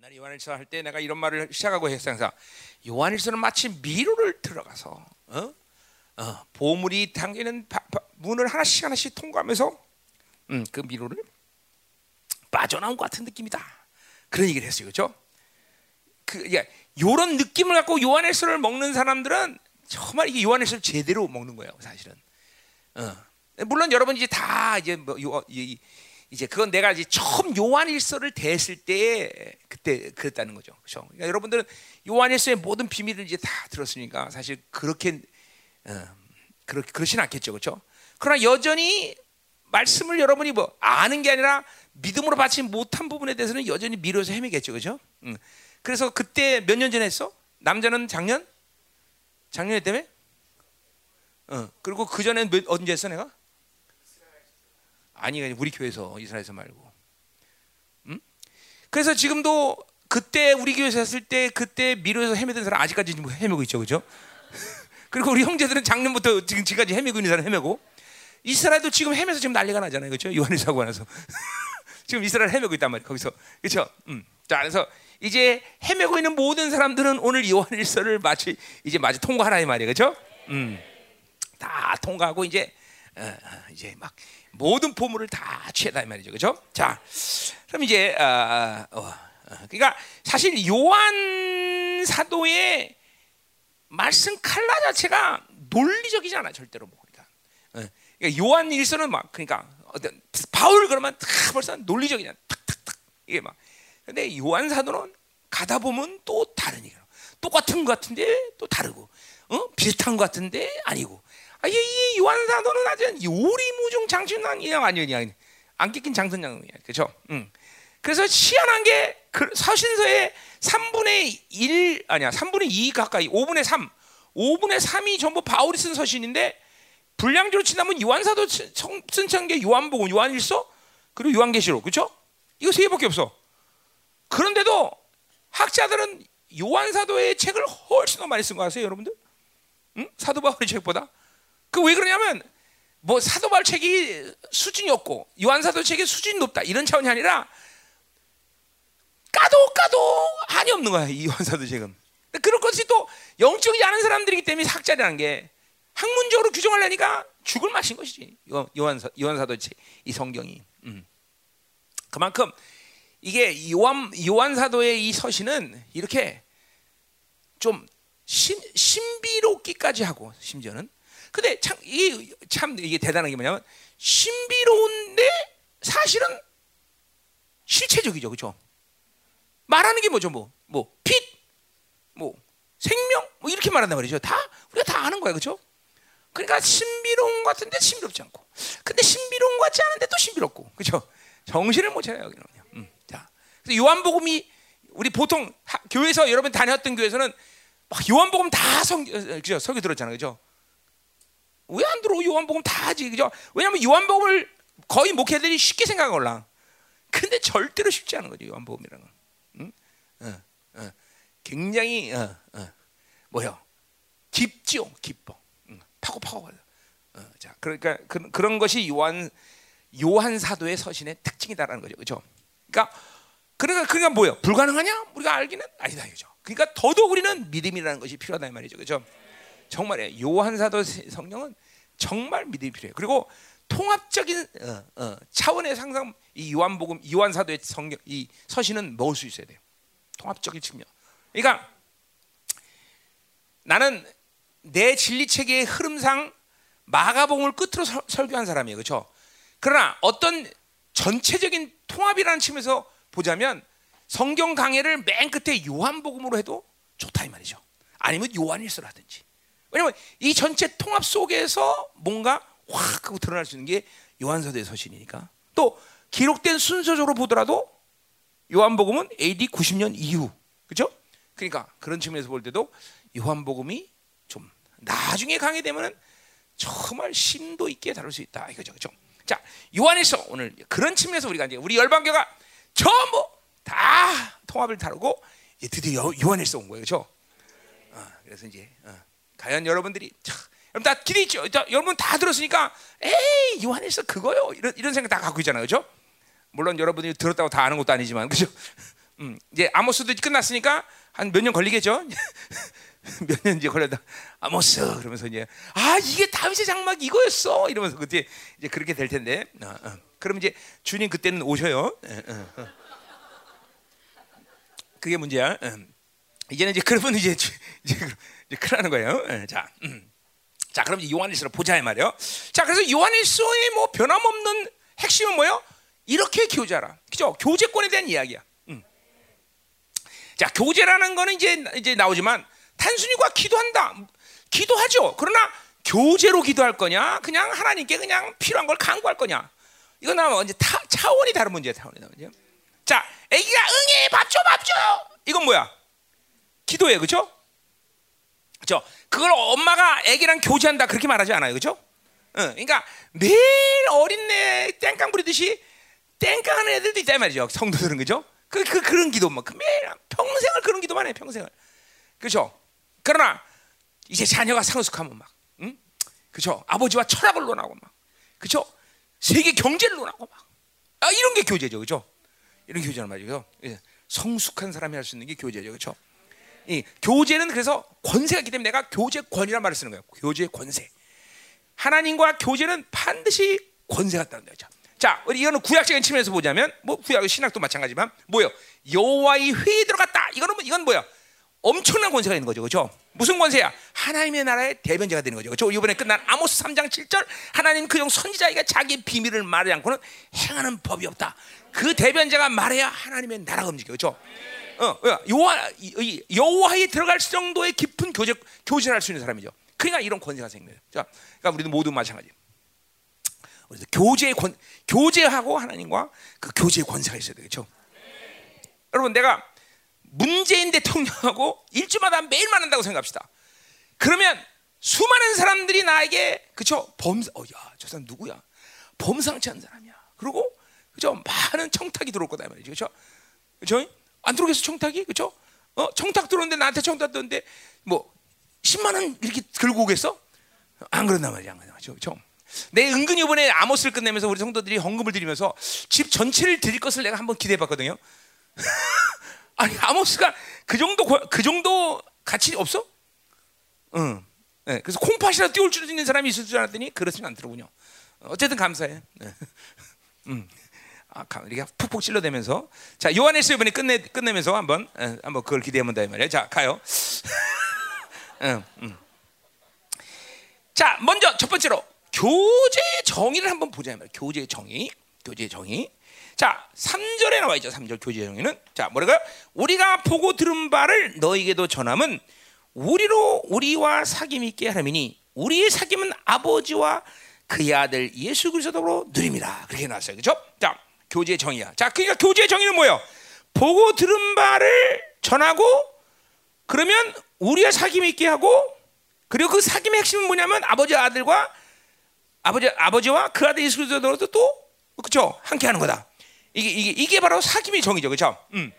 옛날에 요한일서 할 때 내가 이런 말을 시작하고 했어 항상 요한일서는 마치 미로를 들어가서 어? 어, 보물이 당기는 바, 바, 문을 하나씩 하나씩 통과하면서 음, 그 미로를 빠져나온 것 같은 느낌이다. 그런 얘기를 했어요, 그렇죠? 그, 예, 요런 느낌을 갖고 요한일서를 먹는 사람들은 정말 이게 요한일서를 제대로 먹는 거예요, 사실은. 어. 물론 여러분 이제 다 이제 뭐 요, 이, 이제 그건 내가 이제 처음 요한일서를 대했을 때 그때 그랬다는 거죠. 그렇죠? 그러니까 여러분들은 요한일서의 모든 비밀을 이제 다 들었으니까 사실 그렇게 어, 그렇 그렇진 않겠죠. 그렇죠? 그러나 여전히 말씀을 여러분이 뭐 아는 게 아니라 믿음으로 받지 못한 부분에 대해서는 여전히 미뤄서 헤매겠죠. 그렇죠? 응. 그래서 그때 몇 년 전에 했어? 남자는 작년? 작년에 때문에? 어. 그리고 그 전에 언제 했어 내가? 아니 우리 교회에서 이스라엘에서 말고. 음? 그래서 지금도 그때 우리 교회에서 했을 때 그때 미로에서 헤매던 사람 아직까지 헤매고 있죠, 그죠? 그리고 우리 형제들은 작년부터 지금 지금까지 헤매고 있는 사람 헤매고 이스라엘도 지금 헤매서 지금 난리가 나잖아요, 그렇죠? 요한의 사고 나서 지금 이스라엘 헤매고 있단 말이에요, 거기서 그렇죠? 음. 자, 그래서 이제 헤매고 있는 모든 사람들은 오늘 요한일서를 마치 이제 마치 통과하라 이 말이에요, 그렇죠? 음. 다 통과하고 이제 어, 이제 막 모든 보물을 다 취하다 이 말이죠, 그렇죠? 자, 그럼 이제 어, 어, 어, 그러니까 사실 요한 사도의 말씀 칼라 자체가 논리적이지 않아 절대로 뭐 그러니까, 어, 그러니까 요한 일서는 막 그러니까 어떤 바울 그러면 다 벌써 논리적이냐, 탁탁탁 이게 막 근데 요한 사도는 가다 보면 또 다른 얘기야. 똑같은 것 같은데 또 다르고, 어? 비슷한 것 같은데 아니고. 아, 이, 이 요한 사도는 아주 요리무중 장춘왕이야 아니냐? 안 꺾인 장선장이야, 그렇죠? 응. 그래서 희한한 게그 서신서의 3분의 1 아니야, 3분의 2 가까이, 5분의 3, 5분의 3이 전부 바울이 쓴 서신인데 분량적으로 친다면 요한사도 쓴게 요한복음, 요한일서, 그리고 요한계시록, 그렇죠? 이거 세 개밖에 없어. 그런데도 학자들은 요한 사도의 책을 훨씬 더 많이 쓴 거 아세요, 여러분들? 응? 사도 바울의 책보다? 그 왜 그러냐면 뭐 사도 바울 책이 수준이 없고 요한 사도 책이 수준이 높다 이런 차원이 아니라 까도 까도 한이 없는 거야 이 요한 사도 책은. 그런 것이 또 영적이지 않은 사람들이기 때문에 학자라는 게 학문적으로 규정하려니까 죽을 맛인 것이지 요한 요한 사도 책이 성경이. 음. 그만큼 이게 요한 요한 사도의 이 서신은 이렇게 좀 신, 신비롭기까지 하고 심지어는 근데 참 이게 참 이게 대단한 게 뭐냐면 신비로운데 사실은 실체적이죠, 그렇죠? 말하는 게 뭐죠, 뭐, 뭐 빛, 뭐 생명, 뭐 이렇게 말한단 말이죠. 다 우리가 다 아는 거야, 그렇죠? 그러니까 신비로운 것 같은데 신비롭지 않고, 근데 신비로운 것 같지 않은데 또 신비롭고, 그렇죠? 정신을 못 차려요, 여기는. 음, 자, 그래서 요한복음이 우리 보통 하, 교회에서 여러분 다녔던 교회에서는 막 요한복음 다 성, 그죠? 설교 들었잖아요, 그죠? 왜 안 들어? 요한복음 다 하지, 그죠? 왜냐하면 요한복음을 거의 목회들이 쉽게 생각하걸라. 근데 절대로 쉽지 않은 거죠, 요한복음이라는 건. 응? 어, 어. 굉장히 어, 어. 뭐요? 깊죠, 깊어. 응. 파고 파고 가요. 어, 자, 그러니까 그, 그런 것이 요한 요한 사도의 서신의 특징이다라는 거죠, 그죠? 그러니까 그러니까 그러니까 뭐예요? 불가능하냐? 우리가 알기는 아니다, 그죠? 그러니까 더더욱 우리는 믿음이라는 것이 필요하다 말이죠, 그죠? 정말이에요. 요한 사도 성경은 정말 믿음이 필요해요. 그리고 통합적인 어, 어, 차원의 상상 이 요한복음 요한 사도의 성경 이 서신은 먹을 수 있어야 돼요. 통합적인 측면. 그러니까 나는 내 진리 체계의 흐름상 마가복음을 끝으로 설, 설교한 사람이에요, 그렇죠? 그러나 어떤 전체적인 통합이라는 측면에서 보자면 성경 강해를 맨 끝에 요한복음으로 해도 좋다 이 말이죠. 아니면 요한일서라든지. 왜냐면 이 전체 통합 속에서 뭔가 확 하고 드러날 수 있는 게 요한서도의 서신이니까. 또 기록된 순서적으로 보더라도 요한복음은 AD 90년 이후. 그렇죠? 그러니까 그런 측면에서 볼 때도 요한복음이 좀 나중에 강해 되면은 정말 심도 있게 다룰 수 있다 이거죠. 그렇죠? 자, 요한일서 오늘 그런 측면에서 우리가 이제 우리 열방교가 전부 다 통합을 다루고 드디어 요한일서 온 거예요, 그렇죠? 어, 그래서 이제 어, 과연 여러분들이 차, 여러분 다 기대 있죠. 자, 여러분 다 들었으니까 에이 요한일서 그거요 이런 이런 생각 다 갖고 있잖아요, 그렇죠? 물론 여러분이 들었다고 다 아는 것도 아니지만, 그렇죠? 음, 이제 아모스도 끝났으니까 한 몇 년 걸리겠죠? 몇 년 이제 걸려다 아모스 그러면서 이제 아 이게 다윗의 장막 이거였어 이러면서 그때 이제 그렇게 될 텐데 어, 어. 그럼 이제 주님 그때는 오셔요. 어, 어, 어. 그게 문제야. 어. 이제는 이제 그러면 이제 주- 이제, 그- 나는 거예요. 어, 자, 음. 자 그럼 이제 요한일서로 보자 이 말이요. 자 그래서 요한일서의 뭐 변함없는 핵심은 뭐요? 이렇게 교제하라. 그죠? 교제권에 대한 이야기야. 음. 자 교제라는 거는 이제 이제 나오지만 단순히 과 기도한다. 기도하죠. 그러나 교제로 기도할 거냐? 그냥 하나님께 그냥 필요한 걸 강구할 거냐? 이건 아마 이제 타, 차원이 다른 문제야. 차원이 다른 문제. 자, 아기가 응애 밥 줘, 밥 줘. 이건 뭐야? 기도예요, 그렇죠? 그렇죠? 그걸 엄마가 아기랑 교제한다 그렇게 말하지 않아요, 그렇죠? 응, 그러니까 매일 어린애 땡깡 부리듯이 땡깡하는 애들도 이 말이죠. 성도들은 그죠? 그, 그 그런 기도 뭐그 매일 평생을 그런 기도만 해 평생을. 그렇죠? 그러나 이제 자녀가 상숙하면 막, 응? 그렇죠? 아버지와 철학을 논하고 막, 그렇죠? 세계 경제를 논하고 막, 아 이런 게 교제죠, 그렇죠? 이런 교제란 말이죠. 예. 성숙한 사람이 할 수 있는 게 교제죠, 그렇죠? 이 교제는 그래서 권세가 있기 때문에 내가 교제권이란 말을 쓰는 거예요. 교제 권세. 하나님과 교제는 반드시 권세가 있다는 거죠. 자, 우리 이거는 구약적인 측면에서 보자면 뭐 구약 신학도 마찬가지지만 뭐요? 여호와의 회에 들어갔다. 이거는 뭐- 이건 뭐야? 엄청난 권세가 있는 거죠. 그렇죠? 무슨 권세야? 하나님의 나라의 대변자가 되는 거죠. 그렇죠? 이번에 끝난 아모스 3장 7절 하나님 그종 선지자에게 자기 비밀을 말하지 않고는 행하는 법이 없다. 그 대변자가 말해야 하나님의 나라가 움직여. 그렇죠? 어, 이 여호와에 들어갈 정도의 깊은 교제 교제를 할수 있는 사람이죠. 그러니까 이런 권세가 생겨요. 자, 그러니까 우리도 모두 마찬가지. 우리도 교제의 권 교제하고 하나님과 그 교제의 권세가 있어야 되겠죠. 여러분 내가 문재인 대통령하고 일주마다 매일 만난다고 생각합시다. 그러면 수많은 사람들이 나에게 그쵸 범사 어야 저 사람 누구야 범상치 않은 사람이야. 그리고 그죠 많은 청탁이 들어올 거다 이 말이죠. 그죠 그죠 안 들어오겠어 청탁이 그죠 어 청탁 들어오는데 나한테 청탁 들어오는데 뭐 10만 원 이렇게 들고 오겠어? 안 그런단 말이야, 안 그런단 말이죠. 그렇죠? 내 은근히 이번에 아모스를 끝내면서 우리 성도들이 헌금을 드리면서 집 전체를 드릴 것을 내가 한번 기대해봤거든요. 아니 아모스가 그 정도 고- 그 정도 가치 없어? 응. 네, 그래서 콩팥이라도 띄울 줄 있는 사람이 있을 줄 알았더니 그렇지는 않더군요. 어쨌든 감사해. 네. 음. 아, 감- 이렇게 푹푹 찔러대면서 자 요한일서 이번에 끝내 끝내면서 한번 에, 한번 그걸 기대해 본다 이 말이야. 자 가요. 응, 음. 자, 먼저 첫 번째로 교제의 정의를 한번 보자 말이야. 교제의 정의. 교제의 정의. 자, 3절에 나와 있죠. 3절 교제의 정의는 자, 뭐랄까요? 우리가 보고 들은 바를 너에게도 전함은 우리로 우리와 사귐 있게 하라미니 우리의 사귐은 아버지와 그의 아들 예수 그리스도로 누립니다. 그렇게 나왔어요. 그렇죠? 자, 교제의 정의야. 자, 그러니까 교제의 정의는 뭐예요? 보고 들은 바를 전하고 그러면 우리와 사귐 있게 하고 그리고 그 사귐의 핵심은 뭐냐면 아버지 아들과 아버지 아버지와 그 아들 예수 그리스도로도 또 그렇죠 함께 하는 거다. 이게 이게 이게 바로 사귐의 정의죠, 그렇죠? 음.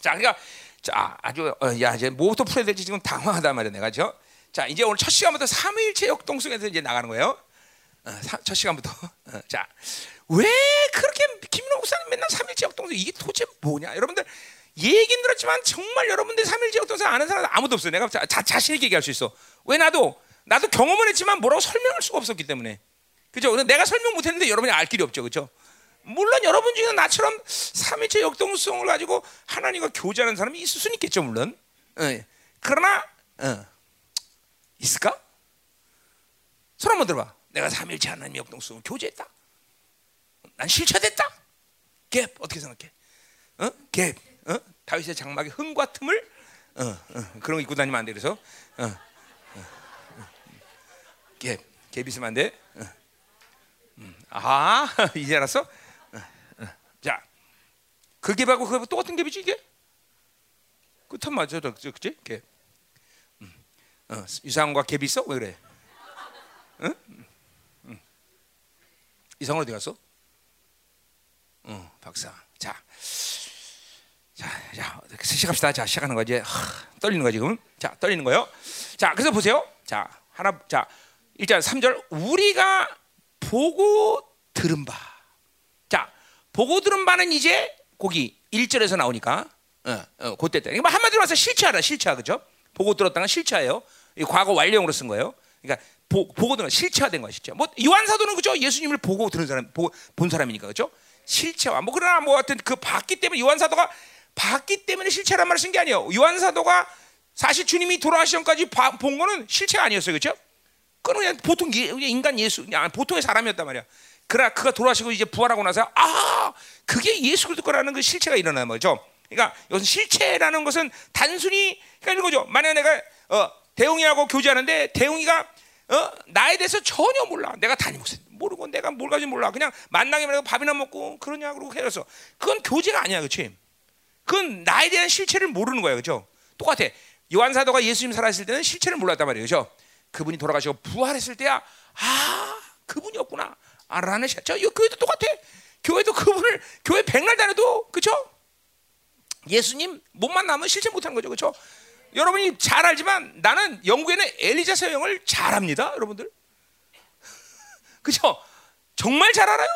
자, 그러니까 자 아주 어, 야 이제 뭐부터 풀어야 될지 지금 당황하단 말이야, 내가 죠. 자, 이제 오늘 첫 시간부터 삼위일체 역동성에서 이제 나가는 거예요. 어, 사- 첫 시간부터. 어, 자, 왜 그렇게 김민호 목사님 맨날 삼일째 역동성 이게 도대체 뭐냐? 여러분들 얘기는 들었지만 정말 여러분들 삼일째 역동성 아는 사람 아무도 없어요. 내가 자, 자, 자신 있게 얘기할 수 있어. 왜 나도 나도 경험은 했지만 뭐라고 설명할 수가 없었기 때문에. 그죠? 내가 설명 못했는데 여러분이 알 길이 없죠, 그죠? 물론 여러분 중에 나처럼 삼일체 역동성을 가지고 하나님과 교제하는 사람이 있을 수는 있겠죠, 물론. 예. 그러나 어, 있을까? 손 한번 들어봐. 내가 삼일체 하나님 역동성을 교제했다. 난 실체됐다. 갭 어떻게 생각해? 어? 갭. 어? 다윗의 장막에 흥과 틈을 어, 어, 그런 거 입고 다니면 안 돼. 그래서 어, 어, 어. 갭. 갭 있으면 안 돼. 어. 음. 아, 이제 알았어? 어, 어. 자, 그 갭하고 그거 똑같은 갭이지 이게? 그참 맞아, 그지? 갭. 음. 어, 유상과 갭이 있어? 왜 그래? 응? 응. 이상은 어디 갔어? 어, 박사. 자, 자, 자, 시작합시다. 자, 시작하는 거지. 하, 떨리는 거 지금. 자, 떨리는 거요. 자, 그래서 보세요. 자, 하나, 자, 일단 3절 우리가 보고 들은 바. 자, 보고 들은 바는 이제 거기 1절에서 나오니까 어, 어, 그때 때. 그러니까 한마디로 말해서 실체하라 실체화 그죠? 보고 들었다는 건 실체예요. 이 과거 완료형으로 쓴 거예요. 그러니까 보, 고 들은 실체화된 실체. 뭐 요한 사도는 그죠? 예수님을 보고 들은 사람, 보고, 본 사람이니까 그죠? 실체화. 뭐 그러나 뭐 하여튼 그 봤기 때문에 요한 사도가 봤기 때문에 실체란 말을 쓴 게 아니에요. 요한 사도가 사실 주님이 돌아가시 전까지 본 거는 실체가 아니었어요, 그렇죠? 그건 그냥 보통 인간 예수, 그냥 보통의 사람이었단 말이야. 그러나 그가 돌아가시고 이제 부활하고 나서 아 그게 예수 그리스도 거라는 그 실체가 일어나는 거죠. 그러니까 이것은 실체라는 것은 단순히 그러니까 이런 거죠. 만약 내가 어, 대웅이하고 교제하는데 대웅이가 어, 나에 대해서 전혀 몰라. 내가 목사 모르고 내가 뭘 가지 몰라. 그냥 만나기만 해도 밥이나 먹고 그러냐 그러고 해서 그건 교제가 아니야, 그렇지? 그건 나에 대한 실체를 모르는 거예요, 그렇죠? 똑같아. 요한 사도가 예수님 살아있을 때는 실체를 몰랐단 말이에요, 그렇죠? 그분이 돌아가시고 부활했을 때야 아 그분이었구나. 아 라는 저 교회도 똑같아. 교회도 그분을 교회 백날 다녀도 그렇죠? 예수님 못 만나면 실체 못하는 거죠, 그렇죠? 여러분이 잘 알지만 나는 영국에는 엘리자 서형을 잘합니다, 여러분들. 그죠? 정말 잘 알아요.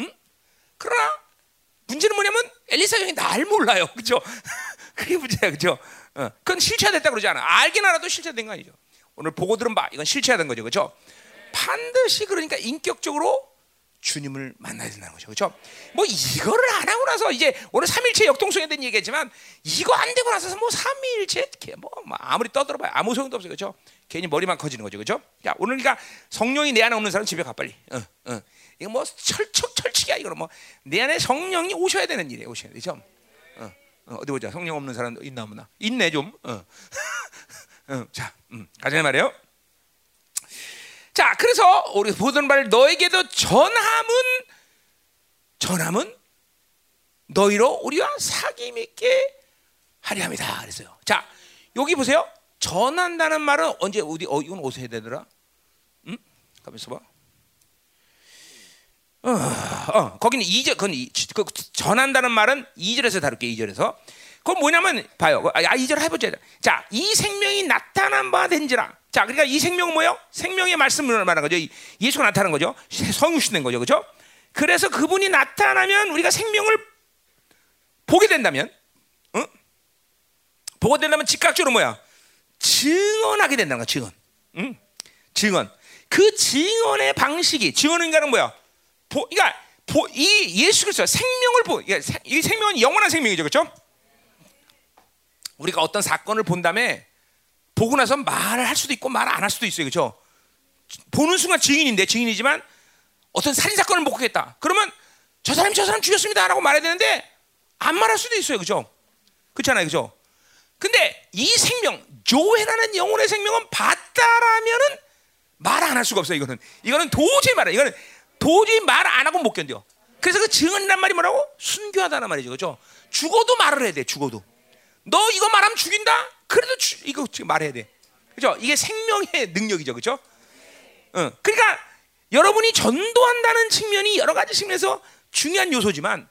응? 그러나 문제는 뭐냐면 엘리사 형이 날 몰라요, 그죠? 그게 문제야, 그죠? 어, 그건 실체화됐다 그러지 않아. 알긴 알아도 실체된 거 아니죠. 오늘 보고 들은 바, 이건 실체화된 거죠, 그죠? 반드시 그러니까 인격적으로 주님을 만나야 된다는 거죠. 그렇죠? 뭐 이거를 안 하고 나서 이제 오늘 삼일체 역동성에 대한 얘기했지만 이거 안 되고 나서 뭐 삼일체 뭐, 뭐 아무리 떠들어봐야 아무 소용도 없어요. 그렇죠? 괜히 머리만 커지는 거죠. 그렇죠? 자, 오늘 그러니까 성령이 내 안에 없는 사람 집에 가 빨리. 어, 어. 이거 뭐 철척 철칙이야 이거는 뭐내 안에 성령이 오셔야 되는 일이에요. 오셔야 되죠. 어, 어, 디 보자. 성령 없는 사람 있나 없나? 있네 좀. 어. 어, 자, 음, 가자 말이에요. 자, 그래서 우리 보던 말 너에게도 전함은 전함은 너희로 우리와 사귐 있게 하려 합니다. 그랬어요. 자, 여기 보세요. 전한다는 말은 언제 어디 어 이건 어디서 해야 되더라? 응? 가만 있어 봐. 어, 어, 거기는 2절, 그건 이, 그 전한다는 말은 2절에서 다룰게, 2절에서. 그건 뭐냐면, 봐요. 아, 2절 해 보자. 자, 이 생명이 나타난 바 된지라. 자, 그러니까 이 생명은 뭐예요? 생명의 말씀을 말하는 거죠. 예수가 나타난 거죠. 성육신된 거죠. 그죠? 그래서 그분이 나타나면 우리가 생명을 보게 된다면, 어? 보게 된다면 즉각적으로 뭐야? 증언하게 된다는 거야, 증언. 응? 증언. 그 증언의 방식이, 증언인가는 뭐야? 보, 그러니까 보, 이 예수 그리스도 생명을 보, 그러니까 이 생명은 영원한 생명이죠, 그렇죠? 우리가 어떤 사건을 본 다음에 보고 나서 말을 할 수도 있고 말안할 수도 있어요. 그렇죠? 보는 순간 증인인데 증인이지만 어떤 살인 사건을 목격했다. 그러면 저 사람이 저 사람 죽였습니다라고 말해야 되는데 안 말할 수도 있어요. 그렇죠? 그렇잖아요. 그렇죠? 근데 이 생명, 조회라는 영혼의 생명은 봤다라면은 말 안 할 수가 없어요. 이거는 이거는 도저히 말해. 이거는 도저히 말 안 하고 못 견뎌. 그래서 그 증언이란 말이 뭐라고? 순교하다는 말이죠. 그렇죠? 죽어도 말을 해야 돼. 죽어도. 너 이거 말하면 죽인다? 그래도 주, 이거 말해야 돼. 그죠? 이게 생명의 능력이죠. 그죠? 응. 그러니까 여러분이 전도한다는 측면이 여러 가지 측면에서 중요한 요소지만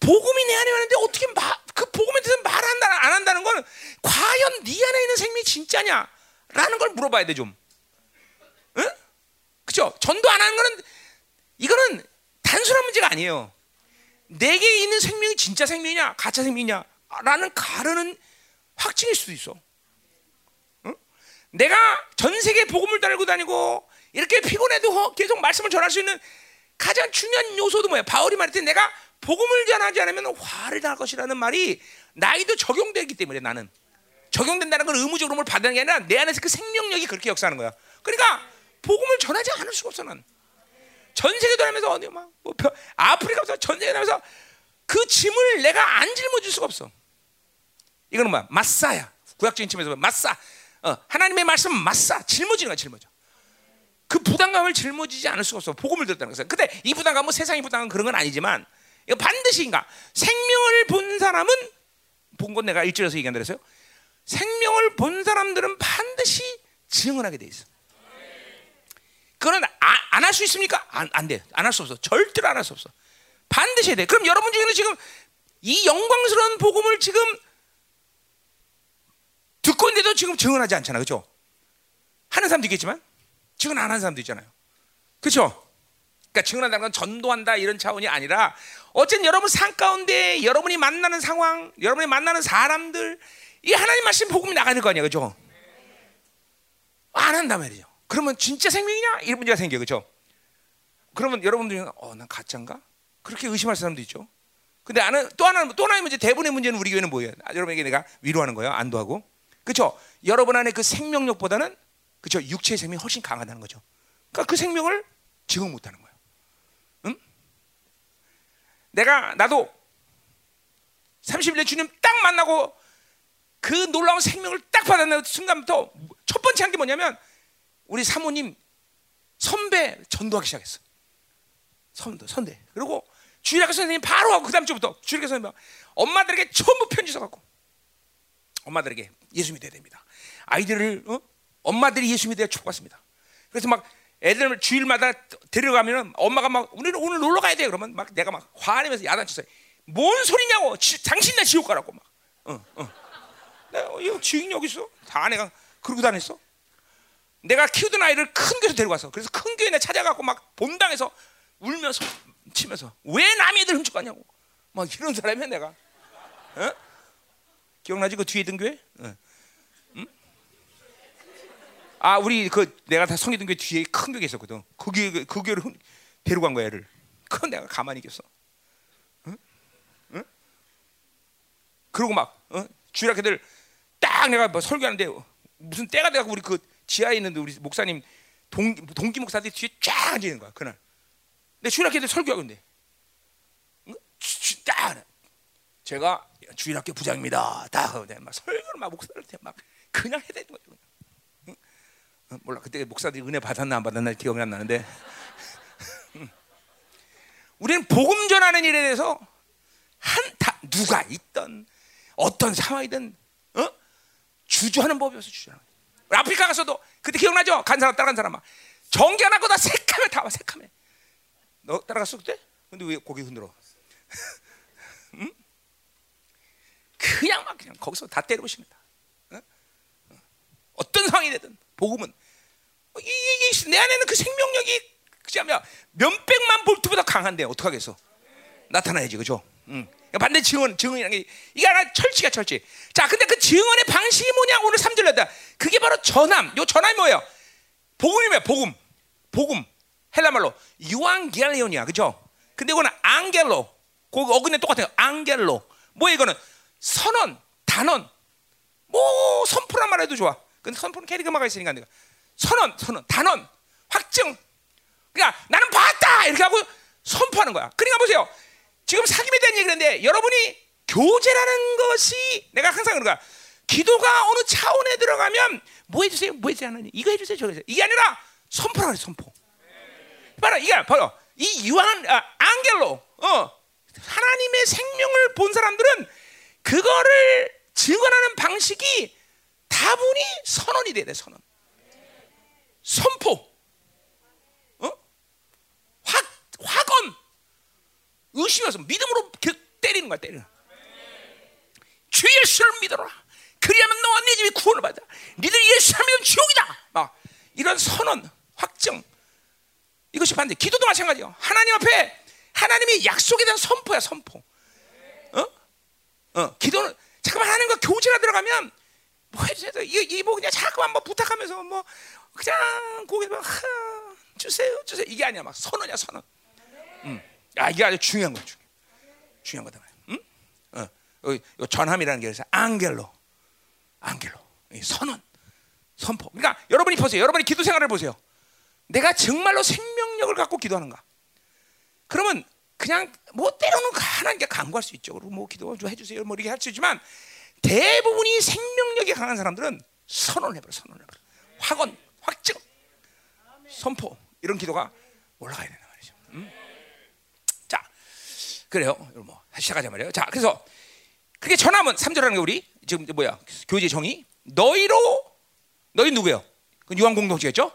복음이 내 안에 왔는데 어떻게 마, 그 복음에 대해서 말한다 안 한다는 건 과연 네 안에 있는 생명이 진짜냐? 라는 걸 물어봐야 돼 좀. 응? 그죠? 전도 안 하는 거는 이거는 단순한 문제가 아니에요. 내게 있는 생명이 진짜 생명이냐, 가짜 생명이냐? 라는 가르는 확증일 수도 있어. 응? 내가 전 세계 복음을 달고 다니고 이렇게 피곤해도 계속 말씀을 전할 수 있는 가장 중요한 요소도 뭐야? 바울이 때 내가 복음을 전하지 않으면 화를 당할 것이라는 말이 나에도 적용되기 때문에 나는 적용된다는 건 의무적으로 뭘 받는 게 아니라 내 안에서 그 생명력이 그렇게 역사하는 거야. 그러니까 복음을 전하지 않을 수가 없어 난. 전 세계 돌면서 어디 막뭐 아프리카 부터 전 세계 돌면서 그 짐을 내가 안 짊어질 수가 없어. 이거는 뭐야? 마사야. 구약적인 측면에서 마사. 어, 하나님의 말씀은 마사. 짊어지는 거야, 짊어져. 그 부담감을 짊어지지 않을 수가 없어. 복음을 들었다는 것은. 근데 이 부담감은 뭐 세상의 부담감 그런 건 아니지만 이거 반드시인가? 생명을 본 사람은 본 건 내가 일절에서 얘기한 대로요. 생명을 본 사람들은 반드시 증언하게 돼 있어. 그거는 아, 안할 수 있습니까? 안, 안 돼. 안 할 수 없어. 절대로 안 할 수 없어. 반드시 해야 돼. 그럼 여러분 중에는 지금 이 영광스러운 복음을 지금 듣고 있는데도 지금 증언하지 않잖아. 그죠? 하는 사람도 있겠지만, 증언 안 하는 사람도 있잖아요. 그죠? 그러니까 증언한다는 건 전도한다 이런 차원이 아니라 어쨌든 여러분 삶 가운데 여러분이 만나는 상황, 여러분이 만나는 사람들 이 하나님 말씀 복음이 나가야 될거 아니야, 그죠? 안 한단 말이죠. 그러면 진짜 생명이냐? 이런 문제가 생겨, 그죠? 그러면 여러분들이 어, 난 가짜인가? 그렇게 의심할 사람도 있죠. 근데 나는 또 하나는 또 하나의 문제, 대부분의 문제는 우리 교회는 뭐예요? 아, 여러분에게 내가 위로하는 거예요, 안도하고, 그렇죠? 여러분 안에 그 생명력보다는 그렇죠 육체의 생명이 훨씬 강하다는 거죠. 그러니까 그 생명을 증응 못하는 거예요. 응? 내가 나도 30일 주님 딱 만나고 그 놀라운 생명을 딱 받았는 순간부터 첫 번째 한 게 뭐냐면 우리 사모님 선배 전도하기 시작했어. 선도 선대. 그리고 주일학교 선생님 바로 하고 그 다음 주부터 주일학교 선생님 엄마들에게 전부 편지 써갖고 엄마들에게 예수 믿어야 됩니다. 아이들을 어? 엄마들이 예수 믿어야 축복받습니다. 그래서 막 애들 주일마다 데려가면은 엄마가 막 우리는 오늘 놀러 가야 돼 그러면 막 내가 막 화내면서 야단쳤어요. 뭔 소리냐고 지, 당신 나 지옥 가라고 막. 어, 어. 내가 어, 이거 지옥이 여기 있어. 다 아내가 그러고 다녔어. 내가 키우던 아이를 큰 교회에서 데려가서 그래서 큰 교회에 찾아가고 막 본당에서 울면서 치면서 왜 남의 애들 훔쳐가냐고 막 이런 사람이야 내가. 어? 기억나지 그 뒤에 있던 교회? 아 우리 그 내가 다 성기던 교회 뒤에 큰 교회 있었거든. 거기 그 교회를 데리고 간 거야 애를. 그건 내가 가만히 있겠어. 응? 응? 그러고 막 어? 주일학교들 딱 내가 뭐 설교하는데 무슨 때가 돼갖고 우리 그 지하에 있는 우리 목사님 동, 동기 목사들 뒤에 쫙 앉아 있는 거야 그날. 내 주일학교들 설교하고 있는데 응? 딱 제가 주일학교 부장입니다. 다막 설교를 막 목사한테 막 그냥 해야 되는 거죠. 응? 응? 몰라 그때 목사들이 은혜 받았나 안 받았나 기억이 안 나는데 우리는 복음 전하는 일에 대해서 한 다 누가 있던 어떤 상황이든 어? 주저하는 법이 없어 주저하는. 아프리카 가서도 그때 기억나죠? 간 사람 따라간 사람 막 전기 하나 거다 새카매 다와 새카매. 너 따라갔어 그때? 근데 왜 고개 흔들어? 응? 그냥 막 그냥 거기서 다. 어? 어떤 상황이 되든 복음은 이게 내 안에는 그 생명력이 그냥 몇백만 볼트보다 강한데 어떡하겠어? 나타나야지 그죠? 응. 반대 증언, 증언이라는 게 이게 하나 철치가 철치. 자, 근데 그 증언의 방식이 뭐냐? 오늘 3절에다 그게 바로 전함. 요 전함이 뭐예요? 복음이 뭐야? 복음. 복음. 헬라말로 유앙겔리온이야. 그죠? 근데 이거는 앙겔로. 그 어근에 똑같아요. 앙겔로. 뭐야 이거는? 선언, 단언. 뭐 선포란 말해도 좋아. 근데 선포는 캐리그마가 있으니까 내가 선언, 선언, 단언, 확증. 그러니까 나는 봤다 이렇게 하고 선포하는 거야. 그러니까 보세요. 지금 사귐에 대한 얘기인데 여러분이 교제라는 것이 내가 항상 그런가 기도가 어느 차원에 들어가면 뭐 해주세요, 뭐 해주세요 하는 이거 해주세요, 저거 해주세요. 이게 아니라 선포라 그래 선포. 바로 이게 바로 이 유한 아, 앙겔로 어 하나님의 생명을 본 사람들은 그거를 증언하는 방식이 다분히 선언이 돼야 돼 선언. 선포. 어? 확 확언. 의심해서 믿음으로 때리는 거야 때리는. 주 예수를 믿어라. 그리하면 너와 네 집이 구원을 받아. 니들 예수 안 믿으면 지옥이다. 막 이런 선언, 확정. 이것이 반대. 기도도 마찬가지요. 하나님 앞에 하나님이 약속에 대한 선포야 선포. 어? 어. 기도는 잠깐만 하나님과 교제가 들어가면 뭐 해주세요. 이뭐 그냥 자꾸만 뭐 부탁하면서 뭐 그냥 고개 막 주세요, 주세요. 이게 아니야 막 선언이야 선언. 음. 아 이게 아주 중요한 거죠. 중요한 거다 응? 어, 어, 전함이라는 게 그래서 앙겔로, 앙겔로, 선언, 선포. 그러니까 여러분이 보세요. 여러분이 기도 생활을 보세요. 내가 정말로 생명력을 갖고 기도하는가? 그러면 그냥 뭐 때로는 하나님께 간구할 수 있죠. 뭐 기도 좀 해주세요. 뭐 이렇게 할 수 있지만 대부분이 생명력이 강한 사람들은 선언을 해버려, 선언을 해버려. 확언, 확증, 선포 이런 기도가 올라가야 된단 말이죠. 음? 그래요. 뭐 시작하자 말이에요. 자, 그래서 그게 전함은 3절하는 게 우리 지금 뭐야? 교제 정의. 너희로 너희 누구예요? 그 유한 공동체겠죠?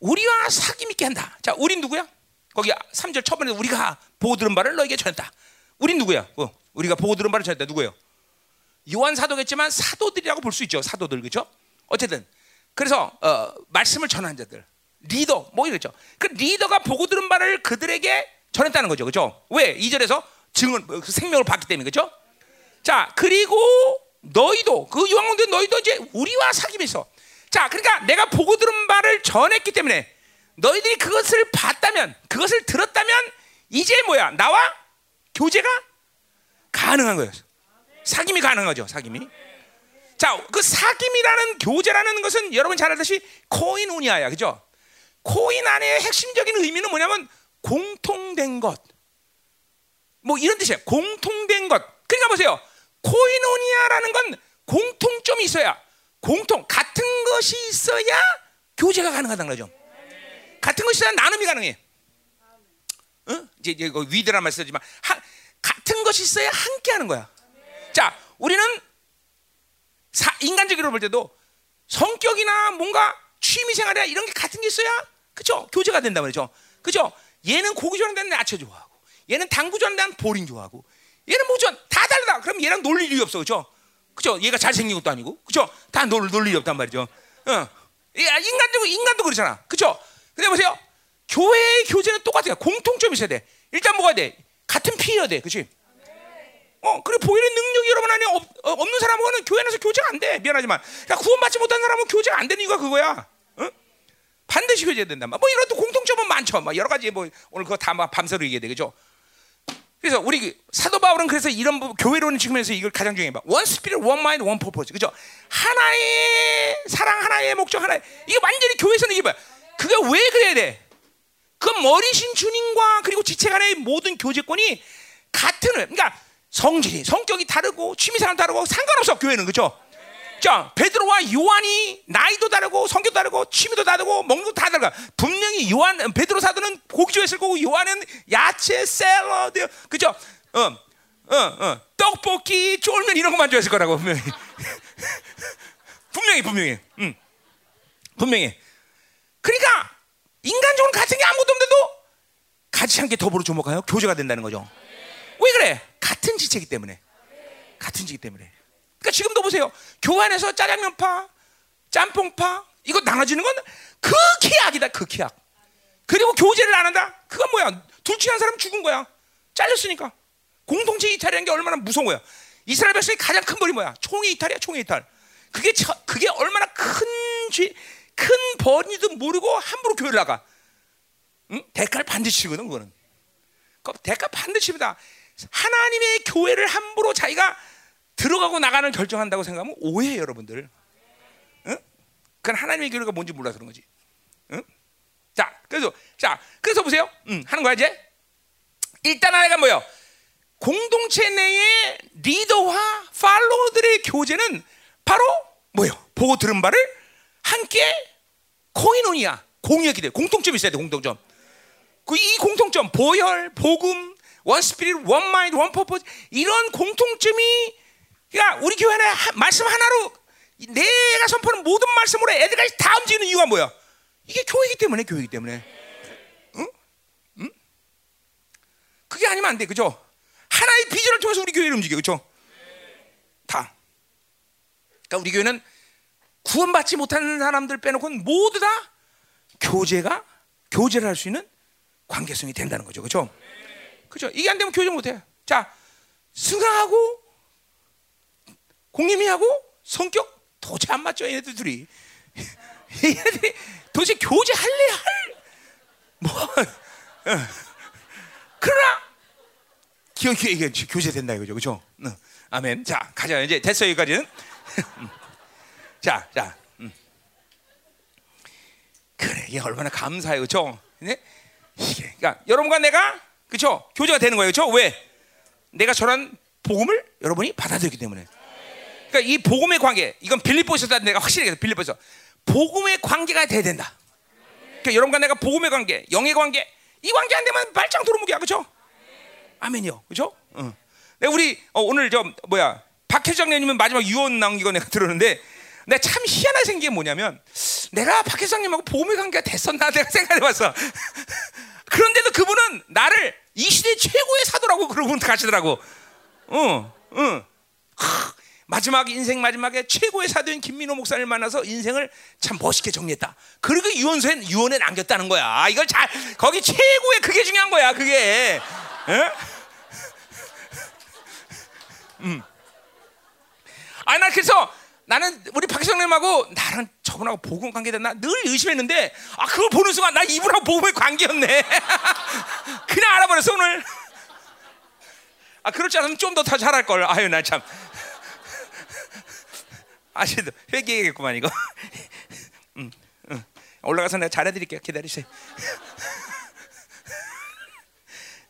우리와 사귐 있게 한다. 자, 우린 누구야? 거기 3절 처음에 우리가 보고 들은 바를 너에게 전했다. 우린 누구야? 어, 우리가 보고 들은 바를 전했다. 누구예요? 요한 사도겠지만 사도들이라고 볼 수 있죠. 사도들 그죠? 어쨌든 그래서 어, 말씀을 전한 자들 리더 뭐 이랬죠. 그 리더가 보고 들은 말을 그들에게 전했다는 거죠. 그죠? 왜? 이절에서 증언 그 생명을 받기 때문에 그죠? 자, 그리고 너희도 그 요한공대 너희도 이제 우리와 있어. 자, 그러니까 내가 보고 들은 말을 전했기 때문에 너희들이 그것을 봤다면, 그것을 들었다면 이제 뭐야? 나와 교제가 가능한 거예요. 사귐이 가능한 거죠. 사귐이. 자, 그 사귐이라는 교제라는 것은 여러분 잘 알다시피 코인우니아야, 그죠? 코인 안에 핵심적인 의미는 뭐냐면 공통된 것. 뭐 이런 뜻이에요. 공통된 것. 그러니까 보세요. 코이노니아라는 건 공통점이 있어야 공통 같은 것이 있어야 교제가 가능하다는 거죠. 같은 것이 있어야 나눔이 가능해. 어? 이제 이제 위대란 말 쓰지만 하, 같은 것이 있어야 함께 하는 거야. 자, 우리는 사, 인간적으로 볼 때도 성격이나 뭔가 취미 생활이나 이런 게 같은 게 있어야 그죠? 교제가 된다 말이죠. 그죠? 얘는 고기 좋아하는 데는 야채 좋아하고, 얘는 당구 좋아하는 데는 보링 좋아하고, 얘는 뭐 좋아 다 다르다. 그럼 얘랑 놀릴 일이 없어, 그죠? 그죠? 얘가 잘생긴 것도 아니고, 그죠? 다 놀, 놀 일이 없단 말이죠. 어. 인간도 인간도 그렇잖아, 그죠? 근데 보세요, 교회의 교제는 똑같아요. 공통점이 있어야 돼. 일단 뭐가 돼? 같은 피여야 돼, 그렇지? 어, 그래 보혈의 능력이 여러분 안에 없, 어, 없는 사람하고는 교회 안에서 교제가 안 돼. 미안하지만, 그러니까 구원받지 못한 사람은 교제가 안 되는 이유가 그거야. 어? 반드시 회개해야 된다. 뭐 이런 또 공통점은 많죠. 뭐 여러 가지 뭐 오늘 그거 다 밤새로 얘기해야 되겠죠. 그래서 우리 그 사도 바울은 그래서 이런 교회론 측면에서 이걸 가장 중요하게 봐. one spirit, one mind, one purpose. 그죠? 하나의 사랑, 하나의 목적, 하나의 이게 완전히 교회에서는 이게 뭐야? 그게 왜 그래야 돼? 그 머리신 주님과 그리고 지체 간의 모든 교제권이 같은 그러니까 성질이 성격이 다르고 취미생활 다르고 상관없어 교회는 그죠? 자 베드로와 요한이 나이도 다르고 성격도 다르고 취미도 다르고 먹는 것도 다 다르고 분명히 요한 베드로 사도는 고기 좋아했을 거고 요한은 야채 샐러드 그죠? 어어 어, 떡볶이 쫄면 이런 것만 좋아했을 거라고 분명히 분명히 분명히 음. 분명히 그러니까 인간적으로 같은 게 아무것도 없는데도 같이 함께 더불어 주목하여 교제가 된다는 거죠. 왜 그래? 같은 지체이기 때문에. 같은 지기 때문에. 그러니까 지금도 보세요. 교환에서 짜장면파, 짬뽕파 이거 나눠지는 건 극히 악이다. 극히 악. 그리고 교제를 안 한다. 그건 뭐야? 둘 중에 한 사람 죽은 거야. 잘렸으니까. 공동체 이탈이라는 게 얼마나 무서운 거야. 이스라엘 백성의 가장 큰 벌이 뭐야? 총의 이탈이야. 총의 이탈. 그게 저, 그게 얼마나 큰 죄, 큰 벌인지도 모르고 함부로 교회를 나가. 응? 대가를 반드시 치거든 그거는. 그 대가 반드시 칩니다. 하나님의 교회를 함부로 자기가 들어가고 나가는 결정한다고 생각하면 오해해요, 여러분들. 응? 그건 하나님의 교회가 뭔지 몰라서 그런 거지. 응? 자, 그래서 자, 그래서 보세요. 응, 하는 거야 이제. 일단 하나가 뭐요? 공동체 내의 리더와 팔로워들의 교제는 바로 뭐요? 보고 들은 바를 함께 코이노니아 공유했기 때문에 공통점이 있어야 돼 공통점. 그 이 공통점 보혈, 복음, one spirit, one mind, one purpose 이런 공통점이 그러니까 우리 교회 는 말씀 하나로 내가 선포하는 모든 말씀으로 애들까지 다 움직이는 이유가 뭐야? 이게 교회이기 때문에 교회이기 때문에. 그게 아니면 안 돼, 그죠? 하나의 비전을 통해서 우리 교회를 움직여, 그죠? 다. 그러니까 우리 교회는 구원받지 못하는 사람들 빼놓고는 모두 다 교제가 교제를 할 수 있는 관계성이 된다는 거죠, 그렇죠? 그렇죠? 이게 안 되면 교제 못 해. 자, 승하하고 공님이하고 성격 도저히 안 맞죠, 얘네들 둘이. 얘네들이 도대체 교제할래 할 뭐? 그러나 교, 교, 이게 교제된다 이거죠, 그렇죠? 응. 아멘. 자, 가자 이제 됐어 여기까지는. 자, 자, 음. 그래 이게 얼마나 감사해요, 그렇죠? 네? 이게, 그러니까 여러분과 내가 그렇죠? 교제가 되는 거예요, 그렇죠? 왜? 내가 저런 복음을 여러분이 받아들였기 때문에. 그러니까 이 복음의 관계, 이건 빌립보에서 내가 확실히 얘기해 빌립보에서 복음의 관계가 돼야 된다. 그러니까 여러분과 내가 복음의 관계, 영의 관계, 이 관계 안 되면 발장 도루묵이야, 그렇죠? 아멘이요, 그렇죠? 응. 우리 어, 오늘 저 뭐야 박회장님은 마지막 유언 나온 거 내가 들었는데. 내가 참 희한하게 생긴 게 뭐냐면 내가 박 회장님하고 보험의 관계가 됐었나 내가 생각해봤어. 그런데도 그분은 나를 이 시대 최고의 사도라고 그러고 가시더라고. 어, 어. 마지막 인생 마지막에 최고의 사도인 김민호 목사를 만나서 인생을 참 멋있게 정리했다. 그리고 유언서에 유언에 남겼다는 거야. 이걸 잘 거기 최고의 그게 중요한 거야. 그게. 에? 음. 아니 나 그래서 나는 우리 박성님하고 나랑 저분하고 복음 관계 됐나 늘 의심했는데 아 그걸 보는 순간 나 이분하고 복음의 관계였네. 그냥 알아버렸어 오늘. 아 그렇지 않으면 좀 더 더 잘할 걸. 아유 나 참. 아시도 회개겠구만 이거. 음, 음. 올라가서 내가 잘해드릴게요. 기다리세요.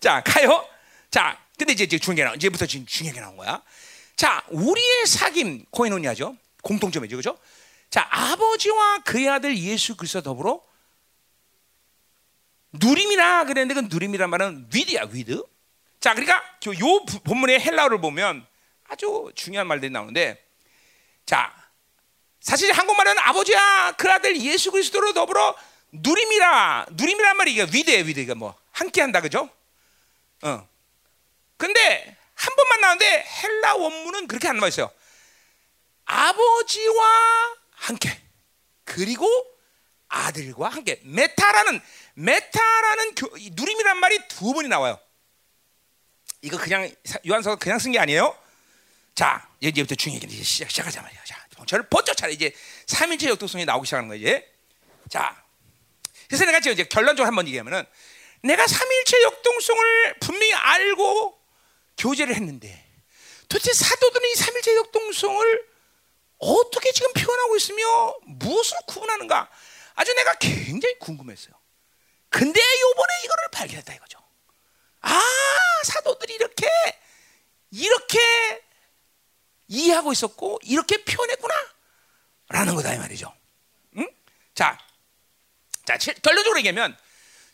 자 가요. 자 근데 이제 중요한 게 나, 이제부터 지금 중요한 게 나온 거야. 자 우리의 사귐 코이노니아죠. 공통점이죠, 그죠? 자 아버지와 그의 아들 예수 그리스도 더불어 누림이라 그랬는데 그 누림이란 말은 with야 with. 자 그러니까 요 본문의 헬라어를 보면 아주 중요한 말들이 나오는데 자, 사실 한국말은 아버지와 그 아들 예수 그리스도로 더불어 누림이라 누림이란 말이 이게 with예요 with가 뭐 함께 한다 그죠? 어. 근데 한 번만 나오는데 헬라 원문은 그렇게 안 나와 있어요. 아버지와 함께 그리고 아들과 함께 메타라는 메타라는 교, 누림이란 말이 두 번이 나와요. 이거 그냥 요한서 그냥 쓴 게 아니에요. 자, 이제부터 중요한 게 이제 시작, 시작하자 말이야. 자, 정신 번쩍 차려 이제 삼위일체 역동성이 나오기 시작하는 거예요. 이제. 자, 그래서 내가 지금 이제 결론적으로 한번 얘기하면은 내가 삼일체 역동성을 분명히 알고 교제를 했는데 도대체 사도들은 이 삼일체 역동성을 어떻게 지금 표현하고 있으며 무엇을 구분하는가? 아주 내가 굉장히 궁금했어요. 근데 요번에 이거를 발견했다 이거죠. 아, 사도들이 이렇게 이렇게 이해하고 있었고 이렇게 표현했구나 라는 거다 이 말이죠. 응? 자, 자 결론적으로 얘기하면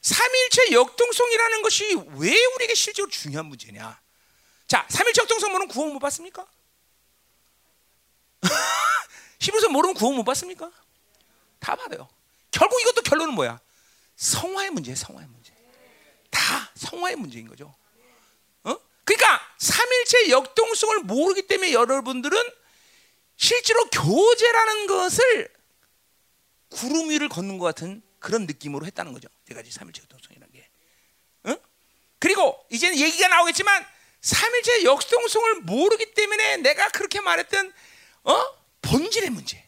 삼일체 역동성이라는 것이 왜 우리에게 실제로 중요한 문제냐? 자, 삼일체 역동성 모르면 구원 못 받습니까? 히브리서 모르면 구원 못 받습니까? 다 받아요. 결국 이것도 결론은 뭐야? 성화의 문제, 성화의 문제. 다 성화의 문제인 거죠. 그러니까 삼일체 역동성을 모르기 때문에 여러분들은 실제로 교제라는 것을 구름 위를 걷는 것 같은 그런 느낌으로 했다는 거죠. 네 가지 삼일체 역동성이라는 게. 응? 그리고 이제는 얘기가 나오겠지만 삼일체 역동성을 모르기 때문에 내가 그렇게 말했던 어? 본질의 문제.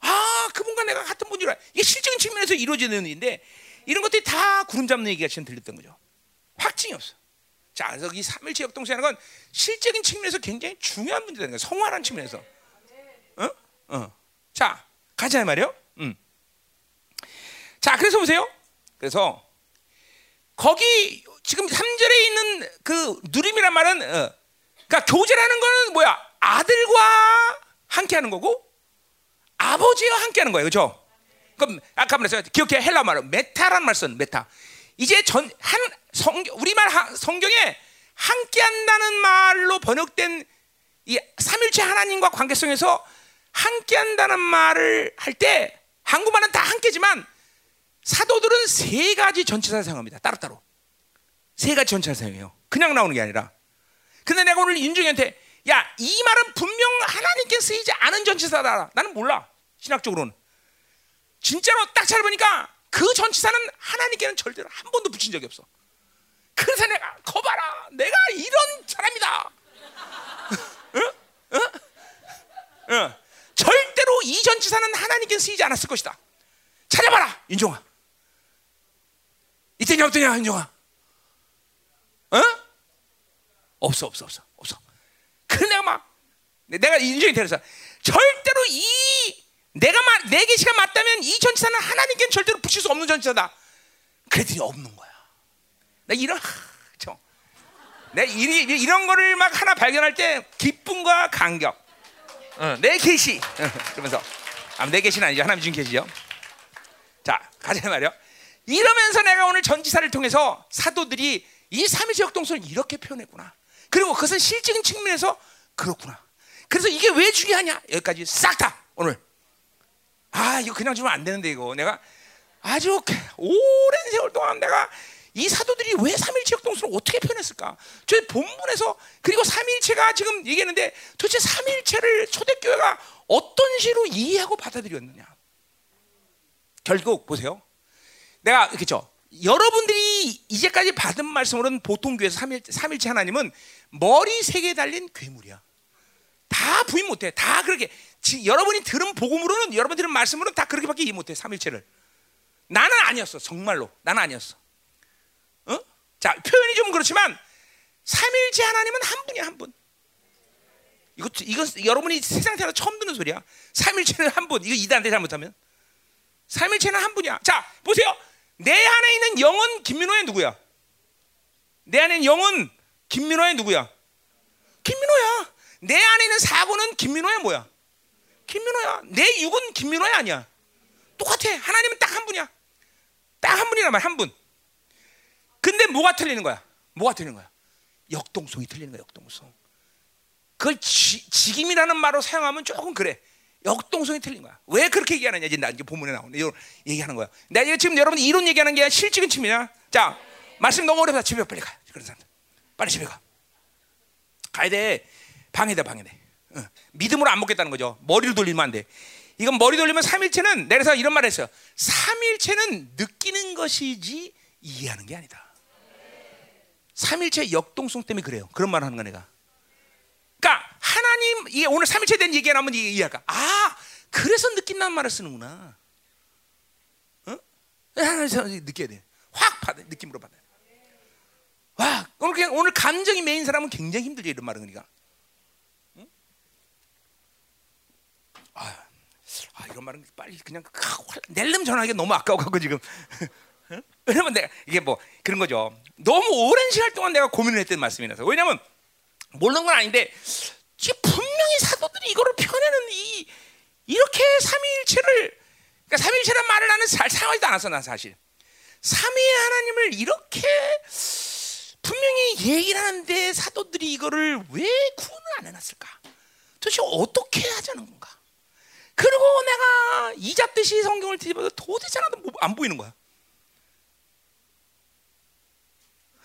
아, 그분과 내가 같은 본질이라. 이게 실적인 측면에서 이루어지는 일인데 이런 것들이 다 구름 잡는 얘기가 지금 들렸던 거죠. 확증이 없어. 자, 그래서 이 삼일체 역동성이라는 건 실적인 측면에서 굉장히 중요한 문제라는. 성화라는 측면에서. 어? 어. 자, 가자 말이요. 음. 자, 그래서 보세요. 그래서 거기 지금 3절에 있는 그 누림이란 말은 어, 그러니까 교제라는 거는 뭐야? 아들과 함께 하는 거고 아버지와 함께 하는 거예요. 그렇죠? 그럼 아까 말했어요. 기억해 헬라 말은 메타란 말쓴 메타. 이제 전 한 성경 우리말 하, 성경에 함께 한다는 말로 번역된 이 삼일체 하나님과 관계성에서 함께 한다는 말을 할 때 한국말은 다 함께지만 사도들은 세 가지 전치사를 사용합니다. 따로따로. 세 가지 전치사를 사용해요. 그냥 나오는 게 아니라. 근데 내가 오늘 윤중이한테 야, 이 말은 분명 하나님께 쓰이지 않은 전치사다. 나는 몰라. 신학적으로는. 진짜로 딱잘 보니까 그 전치사는 하나님께는 절대로 한 번도 붙인 적이 없어. 그래서 내가 거봐라, 내가 이런 사람이다. 응? 응? 응. 절대로 이 전치사는 하나님께 쓰이지 않았을 것이다. 찾아봐라, 윤종아. 이때냐 어떠냐, 윤종아? 어? 없어, 없어, 없어. 그래 내가 막 내가 인정이 되서 절대로 이 내가 말, 내 계시가 맞다면 이 전치사는 하나님께는 절대로 붙일 수 없는 전치사다. 그랬더니 없는 거야. 나 이런 저, 내 이, 이런 거를 막 하나 발견할 때 기쁨과 감격. 어, 내 계시. 어, 그러면서 아, 내 계시는 아니죠. 하나님 준 계시죠. 자, 가자 말이요. 이러면서 내가 오늘 전지사를 통해서 사도들이 이 삼위체 역동성을 이렇게 표현했구나. 그리고 그것은 실적인 측면에서 그렇구나. 그래서 이게 왜 중요하냐? 여기까지 싹 다 오늘 아 이거 그냥 주면 안 되는데 이거 내가 아주 오랜 세월 동안 내가 이 사도들이 왜 삼일체 역동성을 어떻게 표현했을까? 저 본문에서 그리고 삼일체가 지금 얘기했는데 도대체 삼일체를 초대교회가 어떤 식으로 이해하고 받아들였느냐? 결국 보세요. 내가 그렇죠. 여러분들이 이제까지 받은 말씀으로는 보통 교회에서 삼일, 삼일체 하나님은 머리 세 개 달린 괴물이야. 다 부인 못해. 다 그렇게. 지, 여러분이 들은 복음으로는 여러분 들은 말씀으로는 다 그렇게밖에 이해 못해. 삼일체를. 나는 아니었어. 정말로. 나는 아니었어. 어? 자 표현이 좀 그렇지만 삼일체 하나님은 한 분이야 한 분. 이거 이건 여러분이 세상 태어 처음 듣는 소리야. 삼일체는 한 분. 이거 이단한테 잘못하면. 삼일체는 한 분이야. 자 보세요. 내 안에 있는 영은 김민호의 누구야? 내 안에 있는 영은 김민호의 누구야? 김민호야. 내 안에 있는 사고는 김민호야 뭐야? 김민호야. 내 육은 김민호야 아니야. 똑같아. 하나님은 딱 한 분이야. 딱 한 분이란 말한 분. 근데 뭐가 틀리는 거야? 뭐가 틀리는 거야? 역동성이 틀리는 거야. 역동성. 그걸 지, 직임이라는 말로 사용하면 조금 그래. 역동성이 틀린 거야. 왜 그렇게 얘기하느냐? 이제 나 이제 본문에 나오네. 이거 얘기하는 거야. 내가 지금 여러분 이론 얘기하는 게 실직은 침이야. 자, 말씀 너무 어렵다. 집에 빨리 가. 그런 사람 빨리 집에 가. 가야 돼. 방해돼, 방해돼. 어. 믿음으로 안 먹겠다는 거죠. 머리를 돌리면 안 돼. 이건 머리 돌리면 삼일체는 내려서 이런 말을 했어요. 삼일체는 느끼는 것이지 이해하는 게 아니다. 삼일체 역동성 때문에 그래요. 그런 말을 하는 거 내가. 그러니까 하나님 이게 오늘 삼일체 된 얘기가 나오면 이해할까? 아, 그래서 느낀다는 말을 쓰는구나. 어? 느껴야 돼. 확 받아 느낌으로 받아. 와, 오늘 그냥 오늘 감정이 메인 사람은 굉장히 힘들죠 이런 말은 그러니까. 응? 아, 아, 이런 말은 빨리 그냥 낼름 전화하기 너무 아까워 갖고 지금. 왜냐면 내가 이게 뭐 그런 거죠. 너무 오랜 시간 동안 내가 고민을 했던 말씀이라서. 왜냐면 모르는 건 아닌데 분명히 사도들이 이거를 표현하는 이 이렇게 삼위일체를 그러니까 삼위일체란 말을 나는 잘 사용하지도 않았어 난 사실 삼위의 하나님을 이렇게 분명히 얘기를 하는데 사도들이 이거를 왜 구원을 안 해놨을까? 도대체 어떻게 하자는 건가? 그리고 내가 이잡듯이 성경을 뒤집어도 도대체 하나도 안 보이는 거야.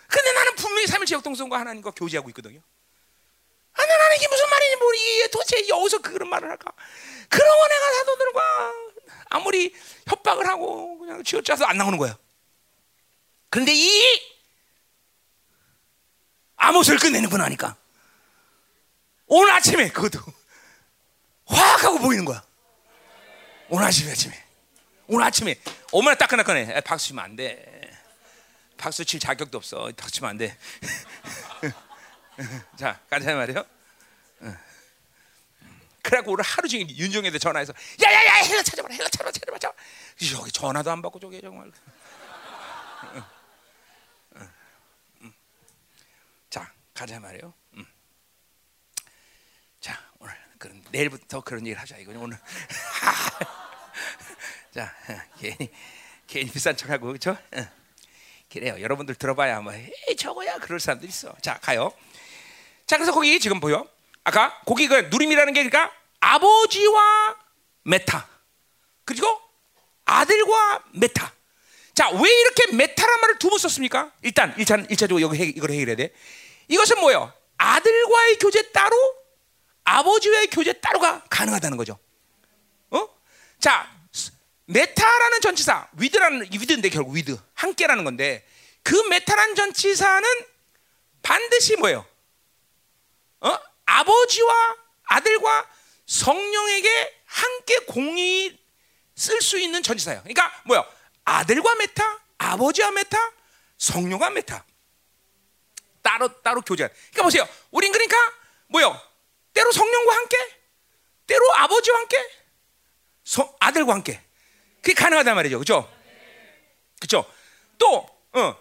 근데 나는 분명히 삼일체 역동성과 하나님과 교제하고 있거든요. 아, 나는 이게 무슨 말이니 모르게 도대체 여기서 그런 말을 할까? 그러고 내가 사도들과 아무리 협박을 하고 그냥 쥐어짜서 안 나오는 거야. 그런데 이 아못을 끝내는 하니까 오늘 아침에 그것도 확 하고 보이는 거야. 오늘 아침에 오늘 아침에 어머나 따끈따끈해. 박수 치면 안 돼. 박수 칠 자격도 없어. 박수 치면 안 돼. 자, 가자 말이요. 그래갖고 오늘 하루 종일 윤종에도 전화해서 야야야 헬라 찾아봐라 헬라 찾아봐 찾아봐 여기 전화도 안 받고 저기 정말 자 가자 말이요 자 오늘 그런 내일부터 그런 얘기를 하자 이거 오늘 자 괜히 괜히 비싼 척하고 그렇죠 그래요 여러분들 들어봐야 뭐 에이 저거야 그럴 사람들 있어 자 가요 자, 그래서 거기 지금 보여. 아까 거기 그 누림이라는 게 그러니까 아버지와 메타. 그리고 아들과 메타. 자, 왜 이렇게 메타란 말을 두 번 썼습니까? 일단 1차 1차적으로 여기 해, 이걸 해결해야 돼. 이것은 뭐예요? 아들과의 교제 따로 아버지와의 교제 따로가 가능하다는 거죠. 어? 자, 메타라는 전치사, with라는 with인데 결국 with 함께라는 건데 그 메타라는 전치사는 반드시 뭐예요? 어? 아버지와 아들과 성령에게 함께 같이 쓸 수 있는 전치사예요. 그러니까 뭐야? 아들과 메타, 아버지와 메타, 성령과 메타. 따로 따로 교제. 그러니까 보세요. 우린 그러니까 뭐요? 때로 성령과 함께, 때로 아버지와 함께, 성, 아들과 함께. 그게 가능하단 말이죠. 그렇죠? 그렇죠? 또 어.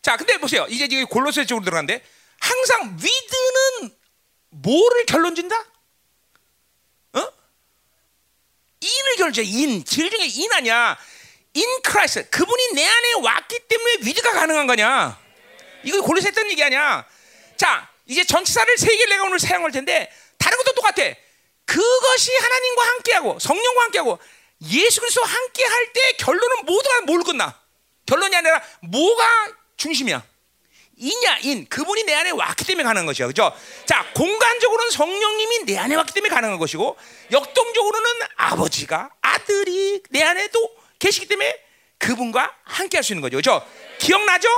자, 근데 보세요. 이제 지금 골로새 쪽으로 들어간데 항상 위드는 뭐를 결론진다? 어? 인을 결론져. 인. 제일 중에 인 아니야. in Christ. 그분이 내 안에 왔기 때문에 with가 가능한 거냐? 이거 골로새 때 했던 얘기 아니야. 자, 이제 전치사를 세 개를 내가 오늘 사용할 텐데 다른 것도 똑같아. 그것이 하나님과 함께하고 성령과 함께하고 예수 그리스도 함께할 때 결론은 모두가 뭘 끝나? 결론이 아니라 뭐가 중심이야? in이야 in 그분이 내 안에 왔기 때문에 가능한 것이야 그죠 자 공간적으로는 성령님이 내 안에 왔기 때문에 가능한 것이고 역동적으로는 아버지가 아들이 내 안에도 계시기 때문에 그분과 함께 할 수 있는 거죠 그죠 기억나죠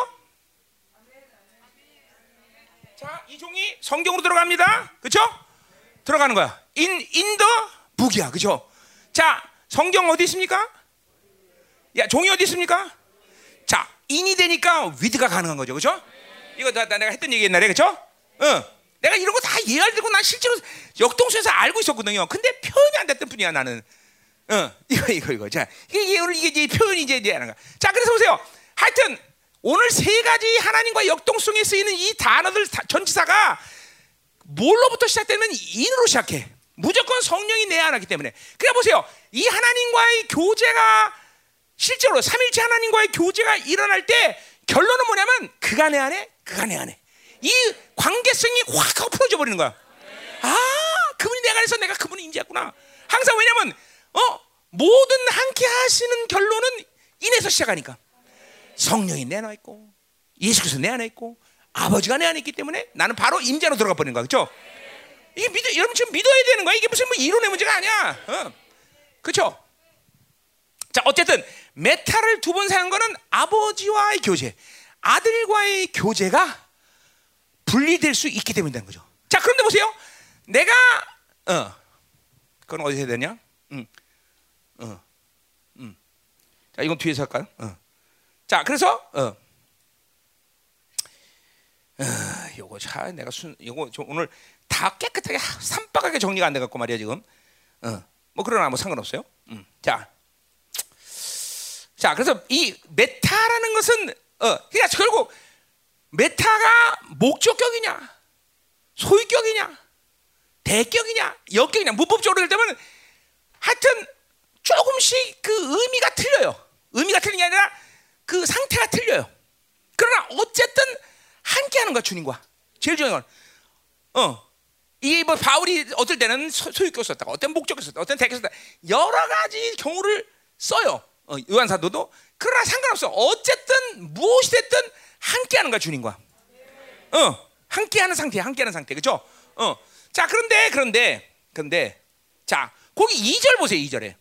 자 이 종이 성경으로 들어갑니다 그죠 들어가는 거야 in in the book이야 그죠 자 성경 어디 있습니까 야 종이 어디 있습니까 자 in이 되니까 with가 가능한 거죠 그죠 이거 나, 나 내가 했던 얘기 옛날에 그렇죠? 응. 내가 이런 거다 때고 난 실제로 역동수에서 알고 있었거든요. 근데 표현이 안 됐던 뿐이야 나는. 응. 이거 이거 이거. 자 이게 이게 이제 표현이 이제 이제 하는 거. 자 그래서 보세요. 하여튼 오늘 세 가지 하나님과 역동성에 쓰이는 이 단어들 전치사가 뭘로부터 시작되면 인으로 시작해. 무조건 성령이 내 안하기 때문에. 그래 보세요. 이 하나님과의 교제가 실제로 삼일체 하나님과의 교제가 일어날 때 결론은 뭐냐면 그가 내 안에 그가 내 안에 이 관계성이 확 하고 풀어져 버리는 거야. 아, 그분이 내가 안에서 내가 그분을 인지했구나. 항상 왜냐면 어 모든 함께 하시는 결론은 인에서 시작하니까 성령이 내 안에 있고 예수께서 내 안에 있고 아버지가 내 안에 있기 때문에 나는 바로 임자로 들어가 버리는 거야, 그렇죠? 이게 믿어, 여러분 지금 믿어야 되는 거야. 이게 무슨 뭐 이론의 문제가 아니야, 어. 그렇죠? 자, 어쨌든 메타를 두 번 사용한 거는 아버지와의 교제, 아들과의 교제가 분리될 수 있기 때문이라는 거죠. 자, 그런데 보세요. 내가 어, 그건 어디서 해야 되냐? 음, 어, 음. 자, 이건 뒤에서 할까요? 어. 자, 그래서 어, 어 요거 차 내가 순 요거 오늘 다 깨끗하게 산박하게 정리가 안 돼 갖고 말이야 지금. 어, 뭐 그러나 뭐 상관없어요. 음. 자, 자, 그래서 이 메타라는 것은 어, 그러니까 결국 메타가 목적격이냐, 소유격이냐, 대격이냐, 여격이냐, 문법적으로 되면 하여튼 조금씩 그 의미가 틀려요. 의미가 틀린 게 아니라 그 상태가 틀려요. 그러나 어쨌든 함께 하는 거야 주님과. 제일 중요한 건, 어, 이게 뭐 바울이 어떨 때는 소유격 썼다가 어떤 목적을 썼다, 어떤 대격 썼다, 여러 가지 경우를 써요. 어, 요한 사도도 그러나 상관없어. 어쨌든 무엇이 됐든 함께 하는 거야 주님과. 어, 함께 하는 상태, 함께 하는 상태, 그렇죠? 어, 자 그런데 그런데 그런데 자 거기 2절 보세요 2절에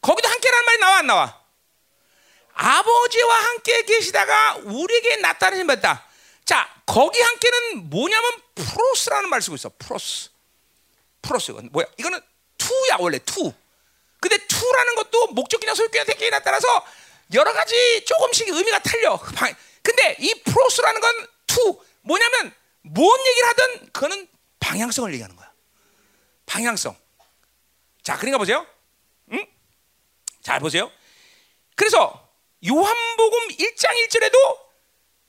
거기도 함께라는 말이 나와 안 나와? 아버지와 함께 계시다가 우리에게 나타나신 바다. 자 거기 함께는 뭐냐면 πρός라는 말 쓰고 있어. πρός. πρός 뭐야? 이거는 to야 원래 to. 근데 to라는 것도 목적이나 소유격이나 대격이나 따라서 여러 가지 조금씩 의미가 틀려. 근데 이 πρός라는 건 to 뭐냐면 뭔 얘기를 하든 그거는 방향성을 얘기하는 거야. 방향성. 자, 그러니까 보세요. 응? 잘 보세요. 그래서 요한복음 1장 1절에도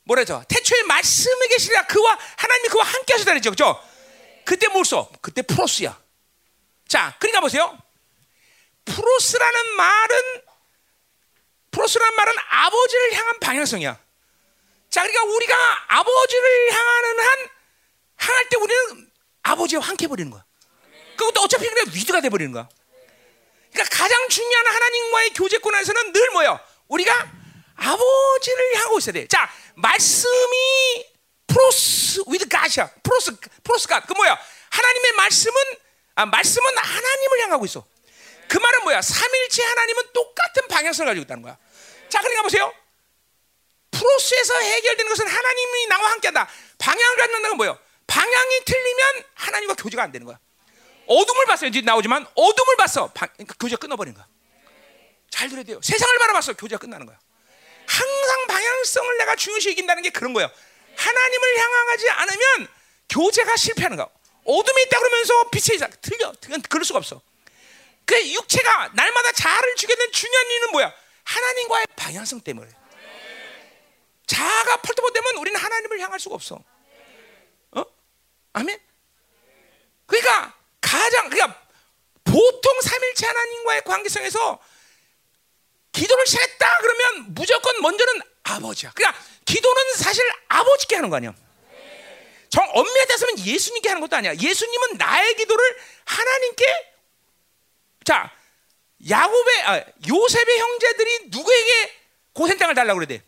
뭐라죠? 태초에 말씀에 계시라 그와 하나님이 그와 함께 하시다 그랬죠. 그죠? 그때 뭘 써? 그때 프로스야. 자, 그러니까 보세요. 프로스라는 말은 프로스라는 말은 아버지를 향한 방향성이야. 자, 그러니까 우리가 아버지를 향하는 한 향할 때 우리는 아버지와 함께 버리는 거야. 그것도 어차피 그냥 위드가 돼 버리는 거야. 그러니까 가장 중요한 하나님과의 교제권 에서는 늘 뭐요? 우리가 아버지를 향하고 있어야 돼. 자, 말씀이 πρός with 가시야. πρός πρός 가. 그 뭐야? 하나님의 말씀은 아, 말씀은 하나님을 향하고 있어. 그 말은 뭐야? 삼일체 하나님은 똑같은 방향성을 가지고 있다는 거야. 자, 그러니까 보세요. πρός에서 해결되는 것은 하나님이 나와 함께한다. 방향을 갖는다는 건 뭐예요? 방향이 틀리면 하나님과 교제가 안 되는 거야. 어둠을 봤어요. 이제 나오지만 어둠을 봤어. 교제가 끊어버리는 거야. 잘 들어야 돼요. 세상을 바라봤어. 교제가 끝나는 거야. 항상 방향성을 내가 중요시 여긴다는 게 그런 거예요. 하나님을 향하지 않으면 교제가 실패하는 거야. 어둠이 있다 그러면서 빛이 틀려. 그럴 수가 없어. 그 육체가 날마다 자아를 된 중요한 이유는 뭐야? 하나님과의 방향성 때문에. 자아가 펄떡펄떡되면 우리는 하나님을 향할 수가 없어. 어? 아멘. 그러니까 가장 그러니까 보통 삼일체 하나님과의 관계성에서 기도를 시작했다 그러면 무조건 먼저는 아버지야. 그러니까 기도는 사실 아버지께 하는 거 아니야. 정 엄밀히 따서면 예수님께 하는 것도 아니야. 예수님은 나의 기도를 하나님께 자, 야곱의 아, 요셉의 형제들이 누구에게 고센 땅을 달라고 그래 대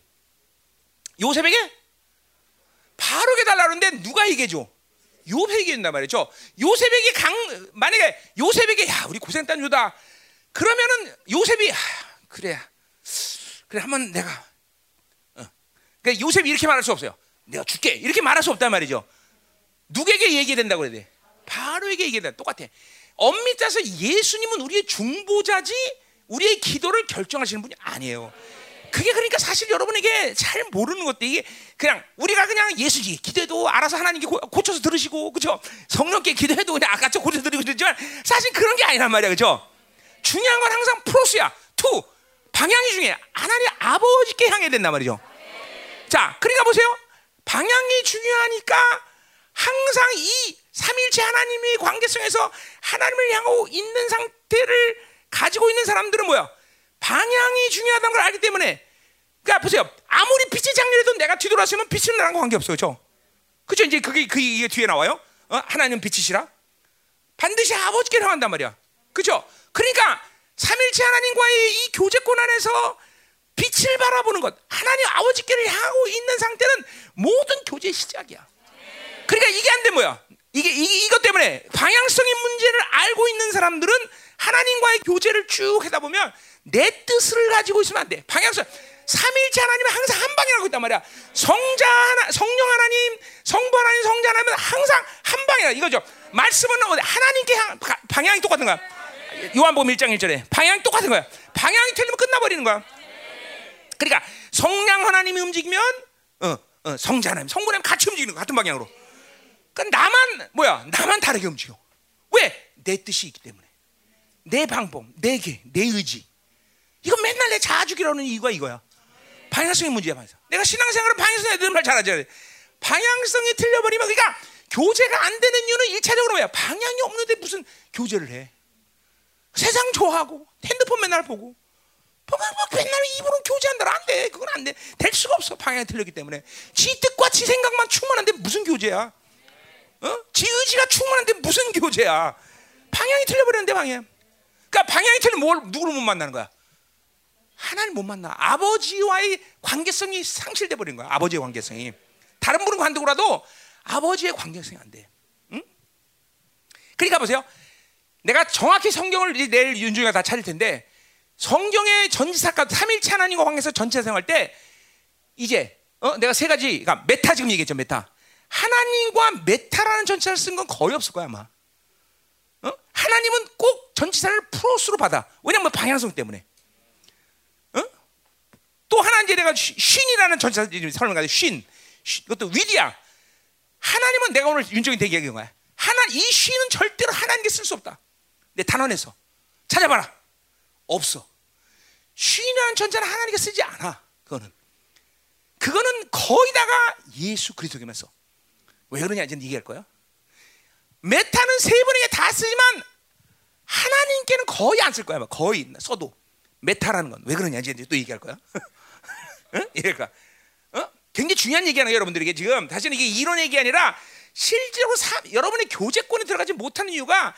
요셉에게 바로게 달라고 그러는데 누가 얘기해 줘? 요셉에게 준단 말이죠. 요셉에게 강 만약에 요셉에게 야 우리 고생 땅 주다 그러면은 요셉이 아, 그래 그래 한번 내가 어. 그러니까 요셉이 이렇게 말할 수 없어요. 내가 줄게 이렇게 말할 수 없단 말이죠. 누구에게 얘기된다고 그래야 돼? 바로에게 얘기된다. 똑같아. 엄밀히 따서 예수님은 우리의 중보자지 우리의 기도를 결정하시는 분이 아니에요. 그게 그러니까 사실 여러분에게 잘 모르는 것도 이게 그냥 우리가 그냥 예수께 기도해도 알아서 하나님께 고, 쳐서 들으시고 그죠 성령께 기도해도 그냥 알아서 고쳐 들으시고 그러지만 사실 그런 게 아니란 말이야 그죠 중요한 건 항상 πρός야 to 방향이 중요해 하나님 아버지께 향해야 된단 말이죠 자 그러니까 보세요 방향이 중요하니까 항상 이 삼일체 하나님의 관계성에서 하나님을 향하고 있는 상태를 가지고 있는 사람들은 뭐야 방향이 중요하다는 걸 알기 때문에 그러니까 보세요. 아무리 빛이 장렬해도 내가 뒤돌아서면 빛은 나랑 관계 없어요. 그렇죠? 그죠? 이제 그게 그 이게 뒤에 나와요. 어? 하나님 빛이시라. 반드시 아버지께 향한단 말이야. 그죠? 그러니까 삼일체 하나님과의 이 교제권 안에서 빛을 바라보는 것, 하나님 아버지께를 향하고 있는 상태는 모든 교제의 시작이야. 그러니까 이게 안 돼 뭐야? 이게, 이, 이것 때문에 방향성의 문제를 알고 있는 사람들은 하나님과의 교제를 쭉 하다 보면 내 뜻을 가지고 있으면 안 돼. 방향성. 삼일째 하나님은 항상 한 방향 하고 있단 말이야. 성자 하나, 성령 하나님, 성부 하나님, 성자 하나님은 항상 한 방향 이거죠. 말씀은 하나님께 향, 방향이 똑같은 거야. 요한복음 1장 1절에 방향이 똑같은 거야. 방향이 틀리면 끝나버리는 거야. 그러니까 성령 하나님이 움직이면 어, 어, 성자 하나님, 성부 하나님 같이 움직이는 거 같은 방향으로. 그러니까 나만 뭐야? 나만 다르게 움직여. 왜? 내 뜻이 있기 때문에. 내 방법, 내게, 내 의지. 이거 맨날 내 자아 죽이라는 이유가 이거야. 방향성의 문제야, 방향성. 내가 신앙생활을 방향성 애들 말 잘하죠. 방향성이 틀려버리면 그러니까 교제가 안 되는 이유는 일차적으로 뭐야? 방향이 없는데 무슨 교제를 해? 세상 좋아하고 핸드폰 맨날 보고 뭐, 뭐, 뭐 맨날 입으로 교제한다 안 돼. 그건 안 돼. 될 수가 없어. 방향이 틀렸기 때문에. 지 뜻과 지 생각만 충만한데 무슨 교제야? 어? 지 의지가 충만한데 무슨 교제야? 방향이 틀려버렸는데 방향. 그러니까 방향이 틀리면 뭘 누구를 못 만나는 거야? 하나님 못 만나. 아버지와의 관계성이 상실돼 버린 거야. 아버지의 관계성이. 다른 분은 관두고라도 아버지의 관계성이 안 돼. 응? 그러니까 보세요. 내가 정확히 성경을 내일 윤중이가 다 찾을 텐데 성경의 전치사가 삼일체 하나님과 관계에서 전치사 사용할 때 이제 어? 내가 세 가지 그러니까 μετά 지금 얘기했죠 μετά 하나님과 μετά라는 전치사를 쓴 건 거의 없을 거야 아마 어? 하나님은 꼭 전치사를 πρός로 받아 왜냐면 방향성 때문에 또 하나 이제 내가 σύν이라는 전치사 설명하는데 σύν, 그것도 위디야. 하나님은 내가 오늘 윤종이 되게 얘기한 거야. 하나 이 쉰은 절대로 하나님께 쓸 수 없다. 내 단원에서 찾아봐라. 없어. 쉰이라는 전자는 하나님께 쓰지 않아. 그거는 그거는 거의다가 예수 그리스도에게만 써. 왜 그러냐 이제 얘기할 거야. 메타는 세 분에게 다 쓰지만 하나님께는 거의 안 쓸 거야. 거의 써도 메타라는 건 왜 그러냐 이제 또 얘기할 거야. 응? 그러니까 어? 굉장히 중요한 얘기하는 거예요, 여러분들에게 지금 사실은 이게 이런 얘기 아니라 실제로 사, 여러분의 교제권에 들어가지 못하는 이유가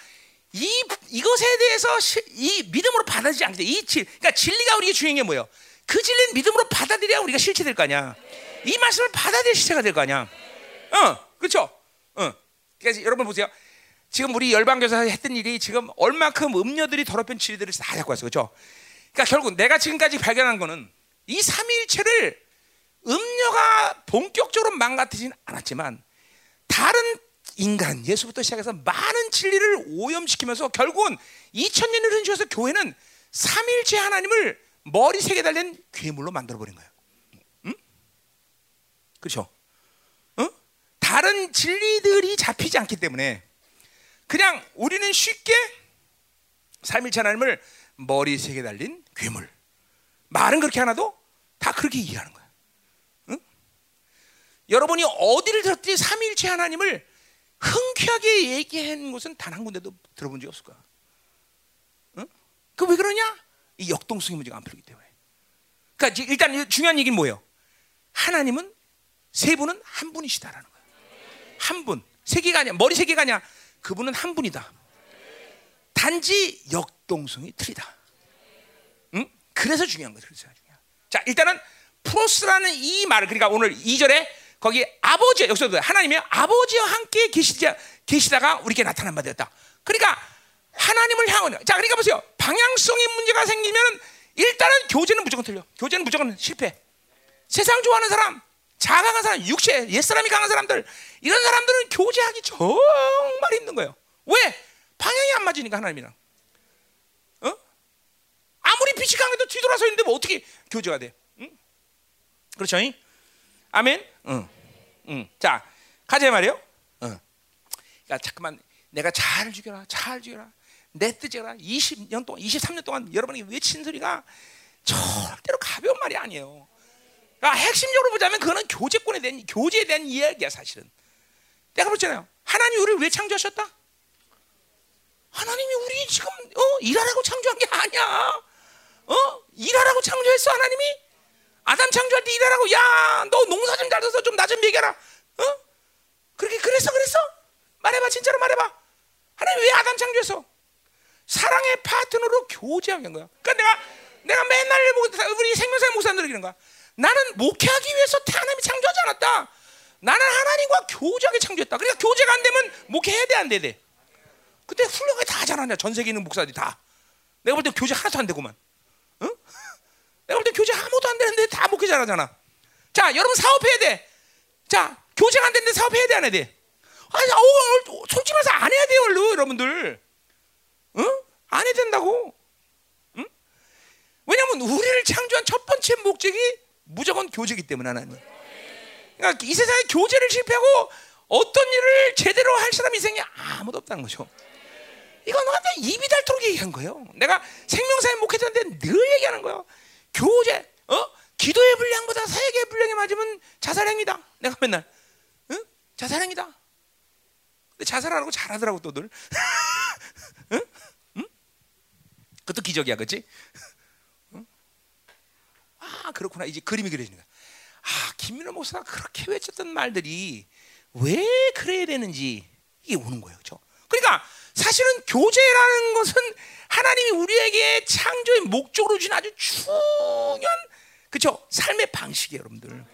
이 이것에 대해서 시, 이 믿음으로 받아들이지 않기 때문에 이 질, 그러니까 진리가 우리에게 중요한 게 뭐예요? 그 진리는 믿음으로 받아들여야 우리가 실체될 거 아니야. 이 말씀을 받아들일 실체가 될 거 아니야. 어, 그렇죠? 어. 그러니까 여러분 보세요. 지금 우리 열방교사 했던 일이 지금 얼마큼 음녀들이 더럽힌 진리들을 다 갖고 왔어, 그렇죠? 그러니까 결국 내가 지금까지 발견한 거는 이 삼위일체를 음녀가 본격적으로 망가뜨리진 않았지만 다른 인간 예수부터 시작해서 많은 진리를 오염시키면서 결국은 2000년을 흔들어서 교회는 삼일체 하나님을 머리 세개 달린 괴물로 만들어 버린 거예요. 응? 그렇죠? 응? 다른 진리들이 잡히지 않기 때문에 그냥 우리는 쉽게 삼일체 하나님을 머리 세개 달린 괴물. 말은 그렇게 하나도 다 그렇게 이해하는 거야. 응? 여러분이 어디를 들었든지 삼일체 하나님을 흔쾌하게 얘기한 곳은 단 한 군데도 들어본 적이 없을 거야. 응? 그왜 그러냐? 이 역동성의 문제가 안 풀리기 때문에. 그러니까 일단 중요한 얘기는 뭐예요? 하나님은 세 분은 한 분이시다라는 거야. 한 분. 세 개가 아니야. 머리 세 개가 아니야. 그분은 한 분이다. 단지 역동성이 틀리다. 응? 그래서 중요한 거죠. 그래서 중요한. 자, 일단은 프로스라는 이 말을 그러니까 오늘 2절에 거기 아버지 여기서도 하나님이 아버지와 함께 계시자 계시다가 우리에게 나타난 바 되었다. 그러니까 하나님을 향하는 자, 그러니까 보세요. 방향성의 문제가 생기면 일단은 교제는 무조건 틀려. 교제는 무조건 실패. 세상 좋아하는 사람, 자강한 사람, 육체, 옛사람이 강한 사람들 이런 사람들은 교제하기 정말 힘든 거예요. 왜? 방향이 안 맞으니까 하나님이랑. 어? 아무리 빛이 강해도 뒤돌아서 있는데 뭐 어떻게 교제가 돼? 응? 그렇죠? 아멘. 응. 응. 자, 가자 말이요. 응. 야, 잠깐만. 내가 잘 죽여라. 잘 죽여라. 내 뜻이라 20년 동안 23년 동안 여러분이 외친 소리가 절대로 가벼운 말이 아니에요. 그러니까 핵심적으로 보자면 그거는 교제권에 대한 교제에 대한 이야기야 사실은. 내가 그랬잖아요. 하나님 우리를 왜 창조하셨다? 하나님이 우리 지금 어, 일하라고 창조한 게 아니야. 어? 일하라고 창조했어 하나님이? 아담 창조할 때 일하라고 야, 너 농사 좀 잘해서 좀 나좀 먹여라. 어? 그렇게 그랬어 그랬어? 말해봐 진짜로 말해봐. 하나님 왜 아담 창조했어? 사랑의 파트너로 교제하게 한 거야. 그러니까 내가 내가 맨날 우리 생명사의 목사님들 이런 거야. 나는 목회하기 위해서 하나님이 창조하지 않았다. 나는 하나님과 교제하게 창조했다. 그러니까 교제가 안 되면 목회해야 돼, 안 돼, 돼. 근데 훌륭하게 다 잘하냐, 전 세계 있는 목사들이 다. 내가 볼 때 교제 하나도 안 되구만. 응? 내가 볼 때 교제 아무도 안 되는데 다 목회 잘하잖아. 자, 여러분 사업해야 돼. 자, 교제가 안 되는데 사업해야 돼, 안 해야 돼? 아니, 어, 솔직히 말해서 안 해야 돼요, 얼른, 여러분들. 응? 안 해야 된다고. 응? 왜냐면 우리를 창조한 첫 번째 목적이 무조건 교제이기 때문에 하나님. 그러니까 이 세상에 교제를 실패하고 어떤 일을 제대로 할 사람이 생이 아무도 없다는 거죠. 이건 완전 입이 닳도록 얘기한 거예요. 내가 생명사의 목회자인데 늘 얘기하는 거예요. 교제, 어? 기도의 분량보다 사역의 분량이 맞으면 자살행위다. 내가 맨날, 응? 자살행위다. 근데 자살하라고 잘하더라고 또들. 응? 응? 그것도 기적이야, 그렇지? 아 그렇구나 이제 그림이 그려지는. 아 김민호 목사가 그렇게 외쳤던 말들이 왜 그래야 되는지 이게 오는 거예요, 그렇죠? 그러니까 사실은 교제라는 것은 하나님이 우리에게 창조의 목적으로 주신 아주 중요한 그렇죠 삶의 방식이에요, 여러분들.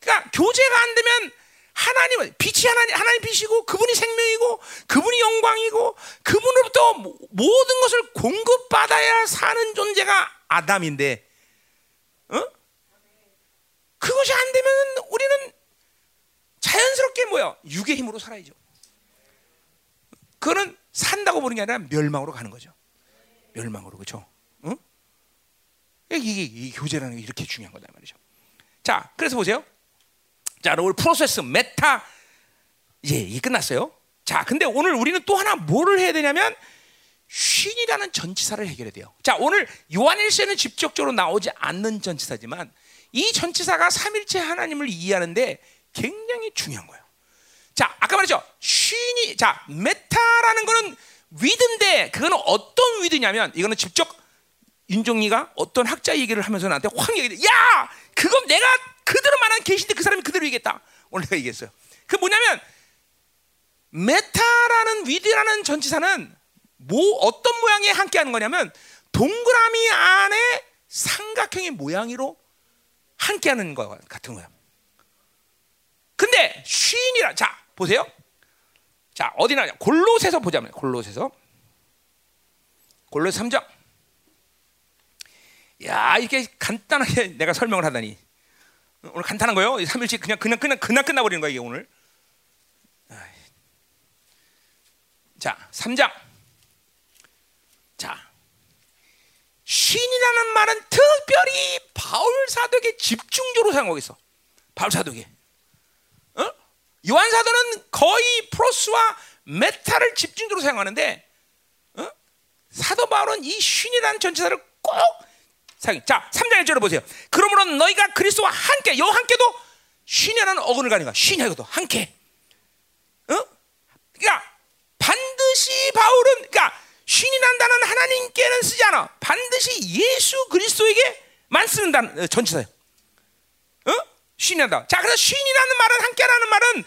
그러니까 교제가 안 되면 하나님은 빛이 하나님 하나님 빛이고 그분이 생명이고 그분이 영광이고 그분으로부터 모든 것을 공급받아야 사는 존재가 아담인데 어? 그것이 안 되면 우리는 자연스럽게 뭐야? 육의 힘으로 살아야죠. 그거는 산다고 보는 게 아니라 멸망으로 가는 거죠. 멸망으로 그렇죠? 응? 이게, 이게 교제라는 게 이렇게 중요한 거다 말이죠. 자, 그래서 보세요. 자, 오늘 프로세스 메타 이제 이게 끝났어요. 자, 근데 오늘 우리는 또 하나 뭐를 해야 되냐면 쉰이라는 전치사를 해결해야 돼요. 자, 오늘 요한일서에는 직접적으로 나오지 않는 전치사지만 이 전치사가 삼일체 하나님을 이해하는데 굉장히 중요한 거예요. 자, 아까 말했죠. σύν이 자, μετά라는 거는 with인데 그거는 어떤 with냐면 이거는 직접 윤종이가 어떤 학자 얘기를 하면서 나한테 확 얘기해. 야, 그건 내가 그대로 말한 계시인데 그 사람이 그대로 얘기했다. 오늘 내가 얘기했어요. 그 뭐냐면 μετά라는 with라는 전치사는 뭐 어떤 모양에 함께 하는 거냐면 동그라미 안에 삼각형의 모양으로 함께 하는 거 같은 거야. 근데 쉰이라 자, 보세요. 자, 어디 나냐? 골로새서 보자면 골로새서 골로 3장. 야, 이게 간단하게 내가 설명을 하다니. 오늘 간단한 거요. 3일씩 그냥 그냥 그냥 그냥 끝나 버리는 거야, 이게 오늘. 자, 3장. 자, σύν이라는 말은 특별히 바울 사도에게 집중적으로 사용하고 있어. 바울 사도에게. 어? 요한 사도는 거의 πρός와 μετά를 집중적으로 사용하는데 어? 사도 바울은 이 σύν이라는 전치사를 꼭 사용. 자, 3장 1절을 보세요. 그러므로 너희가 그리스도와 함께, 요 함께도 σύν이라는 어근을 가는 거야. σύν이야 이것도 함께. 어? 그러니까 반드시 바울은 그러니까 신이 난다는 하나님께는 쓰지 않아. 반드시 예수 그리스도에게만 쓰는 단, 어, 전치사예요. 어? 신이 난다. 자, 그래서 신이라는 말은 함께라는 말은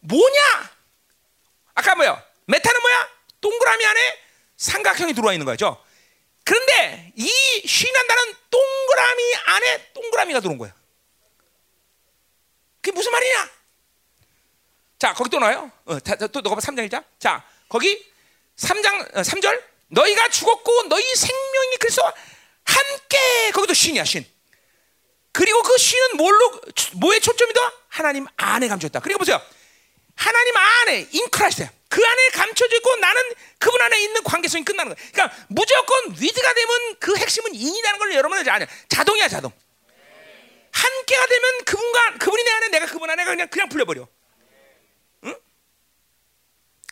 뭐냐? 아까 뭐야? 메타는 뭐야? 동그라미 안에 삼각형이 들어와 있는 거죠. 그런데 이 신이 난다는 동그라미 안에 동그라미가 들어온 거야. 그게 무슨 말이냐? 자, 거기 또 나와요. 어, 다, 또 너가 3장 1장. 자, 거기 3장 어, 3절. 너희가 죽었고 너희 생명이 그래서 함께 거기도 신이야, 신. 그리고 그 신은 뭘로 뭐에 초점이다? 하나님 안에 감춰졌다. 그리고 보세요. 하나님 안에 인크라이스야. 그 안에 감춰져 있고 나는 그분 안에 있는 관계성이 끝나는 거야. 그러니까 무조건 위드가 되면 그 핵심은 인이라는 걸 여러분은 아냐. 자동이야, 자동. 함께가 되면 그분과 그분이 내 안에 내가 그분 안에 그냥 그냥 풀려버려. 응?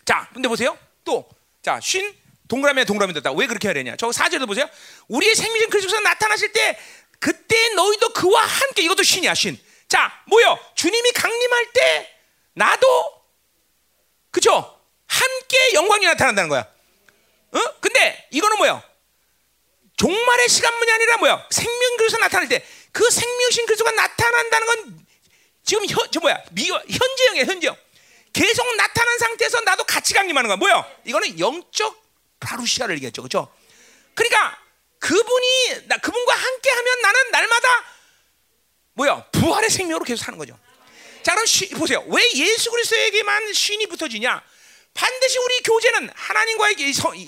자, 근데 보세요. 또, 자, 쉰 동그라미에 동그라미 됐다. 왜 그렇게 하려냐? 저 사절도 보세요. 우리의 생명신 그리스도가 나타나실 때 그때 너희도 그와 함께 이것도 신이야, 신. 자, 뭐요? 주님이 강림할 때 나도 그죠? 함께 영광이 나타난다는 거야. 어? 근데 이거는 뭐야? 종말의 시간문이 아니라 뭐야? 생명 그리스도 나타날 때 그 생명신 그리스도가 나타난다는 건 지금 현, 저 뭐야? 미, 현재형이야, 현재형. 계속 나타난 상태에서 나도 같이 강림하는 거야. 뭐야? 이거는 영적 파루시아를 얘기했죠. 그죠? 그러니까 그분이 나 그분과 함께 하면 나는 날마다 뭐야? 부활의 생명으로 계속 사는 거죠. 자, 그럼 쉬, 보세요. 왜 예수 그리스도에게만 신이 붙어지냐? 반드시 우리 교제는 하나님과의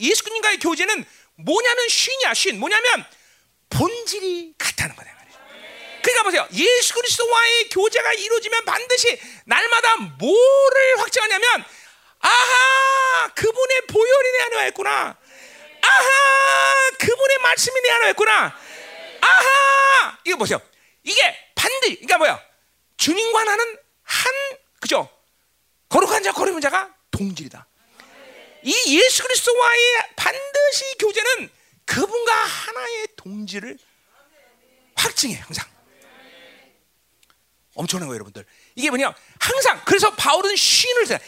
예수님과의 교제는 뭐냐면 신이야, 신. 뭐냐면 본질이 같다는 거다. 그러니까 보세요. 예수 그리스도와의 교제가 이루어지면 반드시 날마다 뭐를 확증하냐면 아하 그분의 보혈이 내 안에 와 있구나. 아하 그분의 말씀이 내 안에 와 있구나. 아하 이거 보세요. 이게 반드시 그러니까 뭐야? 주님과 나는 한 그죠? 거룩한 자 거룩한 자가 동질이다. 이 예수 그리스도와의 반드시 교제는 그분과 하나의 동질을 확증해 항상. 엄청난 거예요, 여러분들. 이게 뭐냐? 항상 그래서 바울은 쉰을 사.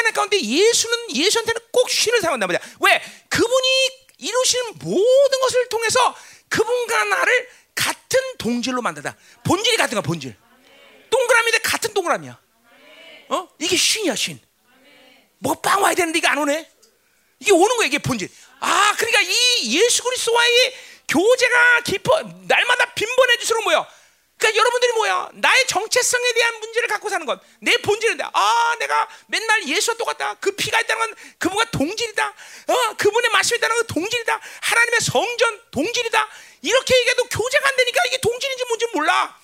하나 가운데 예수는 예수한테는 꼭 쉰을 사용한단 말이야. 왜? 그분이 이루시는 모든 것을 통해서 그분과 나를 같은 동질로 만들다. 본질이 같은 거야, 본질. 동그라미인데 같은 동그라미야. 어? 이게 쉰이야, 쉰. 뭐빵 와야 되는데 이게 안 오네. 이게 오는 거야, 이게 본질. 아, 그러니까 이 예수 그리스도와의 교제가 깊어 날마다 빈번해질수록 뭐야? 그러니까 여러분들이 뭐야? 나의 정체성에 대한 문제를 갖고 사는 것. 내 본질인데, 아, 내가 맨날 예수와 똑같다. 그 피가 있다는 건 그분과 동질이다. 어, 그분의 말씀이 있다는 건 동질이다. 하나님의 성전 동질이다. 이렇게 얘기해도 교제가 안 되니까 이게 동질인지 뭔지 몰라.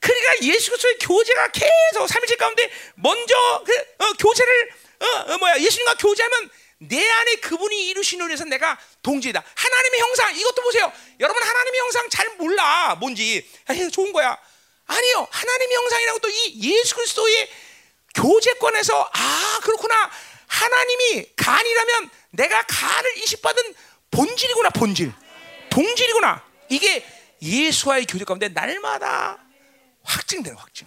그러니까 예수 그리스도의 교제가 계속 삼일째 가운데 먼저 그, 어, 교제를 어, 어, 뭐야 예수님과 교제하면 내 안에 그분이 이루신 의해서 내가 동지이다. 하나님의 형상 이것도 보세요. 여러분 하나님의 형상 잘 몰라 뭔지. 좋은 거야. 아니요. 하나님의 형상이라고 또 이 예수 그리스도의 교제권에서 아 그렇구나. 하나님이 간이라면 내가 간을 이식받은 본질이구나 본질. 동질이구나. 이게 예수와의 교제 가운데 날마다 확증되는 확증.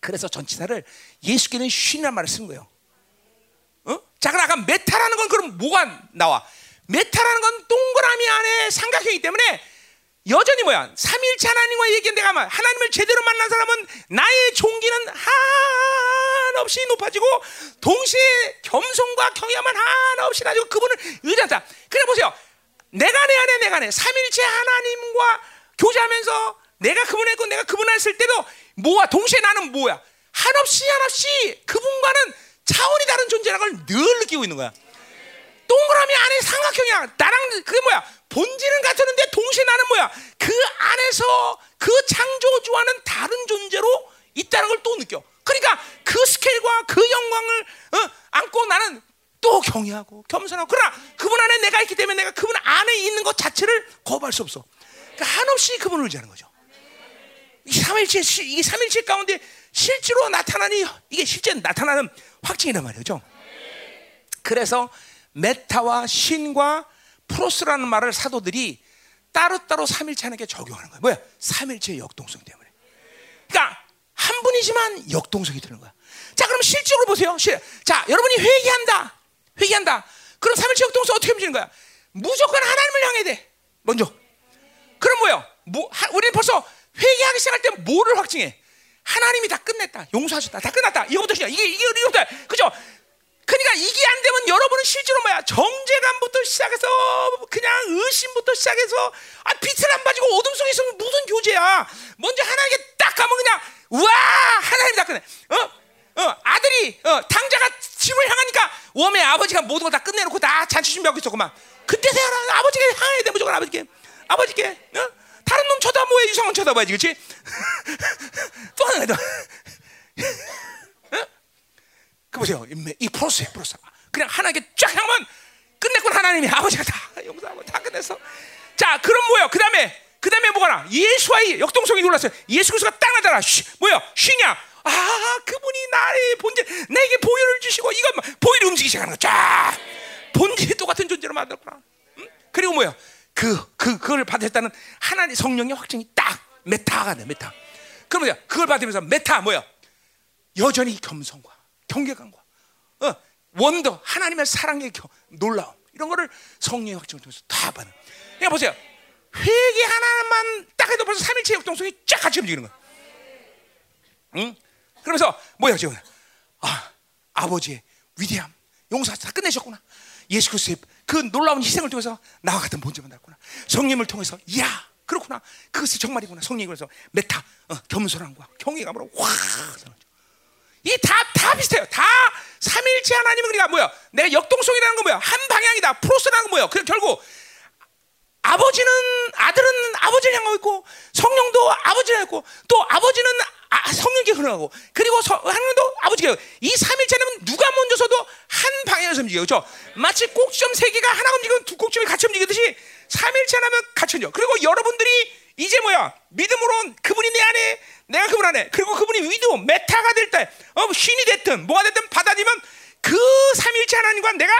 그래서 전치사를 예수께는 σύν이란 말을 쓴 거예요. 어? 자, 그럼 아까 μετά라는 건 그럼 뭐가 나와? μετά라는 건 동그라미 안에 삼각형이기 때문에 여전히 뭐야? 삼일체 하나님과 얘기한 내가 말 하나님을 제대로 만난 사람은 나의 존귀는 한없이 높아지고 동시에 겸손과 경외만 한없이 나지고 그분을 의지한다. 그래 보세요. 내가 내 안에 내가 내 삼일체 하나님과 교제하면서 내가 그분을 했고 내가 그분을 했을 때도 뭐야? 동시에 나는 뭐야? 한없이 한없이 그분과는 차원이 다른 존재라는 걸 늘 느끼고 있는 거야. 동그라미 안에 삼각형이야. 나랑 그게 뭐야? 본질은 같았는데 동시에 나는 뭐야? 그 안에서 그 창조주와는 다른 존재로 있다는 걸 또 느껴. 그러니까 그 스케일과 그 영광을 어, 안고 나는 또 경외하고 겸손하고 그러나 그분 안에 내가 있기 때문에 내가 그분 안에 있는 것 자체를 거부할 수 없어. 그러니까 한없이 그분을 의지하는 거죠. 이 삼일체 이게 삼일체 가운데 실제로 나타나니 이게 실제 나타나는 확증이란 말이죠. 그래서 메타와 신과 프로스라는 말을 사도들이 따로따로 삼일체에게 적용하는 거야. 뭐야? 삼일체의 역동성 때문에. 그러니까 한 분이지만 역동성이 되는 거야. 자, 그럼 실적으로 보세요. 자, 여러분이 회개한다. 회개한다. 그럼 삼일체 역동성 어떻게 움직이는 거야? 무조건 하나님을 향해야 돼. 먼저. 그럼 뭐요? 뭐, 우리는 벌써 회개하기 시작할 때 뭐를 확증해? 하나님이 다 끝냈다. 용서하셨다. 다 끝났다. 이거부터 시작. 이게, 이게, 이거부터. 그죠? 그러니까 이게 안 되면 여러분은 실제로 뭐야 정제감부터 시작해서 그냥 의심부터 시작해서 아 빛을 안 봐지고 어둠 속에 있으면 무슨 교제야 먼저 하나님께 딱 가면 그냥 우와 하나님 다 끝내 어? 어 아들이 어, 당자가 집을 향하니까 웜의 아버지가 모든 걸 다 끝내놓고 다 잔치 준비하고 있었구만 그때서야 아버지가 향해야 돼 무조건 아버지께 아버지께 어? 다른 놈 쳐다보아 유상원 쳐다봐야지 그렇지 또 하나 더그 보세요. 이, 이 프로세스, 프로세스. 그냥 하나님께 쫙 향하면 끝냈군 하나님이 아버지가 다 용서하고 다 끝냈어. 자, 그럼 뭐요? 그 다음에 그 다음에 뭐가 나와? 예수와의 역동성이 놀랐어요. 예수 그리스도가 딱 나타나. σύν, 뭐야? σύν이야? 아, 그분이 나의 본질, 내게 보혈을 주시고 이건 뭐, 보혈이 움직이기 시작하는 거. 쫙 본질이 똑같은 존재로 만들었구나. 응? 그리고 뭐야? 그, 그, 그걸 받았다는 하나님 성령의 확증이 딱 μετά가 돼, μετά. 그러면 그걸 받으면서 μετά 뭐야? 여전히 겸손과 경계감과 어, 원더 하나님의 사랑의 겨, 놀라움 이런 거를 성령의 확증을 통해서 다 받는. 그러니까 보세요. 회개 하나만 딱 해도 벌써 삼일체 역동성이 쫙 같이 움직이는 거야. 응? 그러면서 뭐야 지금? 아 아버지의 위대함 용서 다 끝내셨구나. 예수 그리스도의 그 놀라운 희생을 통해서 나와 같은 본질만 달구나. 성령을 통해서 야 그렇구나. 그것이 정말이구나. 성령이 그래서 메타 어, 겸손함과 경외감으로 확 이다 다 비슷해요. 다 삼일체 하나님은 그러니까 뭐야? 내 역동성이라는 건 뭐야? 한 방향이다. 프로스라는 건 뭐야? 그 결국 아버지는 아들은 아버지를 향하고 있고 성령도 아버지를 향하고 또 아버지는 아, 성령께 흐르고 그리고 서, 하나님도 아버지께 이 삼일체는 누가 먼저 서도 한 방향에서 움직여요. 그렇죠? 마치 꼭지점 세 개가 하나 움직이면 두 꼭지점이 같이 움직이듯이 삼일체 하나님 같이 움직여. 그리고 여러분들이 이제 뭐야? 믿음으로 그분이 내 안에 내가 그분 안에 그리고 그분이 with μετά가 될 때, 어, σύν이 됐든 뭐가 됐든 받아들이면 그 삼일체 하나님과 내가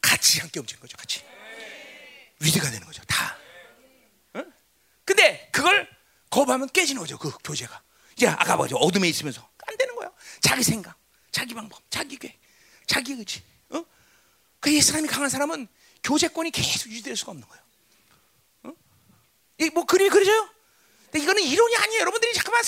같이 함께 움직이는 거죠. 같이 with가 되는 거죠. 다. 어? 근데 그걸 거부하면 깨지는 거죠. 그 교제가. 이제 아까 뭐죠? 어둠에 있으면서 안 되는 거야. 자기 생각, 자기 방법, 자기 계획, 자기 의지. 어? 그이 사람이 강한 사람은 교제권이 계속 유지될 수가 없는 거예요. 어? 이뭐 그림이 그려져요? 근데 이거는 이론이 아니에요. 여러분들이 잠깐만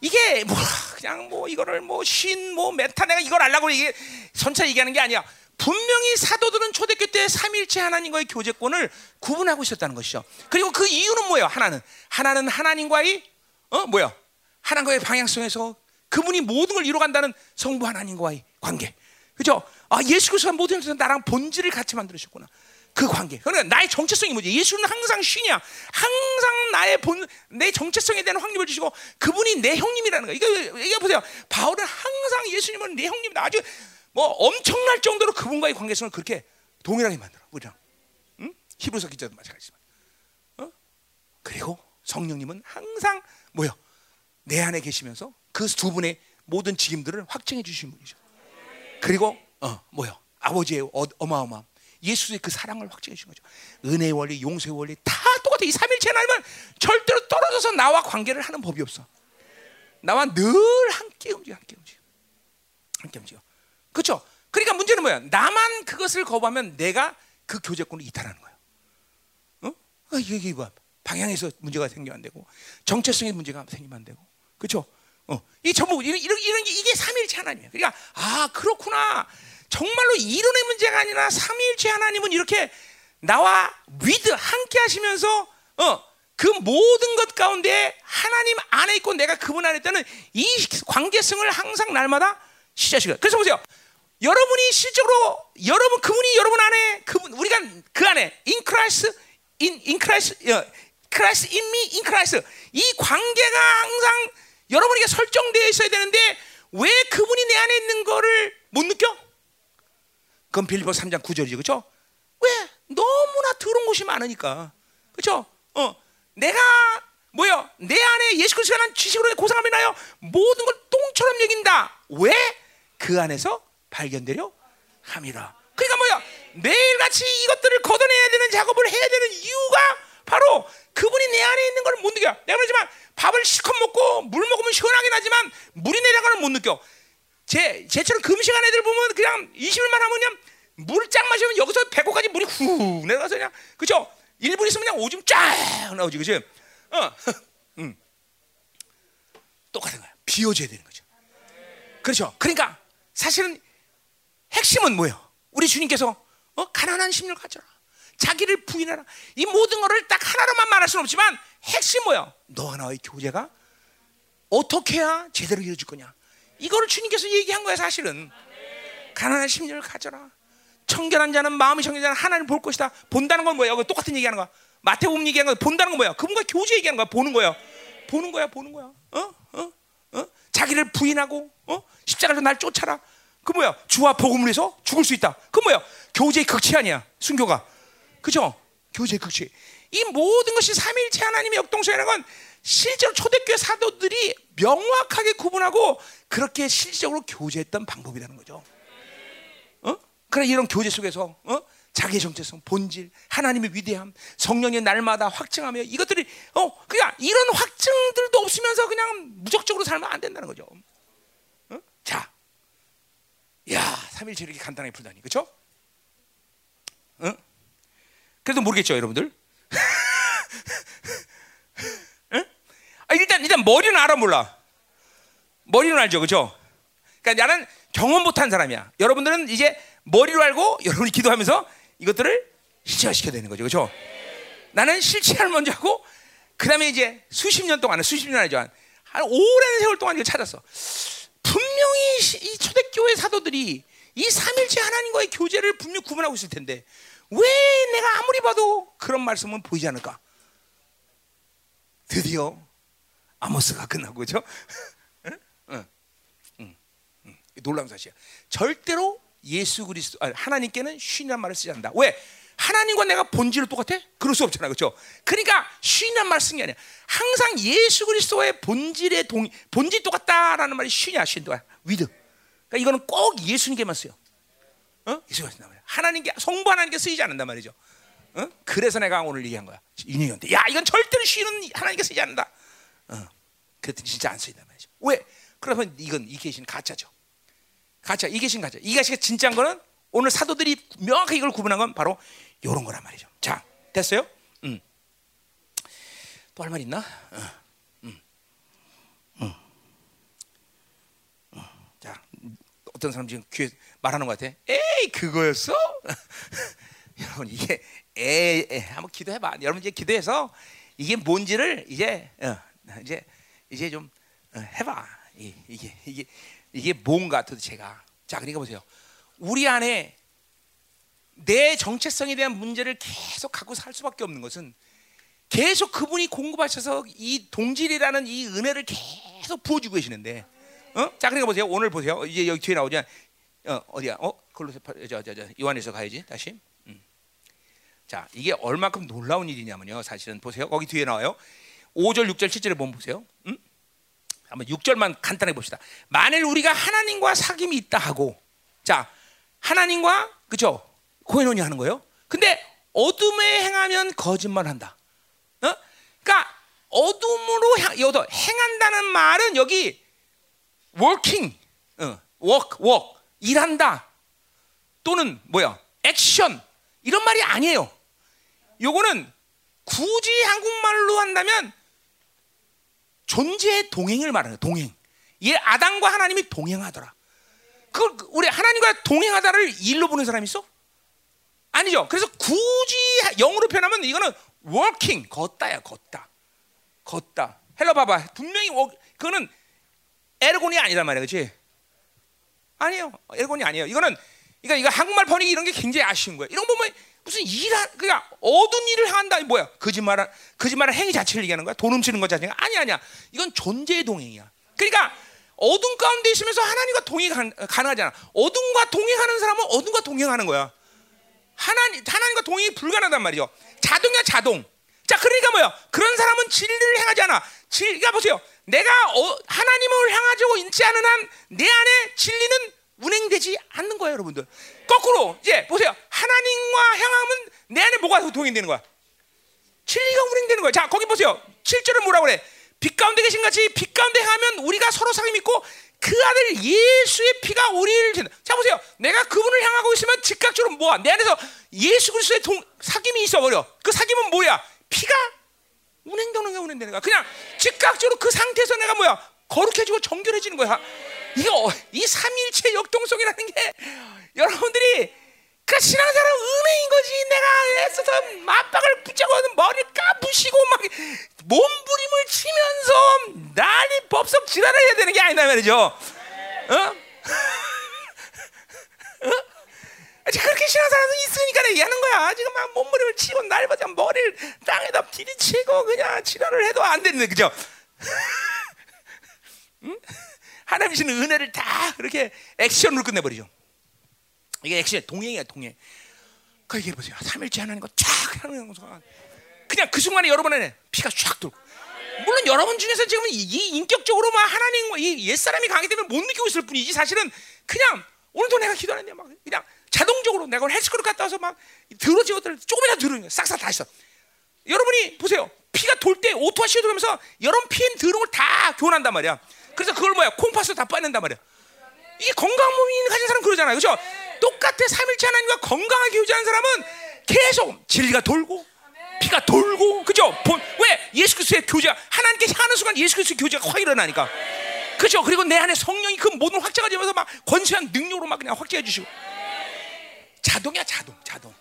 이게 뭐 그냥 뭐 이거를 뭐 신뭐 메타 내가 이걸 알라고 이게 선차 얘기하는 게 아니야. 분명히 사도들은 초대교 때 삼일체 하나님과의 교제권을 구분하고 있었다는 것이죠. 그리고 그 이유는 뭐예요? 하나는 하나는 하나님과의 어 뭐야? 하나님과의 방향성에서 그분이 모든 걸 이루어간다는 성부 하나님과의 관계. 그죠? 아, 예수 그리스도가 모든 것에서 나랑 본질을 같이 만들으셨구나. 그 관계. 그러니까 나의 정체성이 뭐지? 예수는 항상 신이야. 항상 나의 본, 내 정체성에 대한 확립을 주시고 그분이 내 형님이라는 거야. 이거, 이거 보세요. 바울은 항상 예수님은 내 형님이다. 아주 뭐 엄청날 정도로 그분과의 관계성을 그렇게 동일하게 만들어. 우리랑. 응? 히브리서 기자도 마찬가지지만. 어? 그리고 성령님은 항상 뭐요? 내 안에 계시면서 그 두 분의 모든 직임들을 확증해 주신 분이죠. 그리고 어, 뭐요? 아버지의 어, 어마어마함. 예수의 그 사랑을 확증해 주신 거죠. 은혜의 원리, 용서의 원리 다 똑같아. 이 삼일체 하나님은 절대로 떨어져서 나와 관계를 하는 법이 없어. 나와 늘 함께 움직여, 함께 움직여, 함께 움직여. 그렇죠? 그러니까 문제는 뭐야? 나만 그것을 거부하면 내가 그 교제권을 이탈하는 거야. 어? 아, 이게, 이게 뭐 방향에서 문제가 생기면 안 되고 정체성의 문제가 생기면 안 되고, 그렇죠? 어, 이 전부 이런 이런, 이런 게 이게 삼일체 하나님이야. 그러니까 아 그렇구나. 정말로 이론의 문제가 아니라 삼일체 하나님은 이렇게 나와 with 함께 하시면서 어, 그 모든 것 가운데 하나님 안에 있고 내가 그분 안에 있다는 이 관계성을 항상 날마다 시작시켜. 그래서 보세요. 여러분이 실적으로 여러분 그분이 여러분 안에 그분 우리가 그 안에 in Christ 어, Christ in me in Christ 이 관계가 항상 여러분에게 설정되어 있어야 되는데 왜 그분이 내 안에 있는 거를 못 느껴? 그건 빌리보 3장 9절이죠. 그렇죠? 왜? 너무나 더러운 곳이 많으니까. 그렇죠? 어. 내가 뭐야? 내 안에 예수 그리스도에 대한 지식으로 고상함이 나요. 모든 걸 똥처럼 여긴다. 왜? 그 안에서 발견되려 함이라. 그러니까 뭐야? 매일같이 이것들을 걷어내야 되는 작업을 해야 되는 이유가 바로 그분이 내 안에 있는 걸 못 느껴. 내가 그러지만 밥을 실컷 먹고 물 먹으면 시원하긴 하지만 물이 내려가는 못 느껴. 제, 제처럼 금식한 애들 보면 그냥 20일만 하면 그냥 물쫙 마시면 여기서 배고까지 물이 후 내려가서 그냥 그죠? 1분 있으면 그냥 오줌 쫙 나오지 그죠? 어, 음. 똑같은 거야. 비워줘야 되는 거죠. 그렇죠. 그러니까 사실은 핵심은 뭐예요? 우리 주님께서 어? 가난한 심령을 가져라. 자기를 부인하라. 이 모든 것을 딱 하나로만 말할 수는 없지만 핵심 뭐야? 너와 나의 교제가 어떻게 해야 제대로 이루어질 거냐? 이거를 주님께서 얘기한 거야 사실은. 가난한 심령을 가져라. 청결한 자는 마음이 청결한 하나님 볼 것이다. 본다는 건 뭐야? 똑같은 얘기하는 거야. 마태복음 얘기하는 거 본다는 건 뭐야? 그분과 교제 얘기하는 거야. 보는 거야. 보는 거야. 보는 거야. 어? 어? 어? 자기를 부인하고 어? 십자가로 날 쫓아라. 그 뭐야? 주와 복음을 해서 죽을 수 있다. 그 뭐야? 교제의 극치 아니야. 순교가. 그죠? 교제의 극치. 이 모든 것이 삼일체 하나님의 역동성이라는 건 실제로 초대교회 사도들이 명확하게 구분하고 그렇게 실질적으로 교제했던 방법이라는 거죠. 어? 그래 이런 교제 속에서 어? 자기의 정체성, 본질, 하나님의 위대함, 성령의 날마다 확증하며 이것들이 어 그냥 이런 확증들도 없으면서 그냥 무적적으로 살면 안 된다는 거죠. 어? 자, 야 삼일체 이렇게 간단하게 풀다니, 그렇죠? 어? 그래도 모르겠죠, 여러분들. 응? 아, 일단 일단 머리는 알아 몰라. 머리는 알죠, 그렇죠? 그러니까 나는 경험 못한 사람이야. 여러분들은 이제 머리로 알고 여러분이 기도하면서 이것들을 실체화시켜야 되는 거죠, 그렇죠? 나는 실체를 먼저 하고 그다음에 이제 수십 년 동안 수십 년 아니죠, 한 오랜 세월 동안 이걸 찾았어. 분명히 이 초대교회 사도들이 이 삼일체 하나님과의 교제를 분명 구분하고 있을 텐데 왜 내가 아무리 봐도 그런 말씀은 보이지 않을까? 드디어 아모스가 끝나고 그죠? 응? 응. 응. 응. 놀라운 사실이야. 절대로 예수 그리스도 아니, 하나님께는 σύν이란 말을 쓰지 않는다. 왜? 하나님과 내가 본질은 똑같아? 그럴 수 없잖아, 그렇죠? 그러니까 쓴게 아니야. 항상 예수 그리스도의 본질의 동 본질 똑같다라는 말이 σύν이야, σύν도야. with. 그러니까 이거는 꼭 예수님께만 쓰여. 어? 예수가 쓴단. 하나님께 성부 하나님께 쓰이지 않는단 말이죠. 어? 그래서 내가 오늘 얘기한 거야. 인형한테. 야, 이건 절대로 쉬는 하나님께 쓰지 않는다. 어. 그랬더니 진짜 안 쓰인단 말이죠. 왜? 그러면 이건 이 계시는 가짜죠. 가짜. 이 계신 가짜. 이 계시가 진짜인 거는 오늘 사도들이 명확하게 이걸 구분한 건 바로 이런 거란 말이죠. 자, 됐어요? 음. 또할 말 있나? 어. 음. 음. 음. 자, 어떤 사람 지금 귀에 말하는 것 같아. 에이, 그거였어? 여러분 이게 에, 에 한번 기도해봐. 여러분 이제 기도해서 이게 뭔지를 이제 어, 이제 이제 좀 어, 해봐. 이, 이게 이게 이게 뭔가 도대체가. 자, 그러니까 보세요. 우리 안에 내 정체성에 대한 문제를 계속 갖고 살 수밖에 없는 것은 계속 그분이 공급하셔서 이 동질이라는 이 은혜를 계속 부어주고 계시는데, 어? 자, 그러니까 보세요. 오늘 보세요. 이제 여기 뒤에 나오냐? 어, 어디야? 어, 걸로세 저저 저 요한에서 가야지 다시. 음. 자, 이게 얼마큼 놀라운 일이냐면요. 사실은 보세요. 거기 뒤에 나와요. 5절, 6절, 7절에 보면 보세요. 음? 한번 6절만 간단하게 봅시다. 만일 우리가 하나님과 사귐이 있다 하고, 자, 하나님과 그죠? 고인원이 하는 거예요. 근데 어둠에 행하면 거짓말한다. 어? 그러니까 어둠으로 향, 행한다는 말은 여기 working, 어, work, work, 일한다. 또는 뭐야? 액션 이런 말이 아니에요. 요거는 굳이 한국말로 한다면 존재의 동행을 말하는 동행. 얘 아담과 하나님이 동행하더라. 그 우리 하나님과 동행하다를 일로 보는 사람 있어? 아니죠. 그래서 굳이 영어로 표현하면 이거는 working 걷다야 걷다. 걷다. 헬라어 봐봐. 분명히 그거는 ἔργον이 아니란 말이야, 그렇지? 아니에요. ἔργον이 아니에요. 이거는 그러니까 이거 한국말 번역이 이런 게 굉장히 아쉬운 거예요. 이런 거 보면 무슨 일한 그냥 어두운 일을 한다 뭐야? 거짓말한 거짓말한 행위 자체를 얘기하는 거야? 돈 훔치는 것 자체가 아니 아니야. 이건 존재의 동행이야. 그러니까 어둠 가운데 있으면서 하나님과 동행 가능하잖아. 어둠과 동행하는 사람은 어둠과 동행하는 거야. 하나님 하나님과 동행이 불가능하단 말이죠. 자동이야 자동. 자 그러니까 뭐야? 그런 사람은 진리를 행하지 않아. 진, 그러니까 보세요. 내가 어, 하나님을 향하고 있지 않은 한 내 안에 진리는 운행되지 않는 거예요, 여러분들. 거꾸로 이제 보세요. 하나님과 향하면 내 안에 뭐가 동행되는 거야? 진리가 운행되는 거야. 자, 거기 보세요. 7절은 뭐라고 그래? 빛 가운데 계신 같이 빛 가운데 하면 우리가 서로 사귐 있고 그 아들 예수의 피가 우리를 진. 자 보세요. 내가 그분을 향하고 있으면 즉각적으로 뭐야? 내 안에서 예수 그리스도의 동, 사귐이 있어 버려. 그 사귐은 뭐야? 피가 운행되는 게 운행되는 거야. 그냥 즉각적으로 그 상태에서 내가 뭐야? 거룩해지고 정결해지는 거야. 이거 이 삼일체 역동성이라는 게 여러분들이 그러니까 신앙사람 은혜인 거지. 내가 애써서 맞박을 붙잡고 머리 까부시고 막 몸부림을 치면서 난리 법석 지랄을 해야 되는 게 아니다 말이죠. 어? 어? 그렇게 신앙사람도 있으니까 내가 하는 거야. 지금 막 몸부림을 치고 날마다 머리를 땅에다 비리치고 그냥 지랄을 해도 안 되는데 그죠? 응? 하나님 주는 은혜를 다 그렇게 액션으로 끝내버리죠. 이게 액션 동행이야 동행. 그 얘기해 보세요. 삼일째 하나님과 쫙 하는 거서 그냥 그 순간에 여러분의 피가 쫙 돌고. 물론 여러분 중에서 지금 이, 이 인격적으로 막 하나님 이 옛 사람이 강하기 때문에 못 느끼고 있을 뿐이지 사실은 그냥 오늘도 내가 기도하는데 막 그냥 자동적으로 내가 헬스클럽 갔다 와서 막 들어진 것들 조금이라도 들어는 싹싹 다 있어. 여러분이 보세요. 피가 돌 때 오토와 시도 하면서 여러분 피엔 들어온 걸다 교환한단 말이야. 그래서 그걸 뭐야 콩파스 다 빠낸단 말이야. 이게 건강 몸이 가진 사람 그러잖아요. 그죠? 똑같아. 삼일째 하나님과 건강하게 유지하는 사람은 계속 진리가 돌고 피가 돌고 그죠? 왜? 예수 그리스도의 교제가 하나님께 향하는 순간 예수 그리스도의 교제가 확 일어나니까. 그죠? 그리고 내 안에 성령이 그 모든 확장을 되면서 막 권세한 능력으로 막 그냥 확장해 주시고. 자동이야 자동 자동.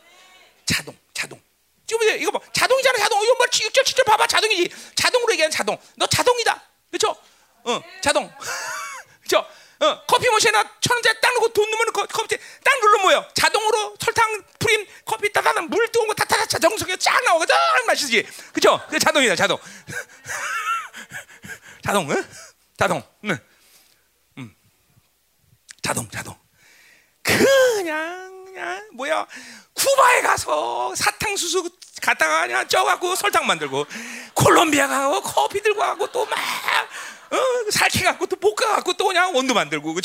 자동 자동. 지금 이거 뭐 자동이잖아 자동. 이거 뭐 6절 7절 봐봐. 자동이지. 자동으로 얘기하는 자동. 너 자동이다. 그렇죠? 어 자동. 그렇죠? 어, 커피 머신에나 천 원짜리 딱 넣고 돈 넣으면 그 커피 딱 눌러 뭐요 자동으로 설탕 프림 커피 따다다 물 뜨거운 거 다다다 자동석에 쫙 나오고 쫙 마시지 그죠? 그 자동이다 자동 자동 응? 자동 응. 음. 자동 자동 그냥 그냥 뭐야 쿠바에 가서 사탕수수 갔다가 그냥 쪄갖고 설탕 만들고 콜롬비아 가고 커피 들고 가고 또 막 어, 살키 갖고 또 볶아 갖고 또 그냥 원두 만들고? 어,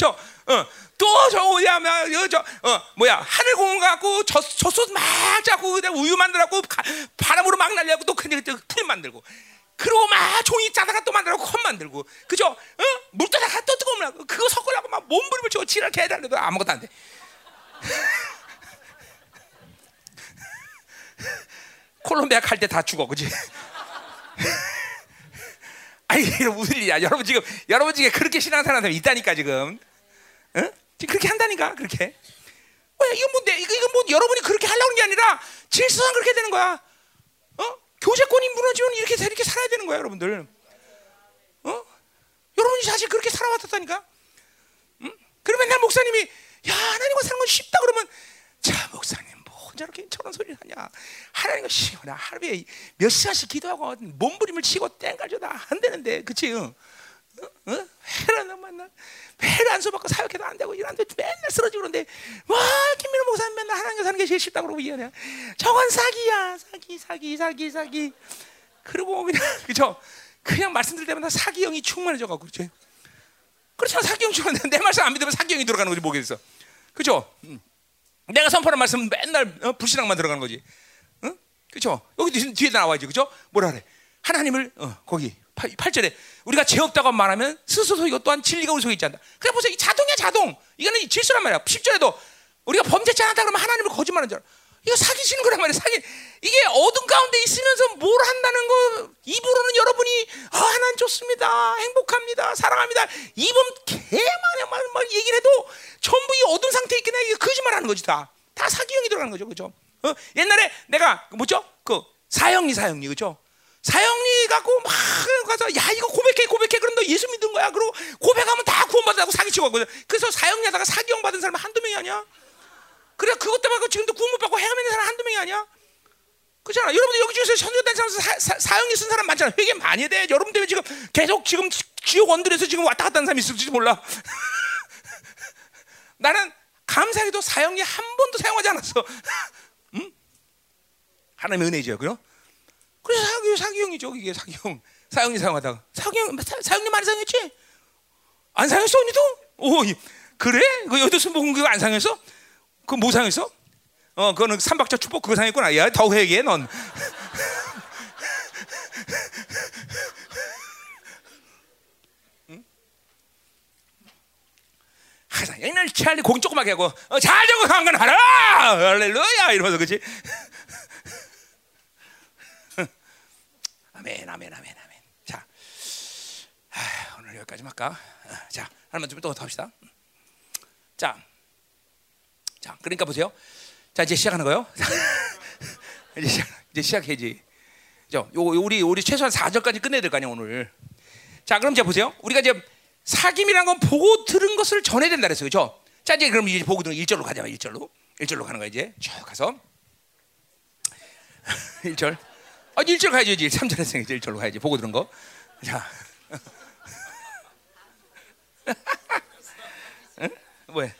또저 뭐야 저 어, 뭐야 하늘 공원 갖고 젖솥 막 잡고 그냥 우유 만들고 바람으로 막 날려고 또 그냥 풀 만들고 그리고 막 종이 짜다가 또 만들고 컵 만들고 그죠? 어? 물 떠다가 또 뜨거우면 그거 섞으려고 막 몸부림을 치고 지랄 개달려도 아무것도 안 돼. 콜롬비아 갈 때 다 죽어, 그지? 아니 무슨 일이야? 여러분 지금 여러분 중에 그렇게 신앙사는 사람이 있다니까 지금, 응? 지금 그렇게 한다니까 그렇게. 왜 이거 뭔데? 이거 이거 뭐 여러분이 그렇게 하려는 게 아니라 질서상 그렇게 되는 거야. 어? 교제권이 무너지면 이렇게 이렇게 살아야 되는 거야, 여러분들. 어? 여러분이 사실 그렇게 살아왔다니까. 응? 그러면 맨날 목사님이 야 하나님과 사는 건 쉽다 그러면 혼자 이렇게 저런 소리를 하냐? 하나님과 시원하 하루에 몇 시간씩 기도하고 몸부림을 치고 땡가져 나안 되는데, 그치? 응? 어? 어? 해라는 만나? 해를 안 써받고 사역해도 안 되고 이런데 맨날 쓰러지고 그런데. 와 김민호 목사님 맨날 하나님과 사는 게 제일 쉽다 그러고 이해하냐? 저건 사기야. 사기 사기 사기 사기. 그리고 그냥 그죠? 그냥 말씀드릴 때마다 사기형이 충만해져 갖고 그렇지? 그렇잖아 사기형 충만해. 내 말씀 안 믿으면 사기형이 들어가는 거지 뭐겠어 그죠? 음. 내가 선포하는 말씀은 맨날 어, 불신앙만 들어가는 거지. 응? 그렇죠? 여기 뒤에 나와야지. 그죠? 뭐라 그래? 하나님을 어, 거기 8, 절에 우리가 죄 없다고 말하면 스스로 이것 또한 진리가 우리 속에 있지 않다. 그래 보세요. 이 자동이야 자동. 이거는 질서란 말이야. 10절에도 우리가 범죄치 않았다 그러면 하나님을 거짓말하는 줄 알아. 이거 사기치는 거란 말이야. 사기. 이게 어둠 가운데 있으면서 뭘 한다는 거 입으로는 여러분이 아, 하나님 좋습니다. 행복합니다. 사랑합니다. 입은 말, 말 얘기를 해도 전부 이 어둠 상태에 있긴 해. 이거 거짓말 하는 거지 다. 다 사기형이 들어가는 거죠. 그죠? 어? 옛날에 내가 뭐죠? 그 사형리 사형리 그죠? 사형리 갖고 막 가서 야 이거 고백해 고백해 그럼 너 예수 믿은 거야. 그리고 고백하면 다 구원받았다고 사기치고 하거든. 그래서 사형리 하다가 사기형 받은 사람 한두 명이 아니야. 그래 그것 때문에 지금도 구원 받고 헤매는 사람 한두 명이 아니야. 그렇잖아. 여러분들 여기 중에서 선교단 사람 사형리 쓴 사람 많잖아. 회개 많이 돼. 여러분 때문에 지금 계속 지금 지옥 언들에서 지금 왔다 갔다 하는 사람이 있을지 몰라. 나는 감사하게도 사형리 한 번도 사용하지 않았어. 응? 하나님의 은혜죠, 그럼? 그래서 사기 사기형이죠, 이게 사기형. 사형리 사용하다가 사기형 사형리 많이 사용했지? 안 사용했어, 언니도? 오, 그래? 그 여덟 순복음 그거 안 사용했어? 그거 뭐 사용했어? 어, 그거는 삼박자 축복 그거 사용했구나. 야, 더 회개해, 넌. 항상 옛날 찰리 고기 조그맣게 하고 어, 잘 되고 강건 하라 할렐루야 이러면서 그렇지 아멘 아멘 아멘 아멘 자 아, 오늘 여기까지 할까 어, 자, 하나만 좀또 합시다. 자, 자, 그러니까 보세요. 자, 이제 시작하는 거요. 이제 시작, 이제 시작해지. 죠. 요 우리 우리 최소한 4절까지 끝내야 될 거 아니야 오늘. 자, 그럼 이제 보세요. 우리가 이제 사귐이란 건 보고 들은 것을 전해야 된다 그랬어요. 그죠? 자, 이제 그럼 이제 보고 들은 1절로 가자. 1절로. 1절로 가는 거야 이제. 쭉 가서 1절. 아, 1절 가야지. 3절 했으니까 이제 1절로 가야지. 보고 들은 거. 자. 응? 뭐야?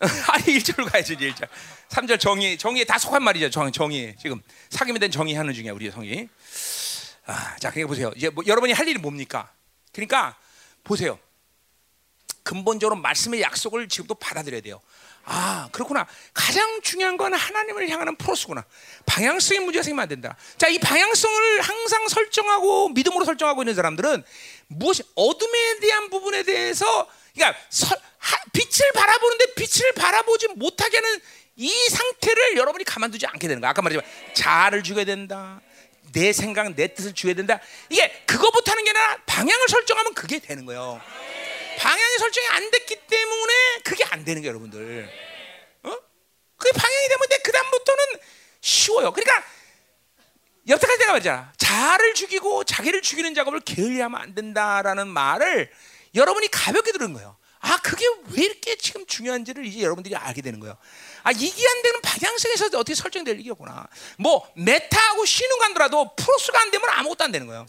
아니 1절로 가야지 1절. 3절 정의 정의에 다 속한 말이죠. 정 정의. 지금 사귐에 대한 정의 하는 중이야 우리 성이. 아, 자, 그러니까 보세요. 이제 뭐, 여러분이 할 일이 뭡니까? 그러니까 보세요. 근본적으로 말씀의 약속을 지금도 받아들여야 돼요. 아, 그렇구나. 가장 중요한 건 하나님을 향하는 프로스구나. 방향성의 문제가 생기면 안 된다. 자, 이 방향성을 항상 설정하고 믿음으로 설정하고 있는 사람들은 무엇이 어둠에 대한 부분에 대해서 그러니까 서, 하, 빛을 바라보는데 빛을 바라보지 못하게 하는 이 상태를 여러분이 가만두지 않게 되는 거야. 아까 말했지만 자아를 죽여야 된다. 내 생각, 내 뜻을 죽여야 된다. 이게 그거부터 하는 게 아니라 방향을 설정하면 그게 되는 거예요. 방향이 설정이 안 됐기 때문에 그게 안 되는 거예요, 여러분들. 어? 그게 방향이 되면 그 다음부터는 쉬워요. 그러니까 여태까지 내가 말했잖아. 자아를 죽이고 자기를 죽이는 작업을 게을리하면 안 된다라는 말을 여러분이 가볍게 들은 거예요. 아, 그게 왜 이렇게 지금 중요한지를 이제 여러분들이 알게 되는 거예요. 아, 이게 안 되는 방향성에서 어떻게 설정될 일이었구나. 뭐, 메타하고 신우 간더라도 프로스가 안 되면 아무것도 안 되는 거예요.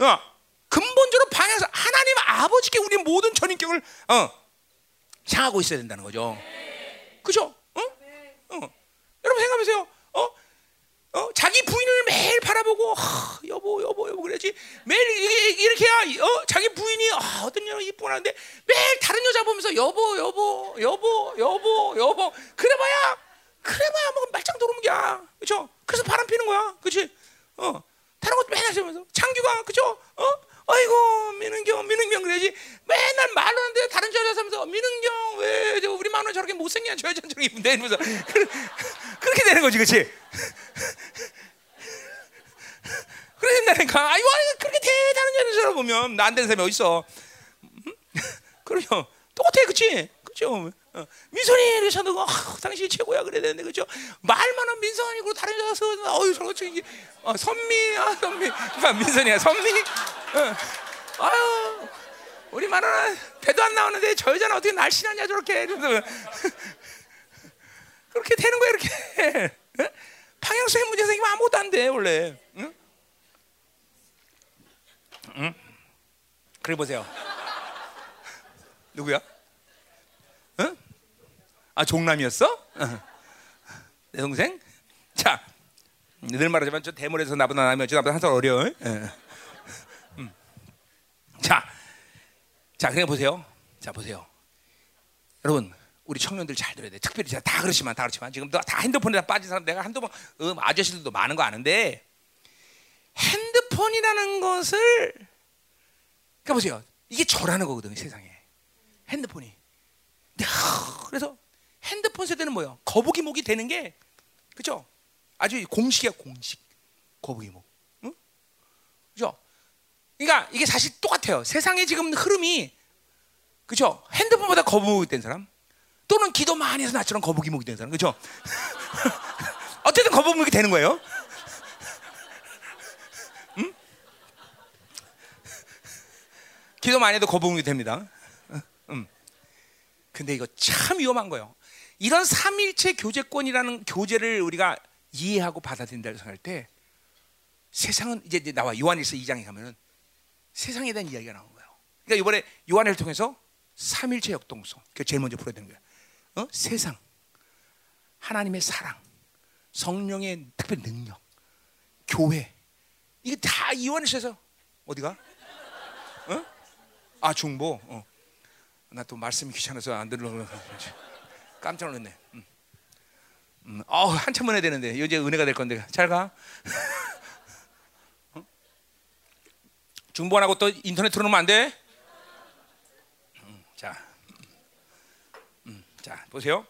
어, 근본적으로 방향성, 하나님 아버지께 우리 모든 전인격을, 어, 향하고 있어야 된다는 거죠. 그죠? 어? 어. 여러분 생각해보세요. 어? 어? 자기 부인을 매일 바라보고 하, 여보 여보 여보 그래야지 매일 이렇게 해야 어? 자기 부인이 아, 어떤 여자 이쁘나는데 매일 다른 여자 보면서 여보 여보 여보 여보 여보 그래봐야 그래봐야 뭐 말짱 도루묵이야 그렇죠? 그래서 바람 피는 거야 그렇지? 어 다른 것도 맨날 하면서 창규가 그렇죠? 어? 아이고 민은경 민은경 그래야지. 맨날 말로 하는데 다른 여자 사면서 민은경 왜 우리 마누라 저렇게 못생겨 저 여자 저렇게 이쁜데? 이러면서. 그렇게 되는 거지 그렇지? 그래 된다니까. 아이고 그렇게 대단한 여자를 보면. 나 안 되는 사람이 어딨어? 그러죠. 똑같아 그치? 그죠? 어. 민선이 그래서 너가 아, 당신이 최고야 그래야 되는데 그죠? 말만은 민선이 고 다른 여자서 어유 저거 저기 어, 선미 아 선미 아, 민선이야 선미 어. 아유 우리 말은 배도 안 나오는데 저 여자는 어떻게 날씬하냐 저렇게 그렇게 되는 거야 이렇게 방향성의 문제 생기면 아무것도 안 돼 원래 응? 응? 그래 보세요 누구야? 응? 아 종남이었어? 내 동생? 자, 늘 말하지만 저 대물에서 나보다 나면 저 나보다 한 살 어려. 음. 자, 자, 그냥 보세요. 자, 보세요. 여러분, 우리 청년들 잘 들어야 돼. 특별히 제가 다 그렇지만 다 그렇지만 지금 다 핸드폰에 다 빠진 사람 내가 한두 번 음, 아저씨들도 많은 거 아는데 핸드폰이라는 것을 그러니까 보세요. 이게 절하는 거거든요, 세상에. 핸드폰이. 그래서 핸드폰 세대는 뭐예요? 거북이 목이 되는 게 그죠? 아주 공식이야 공식 거북이 목. 응? 그죠? 그러니까 이게 사실 똑같아요. 세상의 지금 흐름이 그죠? 핸드폰보다 거북이목이 된 사람 또는 기도 많이 해서 나처럼 거북이 목이 된 사람 그죠? 어쨌든 거북이 목이 되는 거예요. 응? 기도 많이 해도 거북이목이 됩니다. 음. 근데 이거 참 위험한 거예요. 이런 삼일체 교제권이라는 교제를 우리가 이해하고 받아들인다고 생각할 때 세상은 이제 나와 요한일서 2장에 가면은 세상에 대한 이야기가 나오는 거예요. 그러니까 이번에 요한을 통해서 삼일체 역동성 그 제일 먼저 풀어야 되는 거예요. 어? 세상, 하나님의 사랑, 성령의 특별 능력, 교회 이게 다 요한일서에서 어디가? 어? 아 중보. 어. 나 또 말씀이 귀찮아서 안 들으려고 깜짝 놀랐네. 음. 음. 어, 한참만 해야 되는데 이제 은혜가 될 건데 잘 가. 어? 중보 안 하고 또 인터넷 틀어놓으면 안 돼. 음, 자, 음, 자 보세요.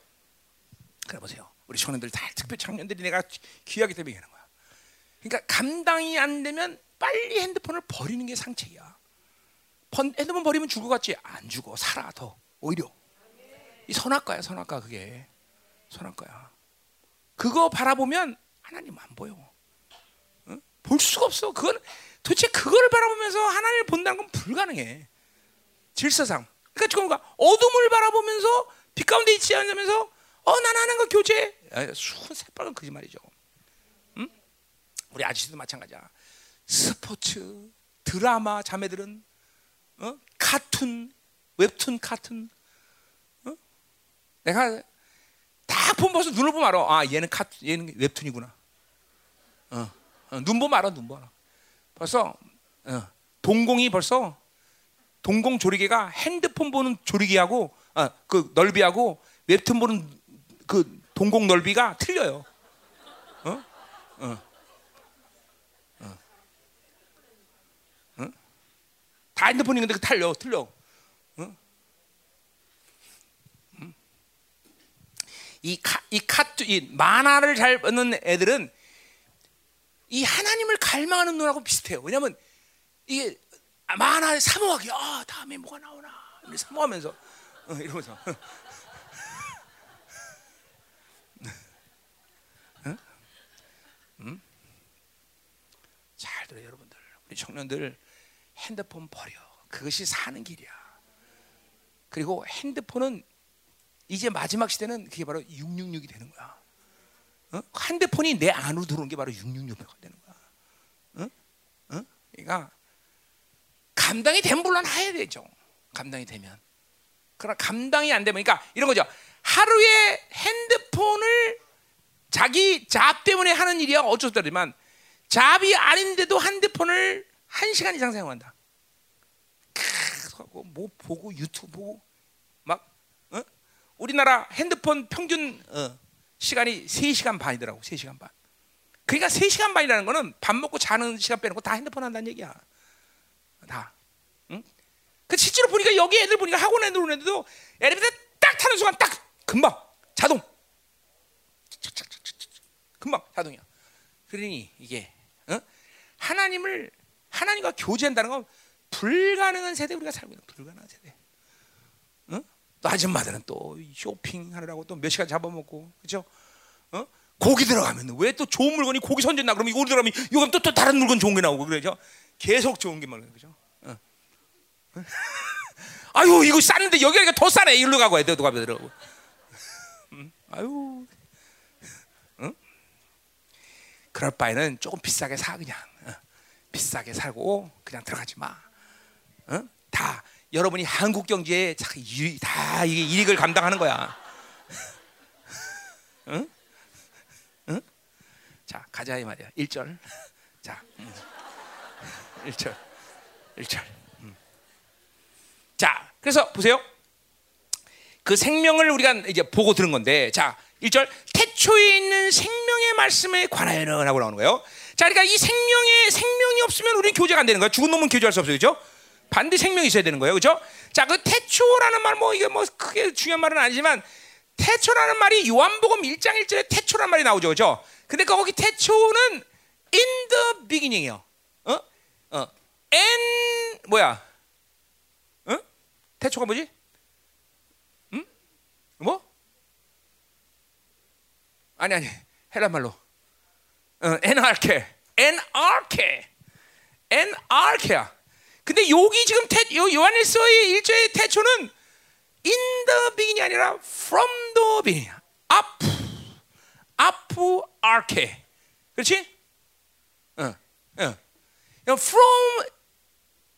그래 보세요. 우리 청년들 다 특별 청년들이 내가 귀하기 때문에 하는 거야. 그러니까 감당이 안 되면 빨리 핸드폰을 버리는 게 상책이야. 번- 핸드폰 버리면 죽을 것 같지? 안 죽어. 살아 더. 오히려. 이 선악과야, 선악과 그게. 선악과야. 그거 바라보면 하나님 안 보여. 응? 볼 수가 없어. 그건 도대체 그걸 바라보면서 하나님을 본다는 건 불가능해. 질서상. 그러니까 지금 뭔가 어둠을 바라보면서 빛 가운데 있지 않으면서 어, 난 하는 거 교제. 아, 수은 새빨간 거짓말이죠. 응? 우리 아저씨도 마찬가지야. 스포츠, 드라마 자매들은 어? 카툰, 웹툰 카툰. 어? 내가 딱 보면 벌써 눈을 보면 알아. 아, 얘는 카 얘는 웹툰이구나. 어, 어, 눈 보면 알아, 눈 보면 알아. 벌써 어, 동공이 벌써 동공 조리개가 핸드폰 보는 조리개하고 아, 그 넓이하고 웹툰 보는 그 동공 넓이가 틀려요. 어? 어. 어. 다 핸드폰이 근데 틀려, 틀려. 어? 음. 이 카, 이 카투, 이 만화를 잘 보는 애들은 이 하나님을 갈망하는 눈하고 비슷해요. 왜냐하면 이게 만화의 사모하기, 아 다음에 뭐가 나오나 사모하면서 어, 이러면서. 응? 응? 잘 들어요, 여러분들. 우리 청년들 핸드폰 버려. 그것이 사는 길이야. 그리고 핸드폰은 이제 마지막 시대는 그게 바로 666이 되는 거야. 어? 핸드폰이 내 안으로 들어온 게 바로 666가 되는 거야. 어? 어? 그러니까 감당이 되면 물론 해야 되죠. 감당이 되면. 그러나 감당이 안 되면, 그러니까 이런 거죠. 하루에 핸드폰을 자기 잡 때문에 하는 일이야 어쩔 수 없지만 잡이 아닌데도 핸드폰을 한 시간 이상 사용한다. 계속 하고 뭐 보고 유튜브 보고 막 어? 우리나라 핸드폰 평균 어, 시간이 3시간 반이더라고. 3시간 반. 그러니까 3시간 반이라는 거는 밥 먹고 자는 시간 빼놓고 다 핸드폰 한다는 얘기야. 다. 응? 그 실제로 보니까 여기 애들 보니까 학원 애들 오는 애들도 엘리베이터 딱 타는 순간 딱 금방 자동. 금방 자동이야. 그러니 이게 어? 하나님을 하나님과 교제한다는 건 불가능한 세대 우리가 살고 있는 불가능한 세대. 어? 또 아줌마들은 또 쇼핑하느라고 또 몇 시간 잡아먹고 그죠? 어? 고기 들어가면 왜 또 좋은 물건이 고기 선전나 그러면 이거 들어가면 이거 또, 또 다른 물건 좋은 게 나오고 그러죠? 계속 좋은 게만 그죠? 어. 아유 이거 쌌는데 여기가 더 싸네 일로 가고 해도 가면 들어가고. 음, 아유, 응? 그럴 바에는 조금 비싸게 사 그냥 어. 비싸게 살고 그냥 들어가지 마. 어? 다 여러분이 한국 경제에 다 이익을 감당하는 거야. 응? 응? 자 가자 이 말이야. 1절. 자, 음. 1절. 1절. 음. 자, 그래서 보세요. 그 생명을 우리가 이제 보고 들은 건데, 자, 1절 태초에 있는 생명의 말씀에 관하여는 하고 나오는 거예요. 자, 그러니까 이 생명의 생명이 없으면 우리는 교제가 안 되는 거야. 죽은 놈은 교제할 수 없어요, 그렇죠? 반드시 생명이 있어야 되는 거예요, 그렇죠? 자, 그 태초라는 말 뭐 이게 뭐 크게 중요한 말은 아니지만 태초라는 말이 요한복음 1장 1절에 태초라는 말이 나오죠, 그렇죠? 근데 거기 태초는 in the beginning이요. 어? 어. and 뭐야? 어? 태초가 뭐지? 응? 뭐? 아니 아니 헬라 말로. 어, 에나르케, 에나르케, 에나르케야. 근데 여기 지금 태, 요 요한일서의 일조의 태초는 in the beginning이 아니라 from the beginning. 앞, 앞, 아르케. 그렇지? 어, 어. from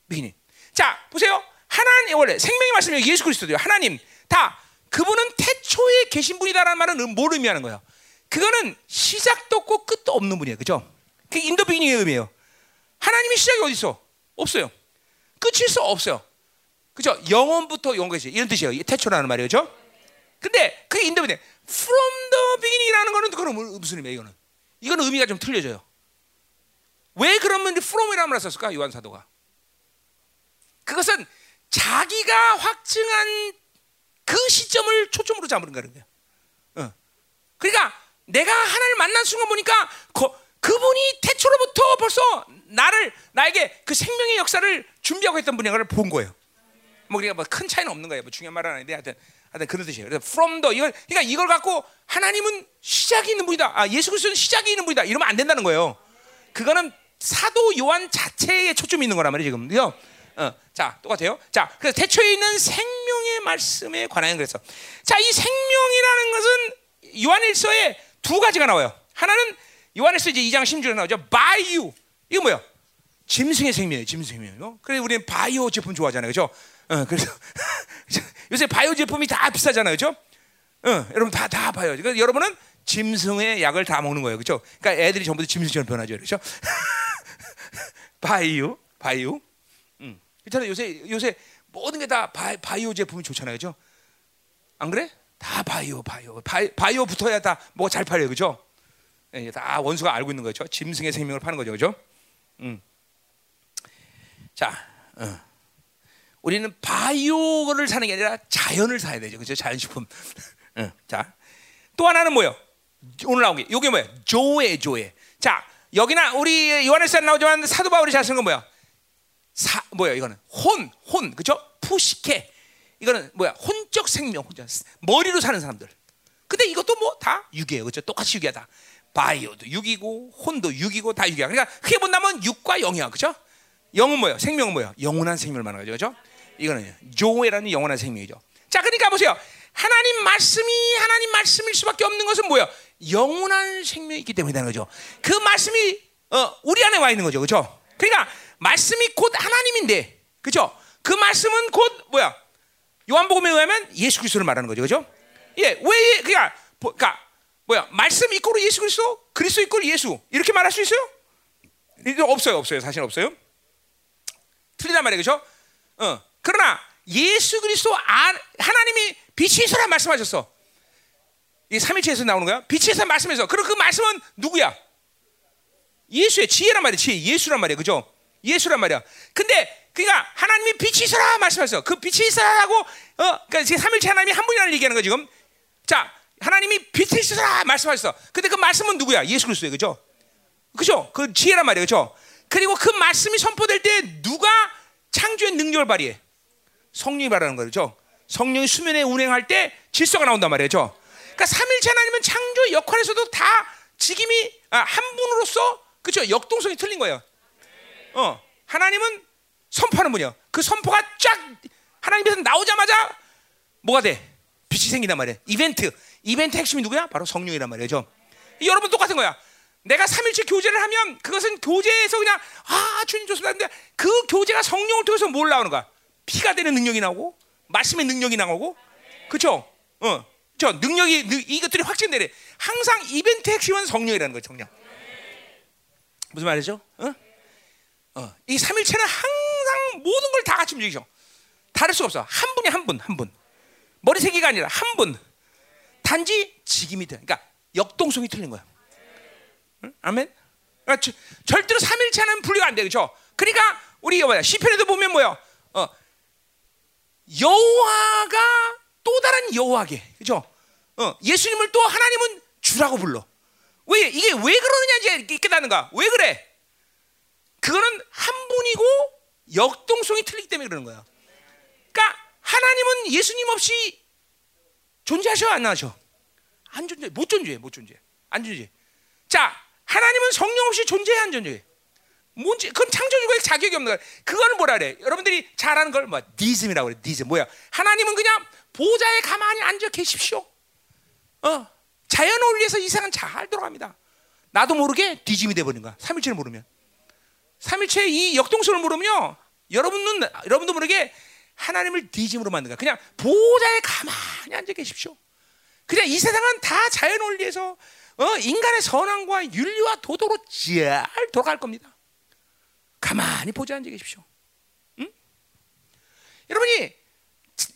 beginning. 자, 보세요. 하나님 원래 생명의 말씀이 예수 그리스도죠. 하나님 다 그분은 태초에 계신 분이다라는 말은 뭘 의미하는 거예요? 그거는 시작도 없고 끝도 없는 분이에요. 그죠? 그게 in the beginning의 의미예요. 하나님의 시작이 어디 있어? 없어요. 끝일 수 없어요. 그죠? 영원부터 영원까지 이런 뜻이에요. 태초라는 말이에요. 그죠? 근데 그게 in the beginning. from the beginning이라는 거는 그건 무슨 의미예요, 이거는? 이건 의미가 좀 틀려져요. 왜 그러면 from이라는 말을 썼을까? 요한 사도가. 그것은 자기가 확증한 그 시점을 초점으로 잡은 거예요. 어. 그러니까 내가 하나님을 만난 순간 보니까 거, 그분이 태초로부터 벌써 나를 나에게 그 생명의 역사를 준비하고 있던 분인 걸 본 거예요. 뭐 그러니까 뭐큰 차이는 없는 거예요. 뭐 중요한 말은 아닌데 하여튼 하여튼 그런 뜻이에요. 그래서 from the 이걸 그러니까 이걸 갖고 하나님은 시작이 있는 분이다. 아 예수 그리스도는 시작이 있는 분이다. 이러면 안 된다는 거예요. 그거는 사도 요한 자체에 초점이 있는 거란 말이에요 지금. 그죠? 어, 자 똑같아요. 자 그래서 태초에 있는 생명의 말씀에 관하여 그래서 자 이 생명이라는 것은 요한일서에 두 가지가 나와요. 하나는 요한일서 이제 2장 16절에 나오죠. 바이오 이거 뭐야? 짐승의 생명이에요. 짐승의 생명. 그래 우리는 바이오 제품 좋아하잖아요, 그죠? 어, 그래서 요새 바이오 제품이 다 비싸잖아요, 그죠? 어, 여러분 다 다 봐요. 그러니까 여러분은 짐승의 약을 다 먹는 거예요, 그죠? 그러니까 애들이 전부 다 짐승처럼 변하죠, 그렇죠? 바이오, 바이오. 음. 그렇잖아요. 요새 요새 모든 게 다 바이오 제품이 좋잖아요, 그죠? 안 그래? 다 바이오, 바이오, 바이, 바이오 붙어야 다 뭐 잘 팔려요, 그죠? 예, 다 원수가 알고 있는 거죠. 짐승의 생명을 파는 거죠, 그죠? 음. 자, 어. 우리는 바이오를 사는 게 아니라 자연을 사야 되죠, 그죠? 자연식품. 어. 자, 또 하나는 뭐요? 오늘 나온 게 이게 뭐야? 조에 조에. 자, 여기나 우리 요한에서 나오지만 사도 바울이 잘 쓰는 건 뭐야? 사 뭐야 이거는 혼, 혼, 그죠? 푸시케. 이거는 뭐야? 혼적 생명, 혼적 머리로 사는 사람들. 근데 이것도 뭐다 육이에요, 그죠? 똑같이 육이다. 바이오도 육이고 혼도 육이고 다 육이야. 그러니까 크게 본다면 육과 영이야, 그죠? 영은 뭐예요? 생명은 뭐예요? 영원한 생명을 말하는 거죠, 그죠? 이거는 조에라는 영원한 생명이죠. 자, 그러니까 보세요. 하나님 말씀이 하나님 말씀일 수밖에 없는 것은 뭐예요? 영원한 생명이 있기 때문이라는 거죠. 그 말씀이 어, 우리 안에 와 있는 거죠, 그죠? 그러니까 말씀이 곧 하나님인데, 그죠? 그 말씀은 곧 뭐야? 요한복음에 의하면 예수 그리스도를 말하는 거죠, 그죠? 예, 왜 그러니까, 그러니까 뭐야? 말씀 이꼬로 예수 그리스도, 그리스도 이꼬로 예수 이렇게 말할 수 있어요? 없어요, 없어요. 사실 없어요. 틀리단 말이에요, 그죠? 어. 그러나 예수 그리스도 안, 하나님이 빛이 있어라 말씀하셨어. 이 삼일체에서 나오는 거야. 빛이 있어 말씀해서. 그럼 그 말씀은 누구야? 예수의 지혜란 말이야. 지혜. 예수란 말이야. 그죠? 예수란 말이야. 근데 그러니까 하나님이 빛이 있어라 말씀하셨어. 그 빛이 있어라고 어 그러니까 삼일체 하나님이 한 분이라는 얘기하는 거 지금. 자, 하나님이 빛이 있어라 말씀하셨어. 근데 그 말씀은 누구야? 예수 그리스도예요. 그죠? 그죠? 그 지혜란 말이에요. 그죠? 그리고 그 말씀이 선포될 때 누가 창조의 능력을 발휘해? 성령이 발하는 거죠. 성령이 수면에 운행할 때 질서가 나온단 말이죠. 그러니까 삼일체 하나님은 창조 역할에서도 다 직임이 아, 한 분으로서 그렇죠. 역동성이 틀린 거예요. 어, 하나님은 선포하는 분이요. 그 선포가 쫙 하나님께서 나오자마자 뭐가 돼? 빛이 생긴단 말이에요. 이벤트. 이벤트 핵심이 누구야? 바로 성령이란 말이죠. 여러분 똑같은 거야. 내가 삼일째 교제를 하면 그것은 교제에서 그냥 아 주님 좋습니다. 근데 그 교제가 성령을 통해서 뭘 나오는 거야? 피가 되는 능력이 나오고 말씀의 능력이 나오고 그렇죠? 어, 저 능력이 이것들이 확진되래. 항상 이벤트 핵심은 성령이라는 거예요. 성령. 무슨 말이죠? 어? 어, 이 삼일체는 항상 모든 걸 다 같이 움직이죠. 다를 수가 없어. 한 분이 한 분, 한 분. 머리 세 개가 아니라 한 분. 단지 직임이 돼. 그러니까 역동성이 틀린 거야. 응? 아멘. 그러니까 저, 절대로 삼일체는 분리가 안 돼, 그렇죠? 그러니까 우리 뭐야 시편에도 보면 뭐야, 어, 여호와가 또 다른 여호와게, 그죠? 어, 예수님을 또 하나님은 주라고 불러. 왜 이게 왜 그러느냐 이제 깨닫는가? 왜 그래? 그거는 한 분이고 역동성이 틀리기 때문에 그러는 거야. 그러니까 하나님은 예수님 없이 존재하셔 안 하셔? 안 존재, 못 존재해, 못 존재, 안 존재. 자, 하나님은 성령 없이 존재해 안 존재해? 뭔지 그건 창조주의 자격이 없는 거야. 그거는 뭐라 그래? 여러분들이 잘 아는 걸 뭐 디즘이라고 그래. 디즘 뭐야? 하나님은 그냥 보좌에 가만히 앉아 계십시오. 어, 자연 원리에서 이 세상 잘 돌아갑니다. 나도 모르게 디즘이 돼버린 거야. 삼일체를 모르면. 삼일체의 이 역동성을 모르면요. 여러분은 여러분도 모르게 하나님을 디즘으로 만든 거야. 그냥 보좌에 가만히 앉아 계십시오. 그냥 이 세상은 다 자연 원리에서 어, 인간의 선함과 윤리와 도덕으로 잘 돌아갈 겁니다. 가만히 보지 앉아 계십시오. 응? 여러분이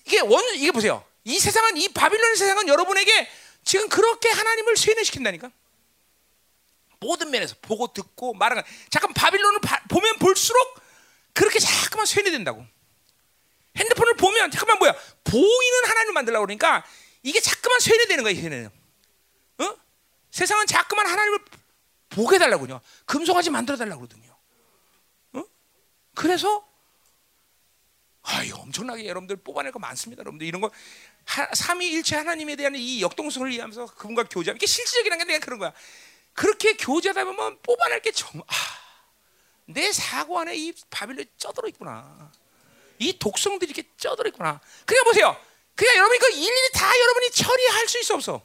이게 원 이게 보세요. 이 세상은 이 바빌론의 세상은 여러분에게 지금 그렇게 하나님을 세뇌시킨다니까. 모든 면에서 보고 듣고 말하는 잠깐 바빌론을 바, 보면 볼수록 그렇게 자꾸만 세뇌된다고. 핸드폰을 보면 잠깐만 뭐야 보이는 하나님을 만들려고 그러니까 이게 자꾸만 세뇌되는 거야 세뇌는. 어? 세상은 자꾸만 하나님을 보게 달라고요. 금송아지 만들어 달라고 그러거든요. 그래서 아, 이거 엄청나게 여러분들 뽑아낼 거 많습니다. 여러분들 이런 거 하, 삼위일체 하나님에 대한 이 역동성을 이해하면서 그분과 교제하면 이게 실질적이라는 게 내가 그런 거야. 그렇게 교제하다 보면 뽑아낼 게 정, 아, 내 사고 안에 이 바빌론이 쪄들어 있구나. 이 독성들이 이렇게 쪄들어 있구나. 그냥 보세요. 그냥 여러분이 그 일일이 다 여러분이 처리할 수 있어 없어.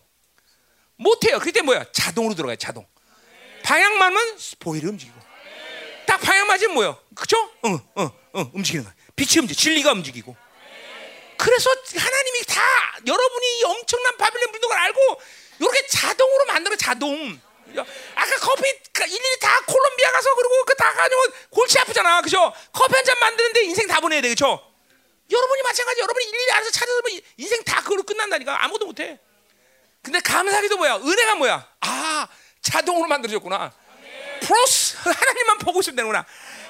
못해요. 그때 뭐야? 자동으로 들어가요. 자동. 방향 맞으면 보이를 움직이고. 딱 방향 맞으면 뭐야? 그죠? 응, 응, 응, 움직이는 거야. 빛이 움직, 진리가 움직이고. 그래서 하나님이 다 여러분이 이 엄청난 바빌론 문동을 알고 이렇게 자동으로 만들어 자동. 아까 커피 일일이 다 콜롬비아 가서 그리고 그 다 가지고 골치 아프잖아, 그죠? 커피 한 잔 만드는데 인생 다 보내야 돼, 그죠? 여러분이 마찬가지, 여러분이 일일이 알아서 찾아서 인생 다 그걸로 끝난다니까 아무도 못해. 근데 감사하게도 뭐야? 은혜가 뭐야? 아, 자동으로 만들어졌구나. 프로스 하나님만 보고 있으면 되는구나.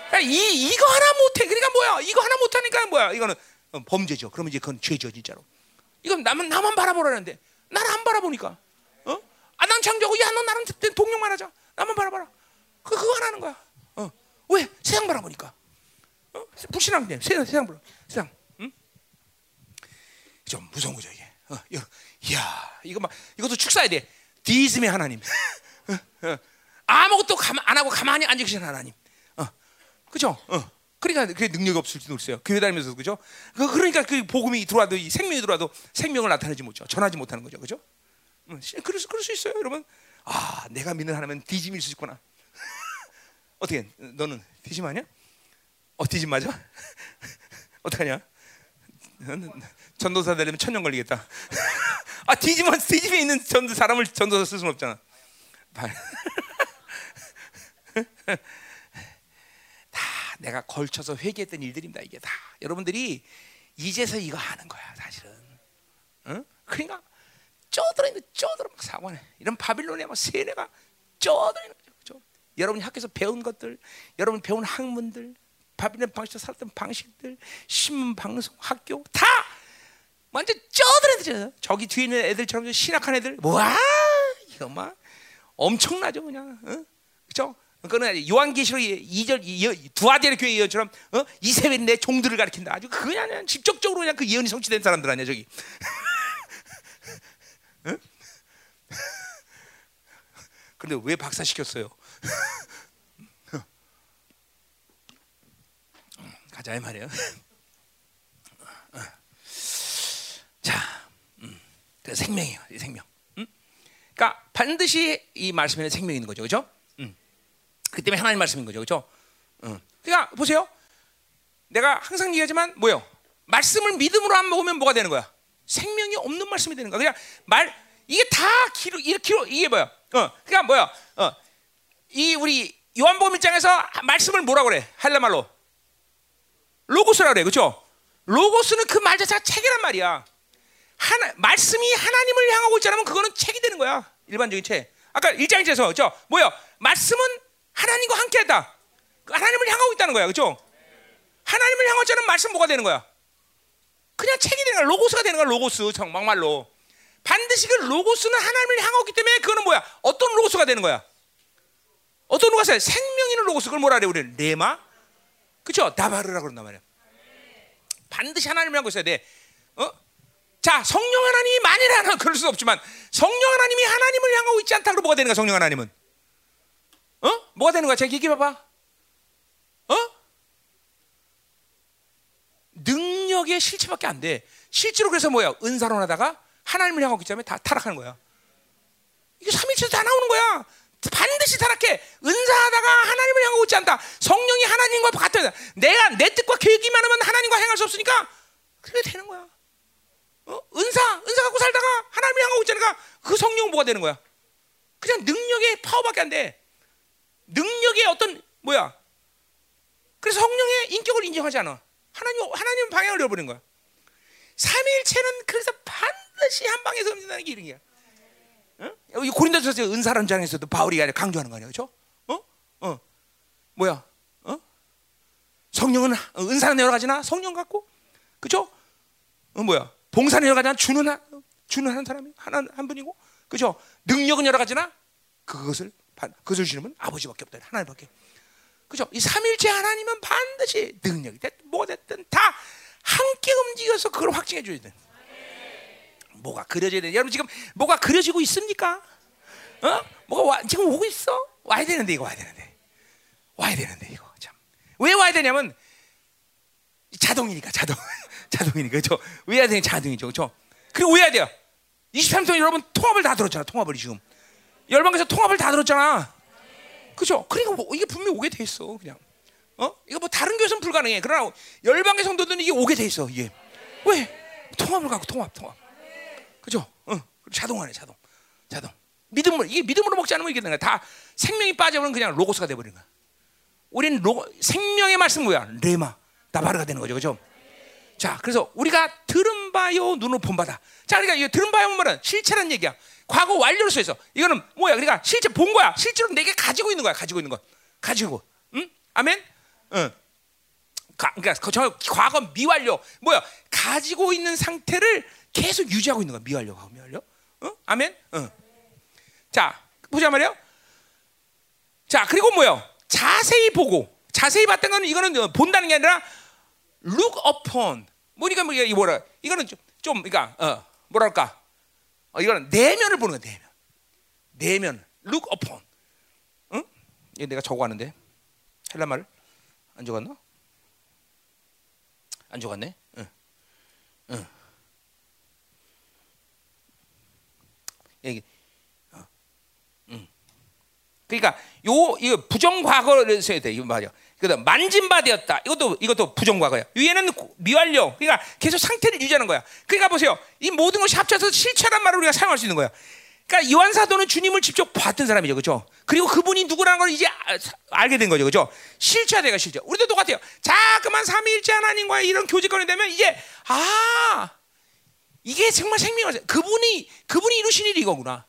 그러니까 이 이거 하나 못해. 그러니까 뭐야? 이거 하나 못하니까 뭐야? 이거는 어, 범죄죠. 그러면 이제 그건 죄죠, 진짜로. 이건 나만 나만 바라보라는데 나를 안 바라보니까. 어? 아난 창조고 야, 너 나랑 동력만 하자. 나만 바라봐라. 그 그거 하나는 거야. 어. 왜? 세상 바라보니까. 어? 불신앙 때 세상 세상 보라. 세상. 응? 좀 무서운 거죠 이게. 어, 야, 이거 막 이것도 축사해야 돼. 디즘의 하나님. 어, 어. 아무것도 안 하고 가만히 앉아 계신 하나님. 어. 그죠? 어. 그러니까 그 능력이 없을지도 모르어요 교회 다니면서 그죠? 그, 그러니까 그 복음이 들어와도 이 생명이 들어와도 생명을 나타내지 못죠. 전하지 못하는 거죠. 그죠? 응. 그럴 수, 그럴 수 있어요, 여러분. 아, 내가 믿는 하나님은 디짐일 수 있구나. 어떻게 너는 디짐 아니야? 어, 디짐 맞아? 어떡하냐? 전도사 되려면 천년 걸리겠다. 아, 디짐은 디짐에 있는 전도 사람을 전도사 쓸 수는 없잖아. 다 내가 걸쳐서 회개했던 일들입니다. 이게 다 여러분들이 이제서 이거 하는 거야, 사실은. 응? 그러니까 쪄들어 있는 쪄들어 막 사관에 이런 바빌론의 막 세뇌가 쪄들어 있는 거죠. 여러분이 학교에서 배운 것들, 여러분 배운 학문들, 바빌론 방식으로 살았던 방식들, 신문 방송, 학교 다 완전 쪄들어 있는 저기 뒤에 있는 애들처럼 신학한 애들, 와 이거 막 엄청나죠, 그냥. 응? 그렇죠? 그거는 요한계시록 2절 두아디아 교회 예언처럼 어? 이세벨이 내 종들을 가리킨다. 아주 그냥 직접적으로 그냥 그 예언이 성취된 사람들 아니야 저기. 어? 근데 왜 박사 시켰어요? 가자 이 말이에요. 자, 음, 그 생명이에요, 생명. 음? 그러니까 반드시 이 말씀에는 생명이 있는 거죠, 그렇죠? 그 때문에 하나님 말씀인 거죠, 그렇죠? 응. 그러니까 보세요. 내가 항상 얘기하지만 뭐요? 말씀을 믿음으로 안 먹으면 뭐가 되는 거야? 생명이 없는 말씀이 되는 거야. 그냥 말 이게 다 기로 이렇게 이게 뭐야? 어, 그러니까 뭐야? 어, 이 우리 요한복음 입장에서 말씀을 뭐라 그래? 할라 말로 로고스라 그래, 그렇죠? 로고스는 그 말 자체가 책이란 말이야. 하나 말씀이 하나님을 향하고 있잖아면 그거는 책이 되는 거야. 일반적인 책. 아까 일장에서 그죠? 뭐야? 말씀은 하나님과 함께했다. 하나님을 향하고 있다는 거야, 그렇죠? 하나님을 향하고 있는 말씀 뭐가 되는 거야? 그냥 책이 되는 거야, 로고스가 되는 거야, 로고스 정말로. 반드시 그 로고스는 하나님을 향하고 있기 때문에 그거는 뭐야? 어떤 로고스가 되는 거야? 어떤 로고스야? 생명 있는 로고스 그걸 뭐라 그래 우리는 레마, 그렇죠? 다바르라 그런단 말이야. 반드시 하나님을 향하고 있어야 돼. 어? 자, 성령 하나님이 만일 하나 그럴 수 없지만 성령 하나님이 하나님을 향하고 있지 않다 그러면 뭐가 되는 거야, 성령 하나님은? 어? 뭐가 되는 거야? 제가 얘기해 봐봐. 어? 능력의 실체밖에 안 돼. 실제로 그래서 뭐야? 은사론 하다가 하나님을 향하기 때문에 다 타락하는 거야. 이게 삼일체에서 다 나오는 거야. 반드시 타락해. 은사하다가 하나님을 향하고 있지 않다. 성령이 하나님과 같아. 내가 내 뜻과 계획이만 하면 하나님과 행할 수 없으니까 그게 되는 거야. 어? 은사, 은사 갖고 살다가 하나님을 향하고 있잖아. 그 성령 뭐가 되는 거야? 그냥 능력의 파워밖에 안 돼. 능력의 어떤 뭐야? 그래서 성령의 인격을 인정하지 않아. 하나님 하나님 방향을 잃어버린 거야. 삼일체는 그래서 반 드시 한 방에서 움직이는 게 이런 어? 여기 고린도서 은사란 장에서도 바울이 강조하는 거 아니야, 그렇죠? 어? 어? 뭐야? 어? 성령은 은사는 여러 가지나 성령 같고, 그렇죠? 어, 뭐야? 봉사는 여러 가지나 주는 한, 주는 한 사람이 하나 한 분이고, 그렇죠? 능력은 여러 가지나 그것을 그것을 주시는 분 아버지밖에 없다. 하나님밖에. 그죠? 이 삼일째 하나님은 반드시 능력이 됐든 뭐가 됐든 다 함께 움직여서 그걸 확증해 줘야 돼. 뭐가 그려져야 돼. 여러분 지금 뭐가 그려지고 있습니까? 어? 뭐가 와, 지금 오고 있어? 와야 되는데 이거 와야 되는데. 와야 되는데 이거 참. 왜 와야 되냐면 자동이니까 자동. 자동이니까 그죠? 왜 해야 되냐 자동이죠. 그죠? 그리고 왜 해야 돼요? 23년 여러분 통합을 다 들었잖아. 통합을 지금. 열방에서 통합을 다 들었잖아. 그죠? 그러니까 뭐 이게 분명히 오게 돼 있어. 그냥. 어? 이거 뭐 다른 교회는 불가능해. 그러나 열방의 성도들은 이게 오게 돼 있어. 이게. 왜? 통합을 갖고 통합, 통합. 그죠? 어. 자동하네, 자동. 자동. 믿음으로 이게 믿음으로 먹지 않으면 이게 되는 거야. 다 생명이 빠져버리면 그냥 로고스가 돼 버리는 거야. 우리는 로, 생명의 말씀 뭐야? 레마, 나바르가 되는 거죠. 그죠? 자, 그래서 우리가 들은 바요, 눈으로 본 바다. 자, 그러니까 이 들은 바요 말은 실체란 얘기야. 과거 완료로 써 있어. 이거는 뭐야? 그러니까 실제 본 거야. 실제로 내게 가지고 있는 거야. 가지고 있는 거. 가지고. 응? 아멘? 응. 가, 그러니까 저 과거 미완료. 뭐야? 가지고 있는 상태를 계속 유지하고 있는 거야. 미완료가 미완료. 응? 아멘? 응. 자, 보자 말이요. 자, 그리고 뭐요? 자세히 보고. 자세히 봤던 거는 이거는 본다는 게 아니라 look upon. 뭐니까 뭐 이게 뭐라? 이거는 좀, 좀 그러니까 어, 뭐랄까? 어, 이거는 내면을 보는 거야. 내면. 내면. look upon. 응? 이거 내가 적어왔는데 헬라 말을 안 적었나? 안 적었네. 응. 응. 여기 그러니까 요 이거 부정 과거를 써야 돼. 이거 맞아. 그다음 만진 바 되었다. 이것도 이것도 부정 과거야. 위에는 미완료. 그러니까 계속 상태를 유지하는 거야. 그러니까 보세요. 이 모든 것이 합쳐서 실체란 말을 우리가 사용할 수 있는 거야. 그러니까 요한 사도는 주님을 직접 봤던 사람이죠, 그렇죠? 그리고 그분이 누구라는 걸 이제 알게 된 거죠, 그렇죠? 실체가 실체. 우리도 똑같아요. 자그만 삼위일체 하나님과의 이런 교제권이 되면 이제 아 이게 정말 생명을 그분이 그분이 이루신 일이 이거구나.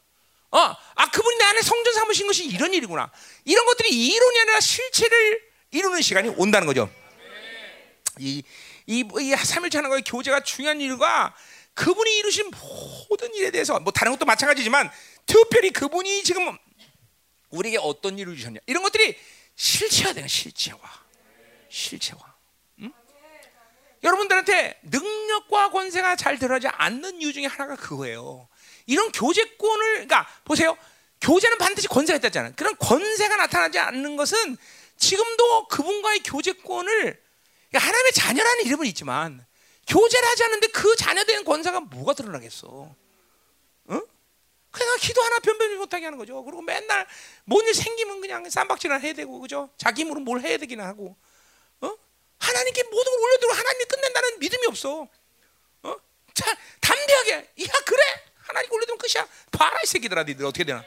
어, 아 그분이 내 안에 성전 삼으신 것이 이런 일이구나. 이런 것들이 이론이 아니라 실체를 이루는 시간이 온다는 거죠. 이, 이, 이 삼일체 하나님과의 교제가 중요한 일과 그분이 이루신 모든 일에 대해서 뭐 다른 것도 마찬가지지만 특별히 그분이 지금 우리에게 어떤 일을 주셨냐 이런 것들이 실체화되는 실체화, 실체화. 응? 여러분들한테 능력과 권세가 잘 드러나지 않는 이유 중에 하나가 그거예요. 이런 교제권을 그러니까 보세요. 교제는 반드시 권세가 있다잖아요. 그런 권세가 나타나지 않는 것은 지금도 그분과의 교제권을 그러니까 하나님의 자녀라는 이름은 있지만 교제를 하지 않는데 그 자녀된 권세가 뭐가 드러나겠어? 응? 그냥 기도 하나 변변히 못하게 하는 거죠. 그리고 맨날 뭔 일 생기면 그냥 쌈박질을 해야 되고 그죠? 자기 힘으로 뭘 해야 되긴 하고, 어? 하나님께 모든 걸 올려두고 하나님이 끝낸다는 믿음이 없어. 어? 자, 담대하게, 야 그래? 하나님 올려두면 끝이야. 봐라 이 새끼들아, 니들 어떻게 되나?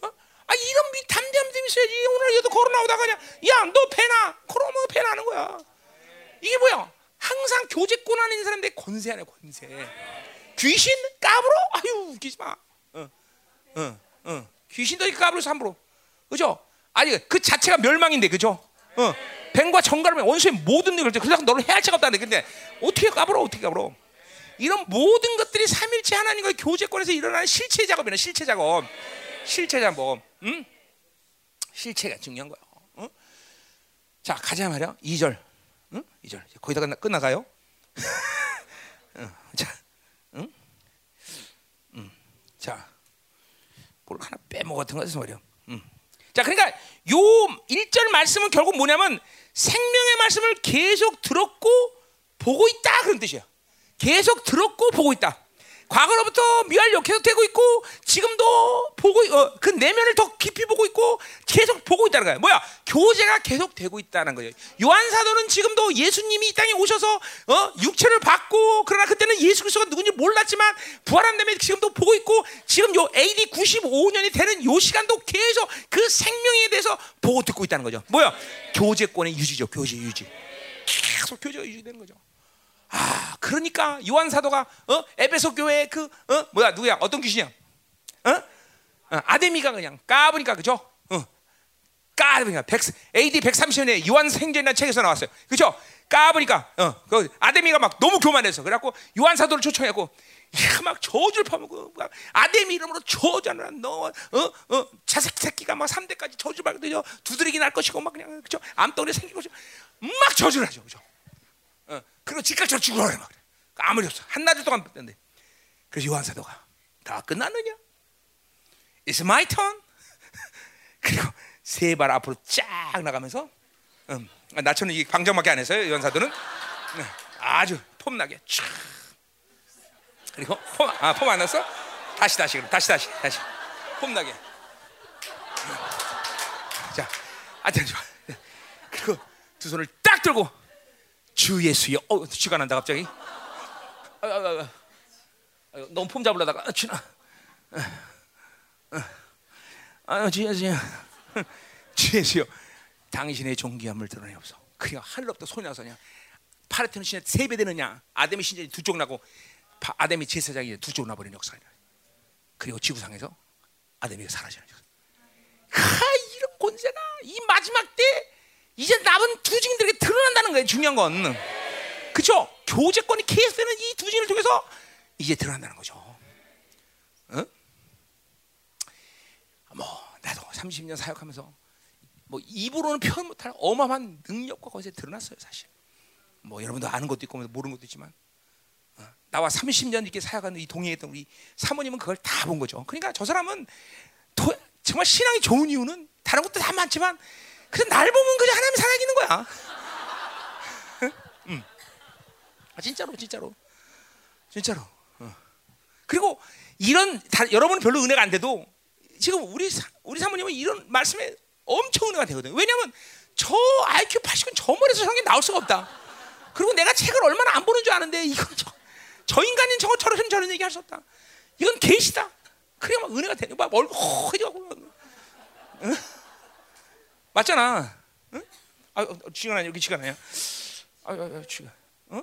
어? 아 이런 미, 담대한 믿음 있어야지. 오늘 얘도 걸어 나오다가 그냥, 야 너 배나, 그러면 배나는 거야. 이게 뭐야? 항상 교제권 안에 있는 사람들 권세 안에 권세. 귀신 까불어? 아유 웃기지 마. 어, 어, 어. 귀신도 까불어서 함부로. 그죠? 아니 그 자체가 멸망인데 그죠? 어. 뱀과 정갈하면 원수의 모든 일을 그래서 너를 해할 자가 없다는 근데 어떻게 까불어 어떻게 까불어? 이런 모든 것들이 삼일체 하나님과의 교제권에서 일어나는 실체 작업이나 실체 작업, 실체 작업, 응? 실체가 중요한 거야. 응? 자 가자 말이야. 2절, 응? 2절 거기다 끝나, 끝나가요. 응. 자, 응? 응. 자, 뭘 하나 빼먹었던 거지 말이야. 응. 자, 그러니까 요 1절 말씀은 결국 뭐냐면 생명의 말씀을 계속 들었고 보고 있다 그런 뜻이야. 계속 들었고 보고 있다. 과거로부터 미완료 계속 되고 있고 지금도 보고 어, 그 내면을 더 깊이 보고 있고 계속 보고 있다는 거야. 뭐야? 교제가 계속 되고 있다는 거예요. 요한 사도는 지금도 예수님이 이 땅에 오셔서 어, 육체를 받고 그러나 그때는 예수 그리스도가 누군지 몰랐지만 부활한 다음에 지금도 보고 있고 지금 요 AD 95년이 되는 요 시간도 계속 그 생명에 대해서 보고 듣고 있다는 거죠. 뭐야? 교제권의 유지죠. 교제 유지. 계속 교제가 유지되는 거죠. 아, 그러니까 요한 사도가 어? 에베소 교회 그 어? 뭐야 누구야 어떤 귀신이야? 어? 어 아데미가 그냥 까보니까 그죠? 어. 까보니까 100, AD 130년에 요한 생전이라는 책에서 나왔어요. 그죠? 까보니까 어, 그 아데미가 막 너무 교만해서 그래갖고 요한 사도를 초청했고 야, 막 저주를 퍼먹고 막 아담 이름으로 저주하라 너어어 자식 새끼가 막 3대까지 저주 받고 두드러기 날 것이고 막 그냥 그죠 암덩어리 생기고 막 저주를 하죠 그죠 어, 그리고 죽으라 그래 막. 아무리 없어. 한나절 동안 뺐는데. 그래서 요한 사도가 다 끝났느냐? It's my turn. 그리고 세 발 앞으로 쫙 나가면서 음, 나처럼 이 방정밖에 안 했어요 요한 사도는? 네, 아주 폼나게 쫙 그리고 폼, 아, 났어? 다시 다시 그럼. 다시 다시 다시. 폼나게. 자, 하여튼 좋아. 그리고 두 손을 딱 들고 주 예수여. 어, 쥐가 난다 갑자기. 아, 아, 아, 아, 너무 폼 잡으려다가 아, 쥐나. 아, 주 예수여. 주 예수여. 당신의 존귀함을 드러내옵소. 그냥 하늘로부터 손이 나서 그냥 파르테논 신의 세배 되느냐 아담의 신전이 두쪽 나고 아담이 제사장이 두쪽 나버린 역사가 그리고 지구상에서 아담이 사라지는 역사. 하 이런 권세가 이 마지막 때 이제 남은 두 증인들에게 드러난다는 거예요. 중요한 건 그렇죠. 교제권이 계속되는 이 두 증인을 통해서 이제 드러난다는 거죠. 어? 뭐 나도 30년 사역하면서 뭐 입으로는 표현 못할 어마어마한 능력과 것에 드러났어요, 사실. 뭐 여러분도 아는 것도 있고 모르는 것도 있지만 나와 30년 이렇게 사역하는 이 동행했던 우리 사모님은 그걸 다 본 거죠. 그러니까 저 사람은 도, 정말 신앙이 좋은 이유는 다른 것도 다 많지만 그냥 날 보면 그냥 하나님 살아있는 거야. 음. 아, 진짜로 진짜로 진짜로. 어. 그리고 이런 다, 여러분 별로 은혜가 안 돼도 지금 우리 사, 우리 사모님은 이런 말씀에 엄청 은혜가 되거든요. 왜냐하면 저 IQ 80은 저 머리에서 성경 나올 수가 없다. 그리고 내가 책을 얼마나 안 보는 줄 아는데 이건 저, 저 인간은 저것처럼 저런 얘기 할 수 없다. 이건 계시다. 그래 막 은혜가 되는 막 얼굴 허해져고 응? 맞잖아. 응? 아, 어, 쥐가 아니 여기 쥐가 아니야. 아, 아, 아 쥐가. 어?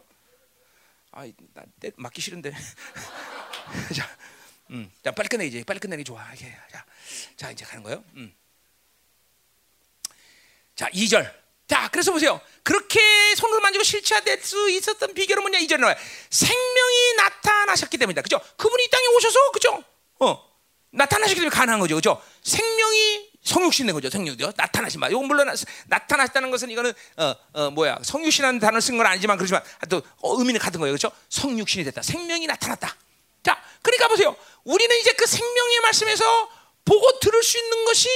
아, 나 맞기 싫은데. 자, 음, 자 빨리 끝내 이제 빨리 끝내기 좋아. 이게 자, 자 이제 가는 거예요. 음. 자, 2절. 자, 그래서 보세요. 그렇게 손을 만지고 실체화될 수 있었던 비결은 뭐냐? 이절에 나와요. 생명이 나타나셨기 때문이다. 그죠? 그분이 이 땅에 오셔서, 그죠? 어, 나타나셨기 때문에 가능한 거죠. 그죠? 생명이 성육신 된 거죠. 성육이요. 나타나신 말. 이건 물론 나타나셨다는 것은 이거는 어, 어 뭐야? 성육신이라는 단어를 쓴건 아니지만 그렇지만 또 어, 의미는 같은 거예요. 그렇죠? 성육신이 됐다. 생명이 나타났다. 자, 그러니까 보세요. 우리는 이제 그 생명의 말씀에서 보고 들을 수 있는 것이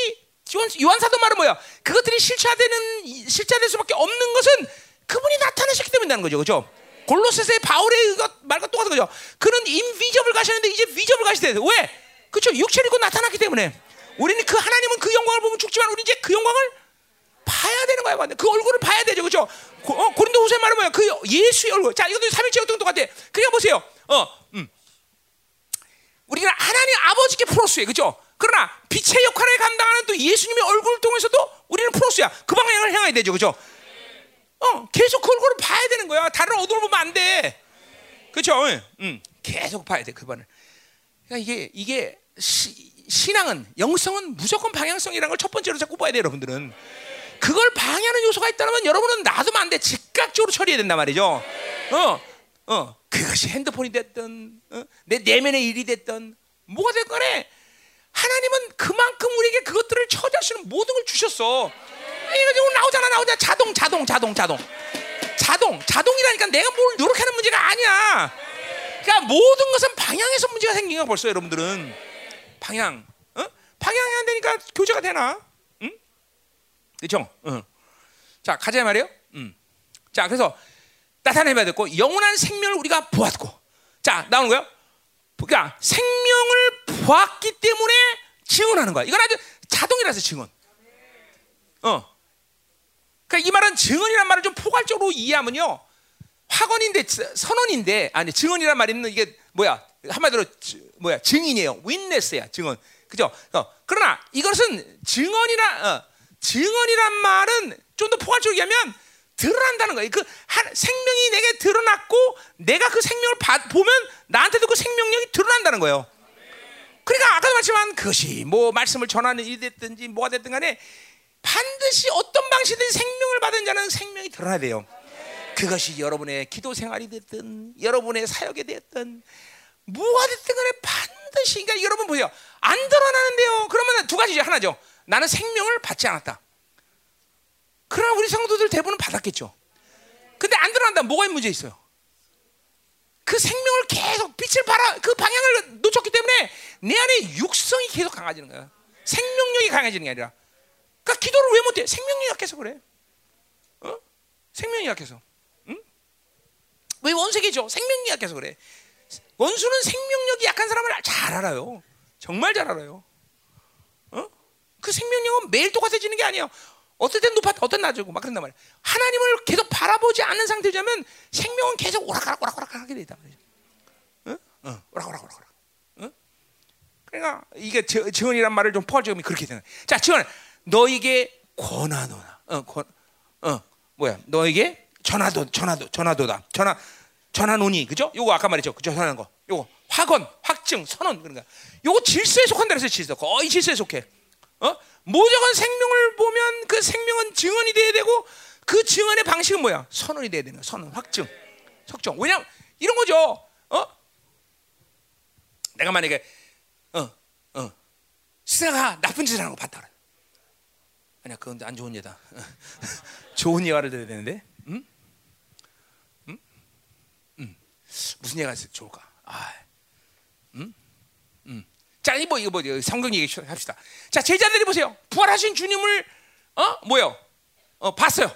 요한, 사도 말은 뭐야? 그것들이 실체화되는 실체될 수밖에 없는 것은 그분이 나타나셨기 때문이라는 거죠, 그렇죠? 골로새서의 바울의 말과 똑같은 거죠. 그는 인비저블 가셨는데 이제 비저블 가시대. 왜? 그렇죠? 육체를 입고 나타났기 때문에 우리는 그 하나님은 그 영광을 보면 죽지만 우리 이제 그 영광을 봐야 되는 거야, 그 얼굴을 봐야 되죠? 고, 어, 린도후서 말은 뭐야? 그 예수의 얼굴. 자, 이것도 삼일체 어떤 똑같아. 그러니까 보세요. 어, 음. 우리가 하나님 아버지께 프로스에 그죠? 그러나 빛의 역할을 감당하는 또 예수님의 얼굴을 통해서도 우리는 프로스야. 그 방향을 향해야 되죠, 그죠? 어, 계속 그 얼굴을 봐야 되는 거야. 다른 어둠을 보면 안 돼. 그렇죠? 응, 계속 봐야 돼, 그 반을. 그러니까 이게 이게 시, 신앙은 영성은 무조건 방향성이라는 걸 첫 번째로 자꾸 봐야 돼, 여러분들은. 그걸 방해하는 요소가 있다면 여러분은 놔두면 안 돼. 즉각적으로 처리해야 된단 말이죠. 어, 어, 그것이 핸드폰이 됐든, 어? 내 내면의 일이 됐든, 뭐가 됐거네. 하나님은 그만큼 우리에게 그것들을 처리할 수 있는 모든 걸 주셨어. 이거 나오잖아, 나오잖아. 자동, 자동, 자동, 자동. 자동, 자동이라니까 내가 뭘 노력하는 문제가 아니야. 그러니까 모든 것은 방향에서 문제가 생긴 거 벌써 여러분들은 방향, 어? 방향이 안 되니까 교제가 되나? 응? 그렇죠? 응. 자 가자 말이에요. 응. 자 그래서 나타내봐야 됐고 영원한 생명을 우리가 보았고, 자 나오는 거예요. 그러니까 생명을 보았기 때문에 증언하는 거야. 이건 아주 자동이라서 증언. 어. 그러니까 이 말은 증언이란 말을 좀 포괄적으로 이해하면요. 확언인데 선언인데 아니 증언이란 말은 이게 뭐야 한마디로 뭐야 증인이에요. 윈네스야 증언. 그죠? 어. 그러나 이것은 증언이라 어. 증언이란 말은 좀 더 포괄적으로 얘기하면 드러난다는 거예요. 그 생명이 내게 드러났고 내가 그 생명을 바, 보면 나한테도 그 생명력이 드러난다는 거예요. 그러니까 아까도 말했지만 그것이 뭐 말씀을 전하는 일이 됐든지 뭐가 됐든 간에 반드시 어떤 방식이든 생명을 받은 자는 생명이 드러나야 돼요. 그것이 여러분의 기도 생활이 됐든 여러분의 사역이 됐든 뭐가 됐든 간에 반드시 그러니까 여러분 보세요. 안 드러나는데요. 그러면 두 가지죠. 하나죠. 나는 생명을 받지 않았다. 그러나 우리 성도들 대부분 받았겠죠. 근데 안 드러난다. 뭐가 문제 있어요? 그 생명을 계속 빛을 발아 그 방향을 놓쳤기 때문에 내 안에 육성이 계속 강해지는 거야. 생명력이 강해지는 게 아니라. 그러니까 기도를 왜 못해? 생명력이 약해서 그래. 어? 생명이 약해서. 응? 왜 원색이죠? 생명력이 약해서 그래. 원수는 생명력이 약한 사람을 잘 알아요. 정말 잘 알아요. 어? 그 생명력은 매일 똑같아지는 게 아니에요. 어떨 땐 높아, 어떤 낮고 막 그런단 말이야. 하나님을 계속 바라보지 않는 상태자면 생명은 계속 오락가락 오락가락 하게 되단 말이죠. 응? 어, 오락오락 오락오락. 응? 그러니까 이게 증언이란 말을 좀 포괄적으로 그렇게 되는. 자, 증언. 너에게 권하노나. 어, 권, 어, 뭐야? 너에게 전하도, 전하도, 전하도다. 전하, 전하노니, 그죠? 요거 아까 말했죠, 그죠? 전하는 거. 요거 확언, 확증, 선언 그런 거. 요거 질서에 속한다 그래서 질서. 거의 질서에 속해. 어? 모든 생명을 보면 그 생명은 증언이 돼야 되고 그 증언의 방식은 뭐야? 선언이 돼야 되는 거야. 선언, 확증, 석정. 왜냐 이런 거죠. 어? 내가 만약에 어, 어, 시사가 나쁜 짓을 하는 거 봤다 그래. 아니야, 그건 안 좋은 예다. 좋은 예화를 들어야 되는데, 음? 음? 음? 무슨 예가 좋을까? 아, 음? 음. 자, 이뭐 이거 뭐 성경 얘기 합시다. 자, 제자들이 보세요. 부활하신 주님을 어 뭐요? 어 봤어요.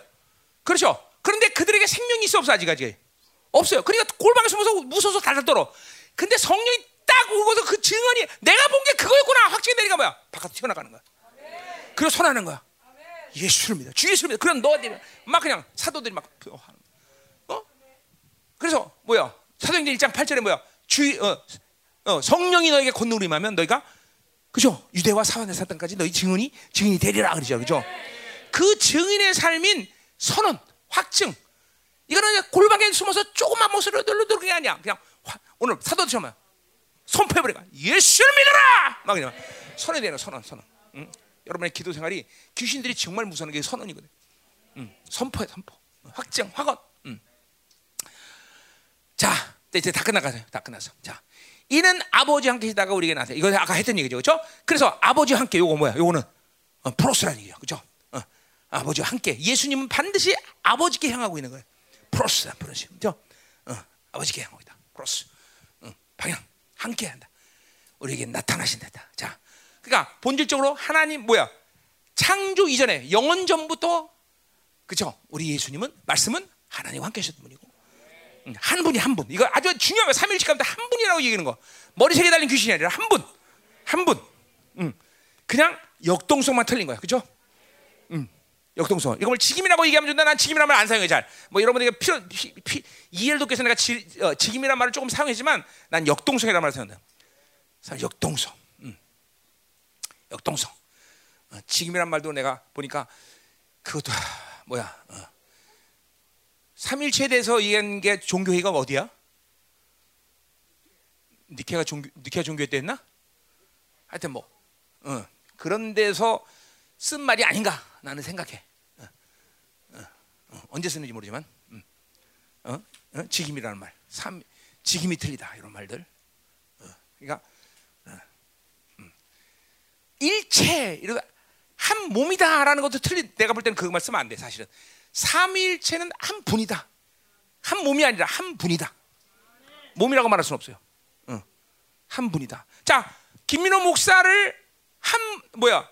그렇죠. 그런데 그들에게 생명이 있어 없어 아직 아직 없어요. 그러니까 골방에 숨어서 무서워서 달달 떨어. 근데 성령이 딱 오고서 그 증언이 내가 본 게 그거였구나 확증이 되니까 뭐야? 바깥으로 튀어나가는 거야. 그리고 선하는 거야. 예수를 믿어. 주 예수를 믿어. 그럼 너희들 막 그냥 사도들이 막 어? 그래서 뭐야? 사도행전 1장 8절에 뭐야? 주 어, 어, 성령이 너에게 권능을임하면 너희가 그죠? 유대와 사원의 사단까지 너희 증언이 증인이 되리라 그러죠. 그죠? 그 증인의 삶인 선언, 확증. 이거는 골방에 숨어서 조그만 모습으로 늘러들는 게 아니야. 그냥 화, 오늘 사도처럼 선포해버려가 예수를 믿어라. 막 그냥 선언이 되는 선언, 선언. 응? 여러분의 기도 생활이 귀신들이 정말 무서운 게 선언이거든. 응. 선포해, 선포. 확증, 확언. 응. 자, 이제 다 끝나가세요. 다 끝났어. 자, 이는 아버지 함께 있다가 우리에게 나세. 이거 아까 했던 얘기죠, 그렇죠? 그래서 아버지 함께 요거 뭐야? 요거는 어, 프로스라는 얘기야, 그렇죠? 어, 아버지와 함께 예수님은 반드시 아버지께 향하고 있는 거예요. 프로스, 프로스, 그렇죠? 어, 아버지께 향하고 있다. 프로스, 어, 방향 함께한다. 우리에게 나타나신다. 자, 그러니까 본질적으로 하나님 뭐야? 창조 이전에 영원 전부터 그렇죠? 우리 예수님은 말씀은 하나님과 함께 하셨던 분이고 한 분이 한 분. 이거 아주 중요한 거. 삼일씩 가운데 한 분이라고 얘기하는 거. 머리색에 달린 귀신이 아니라 한 분. 한 분. 음. 그냥 역동성만 틀린 거야. 그죠? 음. 역동성. 이걸 직임이라고 얘기하면 좋다. 난 직임이라는 말안 사용해 잘. 뭐 여러분에게 필요 피, 피, 이해를 돕기 위해서 내가 지, 어, 직임이라는 말을 조금 사용했지만 난 역동성이라는 말을 사용한다. 역동성. 음. 역동성. 어, 직임이라는 말도 내가 보니까 그것도 뭐야? 어. 삼일체에 대해서 얘기한 게 종교회의가 어디야? 니케가 종교 니케가 종교회 때 했나? 하여튼 뭐 어, 그런 데서 쓴 말이 아닌가 나는 생각해. 어, 어, 어 언제 쓰는지 모르지만 음. 어? 어? 직임이라는 말, 삼 직임이 틀리다 이런 말들. 그러니까 음. 일체 이런 한 몸이다라는 것도 틀리. 내가 볼 때는 그말 쓰면 안 돼. 사실은 삼위일체는 한 분이다. 한 몸이 아니라 한 분이다. 몸이라고 말할 수는 없어요. 응. 한 분이다. 자, 김민호 목사를 한 뭐야?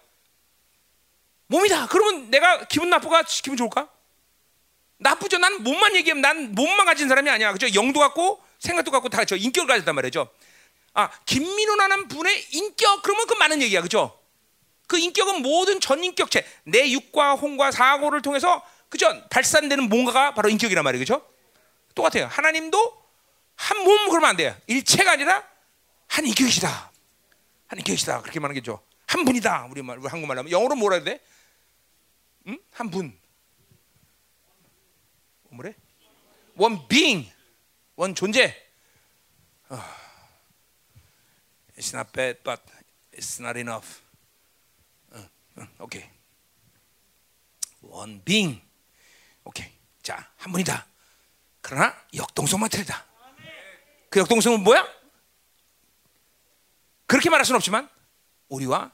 몸이다. 그러면 내가 기분 나쁘가 기분 좋을까? 나쁘죠. 난 몸만 얘기하면 난 몸만 가진 사람이 아니야. 그죠? 영도 갖고 생각도 갖고 다 저 인격을 가졌단 말이죠. 아, 김민호라는 분의 인격 그러면 그 많은 얘기야. 그죠? 그 인격은 모든 전인격체 내 육과 홍과 사고를 통해서 그죠? 발산되는 뭔가가 바로 인격이란 말이에요. 그죠? 똑같아요. 하나님도 한 몸 그러면 안 돼요. 일체가 아니라 한 인격이시다. 한 인격이시다. 그렇게 말하는 게죠. 한 분이다. 우리 말, 우리 한국말로 하면 영어로 뭐라 해야 돼? 응? 한 분. 뭐래? 원 being. 원 존재. Oh. It's not bad, but it's not enough. 응, 응, 오케이. 원 being. 오케이. 자, 한 분이다. 그러나 역동성만 틀리다. 그 역동성은 뭐야? 그렇게 말할 수는 없지만 우리와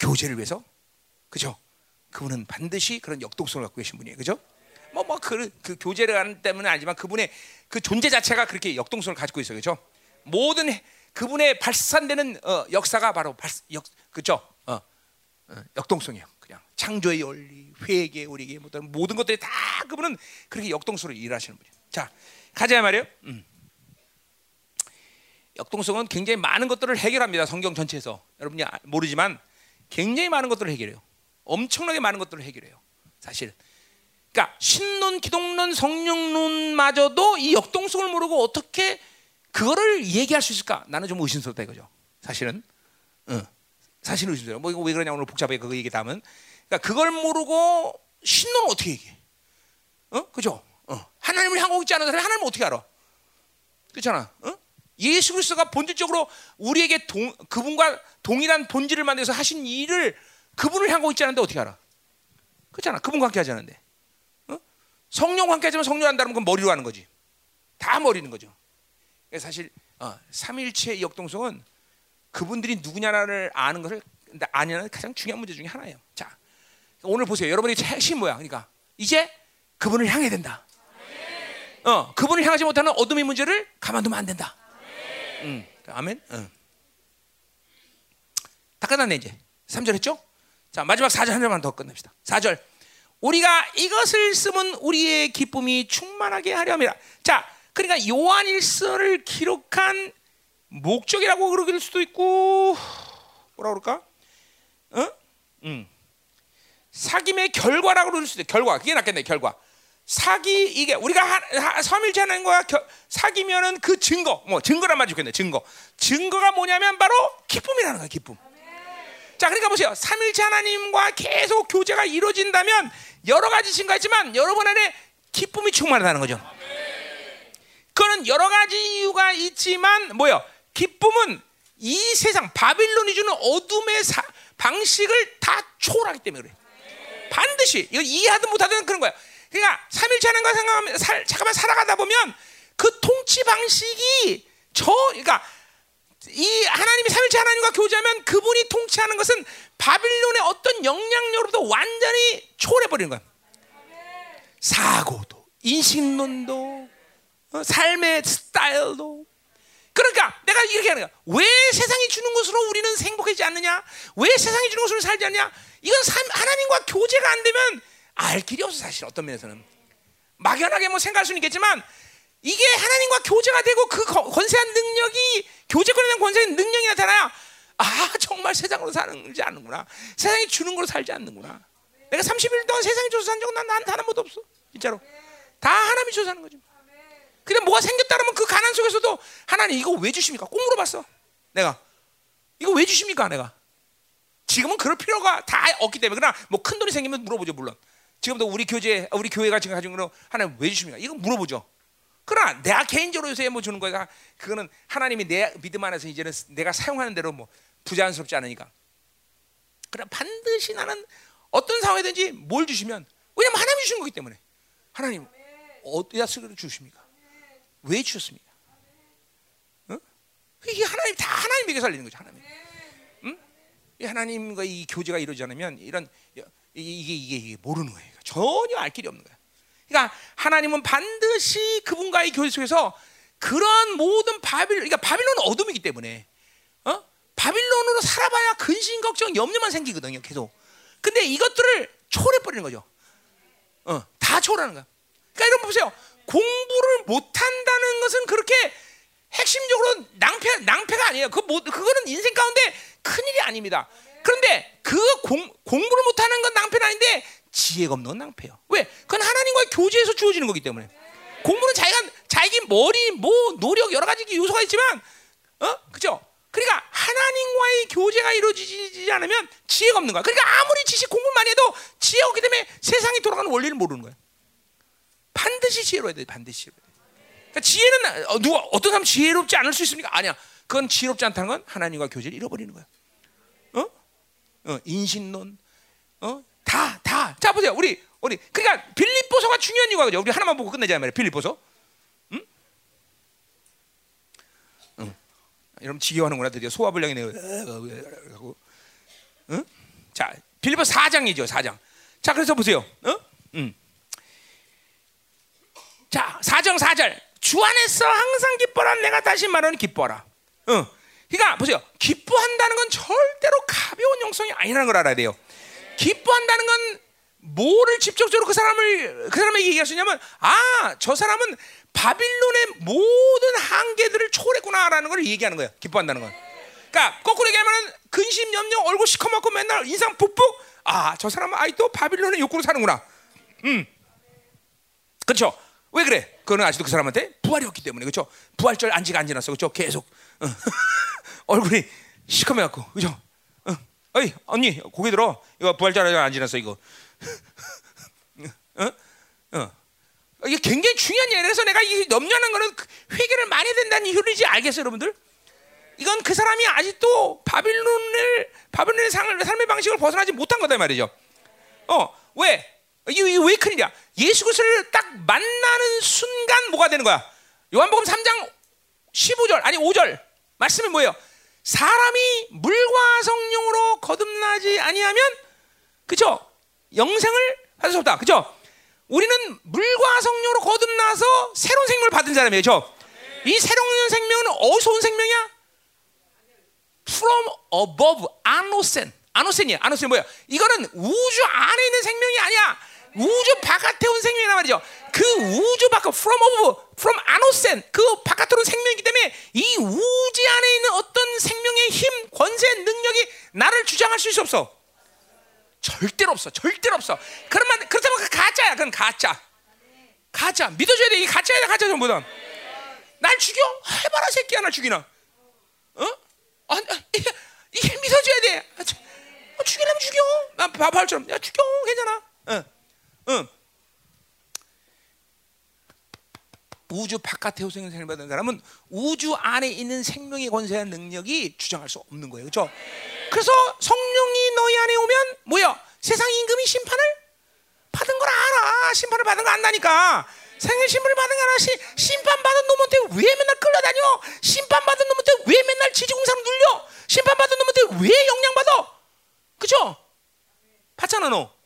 교제를 위해서 그죠? 그분은 반드시 그런 역동성을 갖고 계신 분이에요. 그죠? 뭐 뭐그 그 교제를 하는 때문은 아니지만 그분의 그 존재 자체가 그렇게 역동성을 가지고 있어요. 그죠? 모든 그분의 발산되는 어, 역사가 바로 발, 역 그죠? 어, 어, 역동성이에요. 창조의 원리, 회계, 우리에게 모든 모든 것들이 다 그분은 그렇게 역동성으로 일하시는 분이에요. 자, 가자 말이에요. 음. 역동성은 굉장히 많은 것들을 해결합니다. 성경 전체에서 여러분이 아, 모르지만 굉장히 많은 것들을 해결해요. 엄청나게 많은 것들을 해결해요. 사실. 그러니까 신론, 기독론, 성령론마저도 이 역동성을 모르고 어떻게 그거를 얘기할 수 있을까? 나는 좀 의심스럽다 이거죠. 사실은. 응. 사실은 의심스러워. 뭐 이거 왜 그러냐 오늘 복잡해 그거 얘기 다음은. 그러니까 그걸 모르고 신론을 어떻게 얘기해? 어? 그죠? 어. 하나님을 향하고 있지 않은 사람이 하나님을 어떻게 알아? 그렇잖아. 어? 예수 그리스도가 본질적으로 우리에게 동, 그분과 동일한 본질을 만들어서 하신 일을 그분을 향하고 있지 않은데 어떻게 알아? 그렇잖아. 그분과 함께 하지 않은데. 어? 성령과 함께 하지만 성령 한다면 그건 머리로 하는 거지. 다 머리는 거죠. 사실 어, 삼일체 역동성은 그분들이 누구냐를 아는 것을 아냐는 가장 중요한 문제 중에 하나예요. 자, 오늘 보세요. 여러분의 핵심 뭐야? 그러니까 이제 그분을 향해야 된다. 어, 그분을 향하지 못하는 어둠의 문제를 가만두면 안 된다. 음, 아멘. 응. 다 끝났네 이제. 3절 했죠? 자 마지막 4절 한 절만 더 끝냅시다. 4절. 우리가 이것을 쓰면 우리의 기쁨이 충만하게 하려합니다. 자, 그러니까 요한일서를 기록한 목적이라고 그러길 수도 있고 뭐라 그럴까? 어? 음. 사귐의 결과라고 그럴 수도 있 결과. 그게 낫겠네. 결과. 사기 이게 우리가 삼일째 하나님과 사귀면은 그 증거. 뭐 증거란 말이 좋겠네 증거. 증거가 뭐냐면 바로 기쁨이라는 거야 기쁨. 자 그러니까 보세요. 삼일째 하나님과 계속 교제가 이루어진다면 여러 가지 증거가 있지만 여러분 안에 기쁨이 충만하다는 거죠. 그거는 여러 가지 이유가 있지만 뭐요? 기쁨은 이 세상 바빌론이 주는 어둠의 사, 방식을 다 초월하기 때문에 그래 반드시 이거 이해하든 못하든 그런 거야 그러니까 삼일째 하나님과 생각하면 살, 잠깐만 살아가다 보면 그 통치 방식이 저 그러니까 이 하나님이 삼일째 하나님과 교제하면 그분이 통치하는 것은 바빌론의 어떤 영향력으로도 완전히 초월해 버리는 거야. 사고도 인식론도 어, 삶의 스타일도 그러니까 내가 이렇게 하는 거야. 왜 세상이 주는 것으로 우리는 행복하지 않느냐? 왜 세상이 주는 것으로 살지 않냐? 이건 하나님과 교제가 안 되면 알 길이 없어 사실. 어떤 면에서는. 막연하게 뭐 생각할 수는 있겠지만 이게 하나님과 교제가 되고 그 권세한 능력이 교제권에 대한 권세한 능력이 나타나야 아 정말 세상으로 살지 않는구나. 세상이 주는 걸로 살지 않는구나. 내가 30일 동안 세상에 줘서 산 적은 난단 한 번도 없어. 진짜로. 다 하나님이 사는 거지 근데 뭐가 생겼다 그러면 그 가난 속에서도 하나님 이거 왜 주십니까 꼭 물어봤어 내가 이거 왜 주십니까 내가 지금은 그럴 필요가 다 없기 때문에 그러나 뭐 큰 돈이 생기면 물어보죠 물론 지금도 우리 교제, 우리 교회가 지금 가지고 있는 하나님 왜 주십니까? 이거 물어보죠. 그러나 내가 개인적으로 요새 뭐 주는 거야. 그거는 하나님이 내 믿음 안에서 이제는 내가 사용하는 대로 뭐 부자연스럽지 않으니까. 그러나 반드시 나는 어떤 상황이든지 뭘 주시면 왜냐면 하나님이 주신 거기 때문에 하나님 어디다 쓰기로 주십니까? 왜 주셨습니까? 어? 이게 하나님 다 하나님 에게 살리는 거죠. 하나님. 응? 이 하나님과 이 교제가 이루어지지 않으면 이런 이게 이게, 이게 모르는 거예요. 전혀 알 길이 없는 거야. 그러니까 하나님은 반드시 그분과의 교제 속에서 그런 모든 바빌, 그러니까 바빌론은 어둠이기 때문에, 어? 바빌론으로 살아봐야 근심, 걱정, 염려만 생기거든요. 계속. 근데 이것들을 초월해 버리는 거죠. 어, 다 초월하는 거야. 그러니까 여러분 보세요. 공부를 못한다는 것은 그렇게 핵심적으로 낭패 낭패가 아니에요. 그 뭐, 그거는 인생 가운데 큰 일이 아닙니다. 그런데 그 공, 공부를 못하는 건 낭패는 아닌데 지혜가 없는 건 낭패요. 왜? 그건 하나님과의 교제에서 주어지는 거기 때문에. 공부는 자기가 자기 머리, 뭐 노력 여러 가지 요소가 있지만, 어, 그죠? 그러니까 하나님과의 교제가 이루어지지 않으면 지혜가 없는 거야. 그러니까 아무리 지식 공부 많이 해도 지혜가 없기 때문에 세상이 돌아가는 원리를 모르는 거야. 반드시 지혜로워야 돼. 반드시. 그러니까 지혜는 어, 누가 어떤 사람 지혜롭지 않을 수 있습니까? 아니야. 그건 지혜롭지 않다는 건 하나님과 교제를 잃어버리는 거야. 어? 어, 인신론, 어, 다, 다. 자 보세요, 우리, 우리. 그러니까 빌립보서가 중요한 이유가 그죠? 우리 하나만 보고 끝내자 말이야. 빌립보서. 응? 응. 여러분 지겨워하는구나 드디어 소화불량이 내고 응? 자 빌리포 4장이죠 4장 자 그래서 보세요 어? 음. 자 4장 4절 주 안에서 항상 기뻐라 내가 다시 말하는 기뻐라 어. 그러니까 보세요 기뻐한다는 건 절대로 가벼운 영성이 아니라는 걸 알아야 돼요 기뻐한다는 건 뭐를 직접적으로 그 사람을 그 사람에게 있냐면 아 저 사람은 바빌론의 모든 한계들을 초월했구나라는 걸 얘기하는 거예요. 기뻐한다는 건. 그러니까 거꾸로 얘기하면 근심 염려 얼굴 시커멓고 맨날 인상 푹푹 아저 사람은 아직도 바빌론의 욕구로 사는구나. 음. 그렇죠. 왜 그래? 그거는 아직도 그 사람한테 부활이 없기 때문에 그렇죠. 부활절 안지가 안 지났어 그렇죠. 계속 어. 얼굴이 시커매 갖고 그렇죠. 어. 어이 언니 고개 들어 이거 부활절 안 지났어 이거. 어? 어. 이게 굉장히 중요한 얘기예요. 그래서 내가 이 염려하는 거는 회개를 많이 해야 된다는 이유인지 알겠어요, 여러분들? 이건 그 사람이 아직도 바빌론을 바빌론의 삶의 방식을 벗어나지 못한 거다 말이죠. 어, 왜? 이게 왜 큰일이야? 예수 그리스도를 딱 만나는 순간 뭐가 되는 거야? 요한복음 3장 15절 아니 5절 말씀이 뭐예요? 사람이 물과 성령으로 거듭나지 아니하면 그죠? 영생을 받을 수 없다. 그죠? 우리는 물과 성령으로 거듭나서 새로운 생명을 받은 사람이에요. 저. 이 새로운 생명은 어디서 온 생명이야? From above, 아노센. 아노센이야. 아노센 뭐야? 이거는 우주 안에 있는 생명이 아니야. 우주 바깥에 온 생명이란 말이죠. 그 우주 바깥, from above, from 아노센, 그 바깥으로 생명이기 때문에 이 우주 안에 있는 어떤 생명의 힘, 권세, 능력이 나를 주장할 수 없어. 절대로 없어. 절대로 없어. 그러면 그렇다면 그 가짜야. 그건 가짜. 가짜. 믿어줘야 돼. 이 가짜야. 가짜 전부 다. 날 죽여? 해봐라 새끼야. 날 죽이나. 어? 아, 이게, 이게 믿어줘야 돼. 아, 어, 죽이려면 죽여. 나 바발처럼. 야 죽여. 괜찮아. 응. 응. 우주 바깥에 호생을 생각받는 사람은 우주 안에 있는 생명의 권세와 능력이 주장할 수 없는 거예요. 그렇죠? 그래서 성령이 너희 안에 오면 뭐야? 세상 임금이 심판을 받은 걸 알아. 심판을 받은 거 안다니까. 생일 심판을 받은 거 알아. 시, 심판받은 놈한테 왜 맨날 끌려다녀? 심판받은 놈한테 왜 맨날 지지공사로 눌려? 심판받은 놈한테 왜 영향받아? 그죠? 받잖아 너.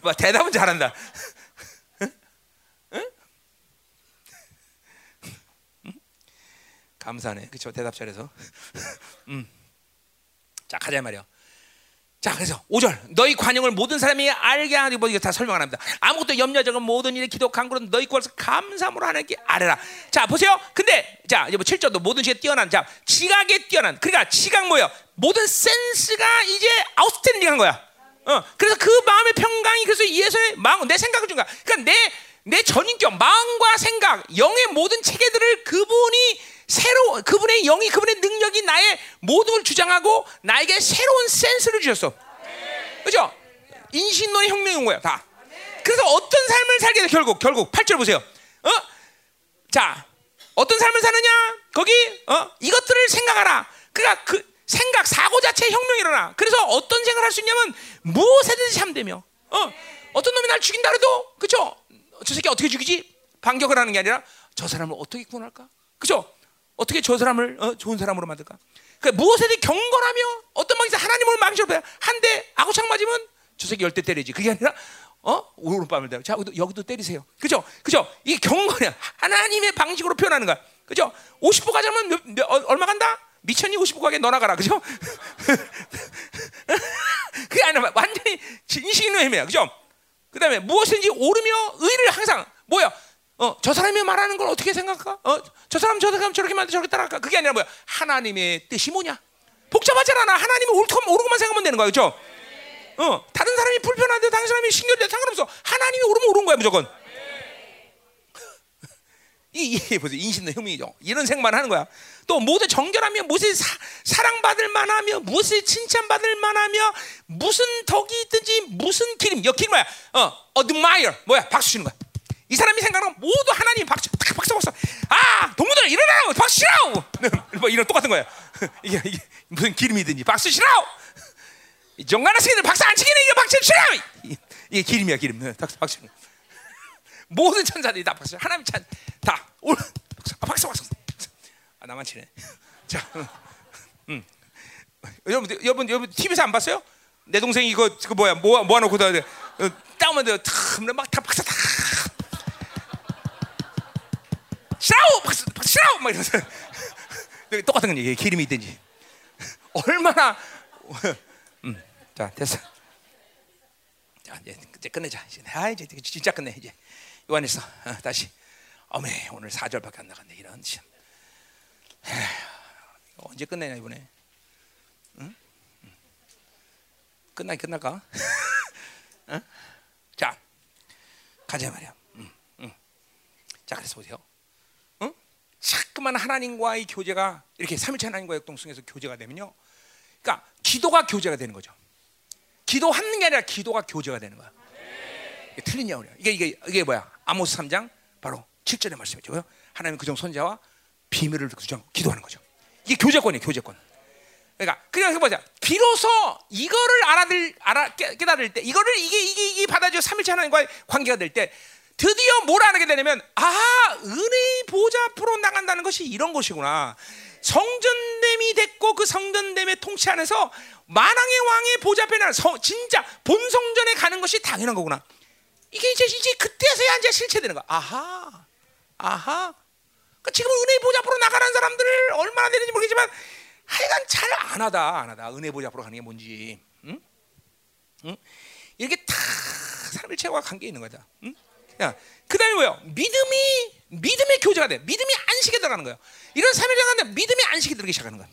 뭐 대답은 잘한다. 감사하네. 그렇죠. 대답 잘해서. 음. 자, 가자 말이야. 자, 그래서 5절. 너희 관용을 모든 사람이 알게 하니 뭐 이거 다 설명 안 합니다. 아무것도 염려적은 모든 일에 기도 간구는 너희 구할 감사함으로 하나님께 아뢰라. 자, 보세요. 근데 자, 이제 뭐 7절도 모든 지에 뛰어난 자, 지각에 뛰어난. 그러니까 지각 뭐야? 모든 센스가 이제 outstanding 한 거야. 어. 그래서 그 마음의 평강이 그래서 예수의 마음 내 생각을 준 거야. 그러니까 내 내 전인격, 마음과 생각, 영의 모든 체계들을 그분이 새로 그분의 영이 그분의 능력이 나의 모든 걸 주장하고 나에게 새로운 센스를 주셨어. 그죠? 인식론의 혁명이 온 거야, 다. 그래서 어떤 삶을 살게 돼 결국 결국 8절 보세요. 어? 자, 어떤 삶을 사느냐? 거기 어? 이것들을 생각하라. 그러니까 그 생각 사고 자체 혁명이 일어나. 그래서 어떤 생각을 할 수 있냐면 무엇에든지 참되며. 어? 어떤 놈이 날 죽인다 그래도 그죠? 저 새끼 어떻게 죽이지? 반격을 하는 게 아니라 저 사람을 어떻게 구원할까? 그죠? 어떻게 저 사람을 어, 좋은 사람으로 만들까? 그러니까 무엇에든 경건하며 어떤 방에서 하나님을 망치려 한대 아구창 맞으면 저 새끼 열대 때리지. 그게 아니라 어 오른밤을 대고 자 여기도 때리세요. 그죠? 그죠? 이게 경건이야. 하나님의 방식으로 표현하는 거야. 그죠? 50보 가자면 몇, 몇, 어, 얼마 간다? 미천이 50보 가게 너나 가라. 그죠? 그게 아니라 완전히 인식의 힘이야. 그죠? 그 다음에 무엇인지 오르며 의를 항상 뭐야? 어, 저 사람이 말하는 걸 어떻게 생각할까? 어, 저 사람 저 사람 저렇게 만들 저렇게 따라할까? 그게 아니라 뭐야? 하나님의 뜻이 뭐냐? 복잡하잖아. 하나님이 옳고 옳고만 생각하면 되는 거야, 그렇죠? 어, 다른 사람이 불편한데 다른 사람이 신경돼 상관없어. 하나님이 옳으면 옳은 거야, 무조건. 이, 이 보세요. 인신의 흠이죠. 이런 생각만 하는 거야. 또 모두 정결하며 무엇에 사, 랑받을 만하며 무엇에 칭찬받을 만하며 무슨 덕이 있든지 무슨 기름. 여 기름 뭐야? 어, admire 뭐야? 박수 치는 거야. 이 사람이 생각하는 모두 하나님 박수, 박수, 박수. 아, 동무들 일어나라고 박수 치라고. 뭐 이런 똑같은 거야. 이게, 이게 무슨 기름이든지 박수 치라고. 정관한 새끼들 박수 안 치기는 이게 박수 치라고. 이게 기름이야 기름. 네, 박수, 박수. 모든 천사들이 다 박수. 하나님 찬 다. 올 박수, 아, 박수, 박수. 아, 나만 치네. 자, 음. 여러분, 여러분, 여러분 TV에서 안 봤어요? 내 동생이 이거 그 뭐야 모아 모아놓고 다 어, 다운만 돼요. 막다 박사 다 싫어 박사 싫어 막 이러면서 똑같은 건 얘기 기름이 있든지 얼마나 음, 자 됐어. 자 이제 끝내자. 이제 아 이제 진짜 끝내 이제 요한에서 어, 다시 어메 오늘 4절밖에 안 나갔네 이런 참. 에휴, 언제 끝내냐 이번에? 응? 끝나긴 끝날까? 응? 자 가자 말이야. 응, 응. 자 그래서 보세요. 응? 자꾸만 하나님과의 교제가 이렇게 삼일체 하나님과의 역동성에서 교제가 되면요. 그러니까 기도가 교제가 되는 거죠. 기도하는 게 아니라 기도가 교제가 되는 거야. 틀리냐 우리야. 이게 이게 이게 뭐야? 아모스 3장 바로 7절의 말씀이죠. 하나님 그종 손자와 비밀을 그정 기도하는 거죠. 이게 교제권이에요, 교제권. 그러니까 그냥 해보자. 비로소 이거를 알아들 알아 깨달을 때, 이거를 이게 이게 이게 받아줘 삼일체 하나님과의 관계가 될 때, 드디어 뭘 알게 되냐면, 아 은혜의 보좌 앞으로 나간다는 것이 이런 것이구나. 성전됨이 됐고 그 성전됨의 통치 안에서 만왕의 왕의 보좌 앞에 나 진짜 본 성전에 가는 것이 당연한 거구나. 이게 이제 이제 그때서야 이제 실체되는 거야. 아하, 아하. 그러니까 지금 은혜 보좌 앞으로 나가는 사람들을 얼마나 되는지 모르겠지만 하여간 잘 안 하다 안 하다 은혜 보좌 앞으로 가는 게 뭔지, 응? 응? 이렇게 다 사람의 체와 관계 있는 거다. 응? 야, 그다음에 뭐요? 믿음이 믿음의 교제가 돼. 믿음이 안식에 들어가는 거예요. 이런 삶을 정하는데 믿음이 안식에 들어가기 시작하는 거야.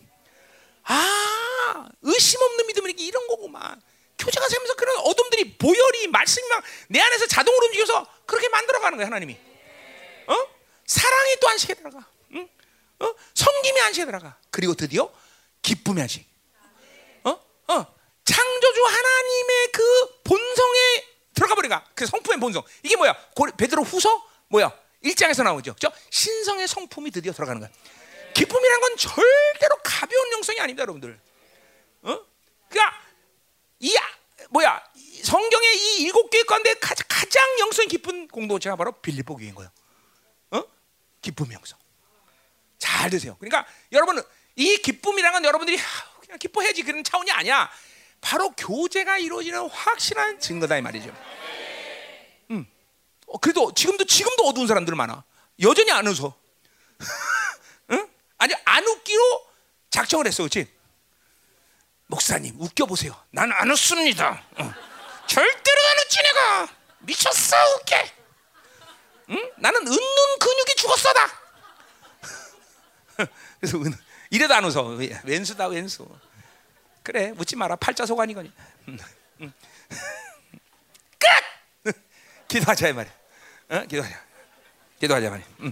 아, 의심 없는 믿음은 이런 거구만. 교제가 되면서 그런 어둠들이 보혈이 말씀이 막 내 안에서 자동으로 움직여서 그렇게 만들어가는 거야 하나님이. 어? 사랑이 또 안식에 들어가. 응? 어? 성김이 안식에 들어가. 그리고 드디어 기쁨이 안식. 어? 어? 창조주 하나님의 그 본성에 들어가 버리가. 그 성품의 본성. 이게 뭐야? 베드로 후서 뭐야? 일장에서 나오죠. 그죠? 신성의 성품이 드디어 들어가는 거야. 기쁨이란 건 절대로 가벼운 영성이 아닙니다, 여러분들. 어? 그러니까 이 아, 뭐야? 성경의 이 일곱 개 가운데 가장 영성이 깊은 공동체가 바로 빌립보 교회인 거예요. 어? 기쁨의 영성. 잘 드세요. 그러니까 여러분은 이 기쁨이란 건 여러분들이 그냥 기뻐해야지 그런 차원이 아니야. 바로 교제가 이루어지는 확실한 증거다 이 말이죠. 음. 어, 그래도 지금도 지금도 어두운 사람들 많아. 여전히 안 웃어. 응? 아니 안 웃기로 작정을 했어, 그렇지? 목사님 웃겨 보세요. 난 안 웃습니다. 어. 절대로 안 웃지 내가 미쳤어 웃게. 응? 나는 웃는 근육이 죽었어다. 그래서 이래도 안 웃어. 왼수다 왼수. 그래 웃지 마라. 팔자소관이거니. 끝. 기도하자 이 말이야. 어? 기도하자. 기도하자 말이야. 음.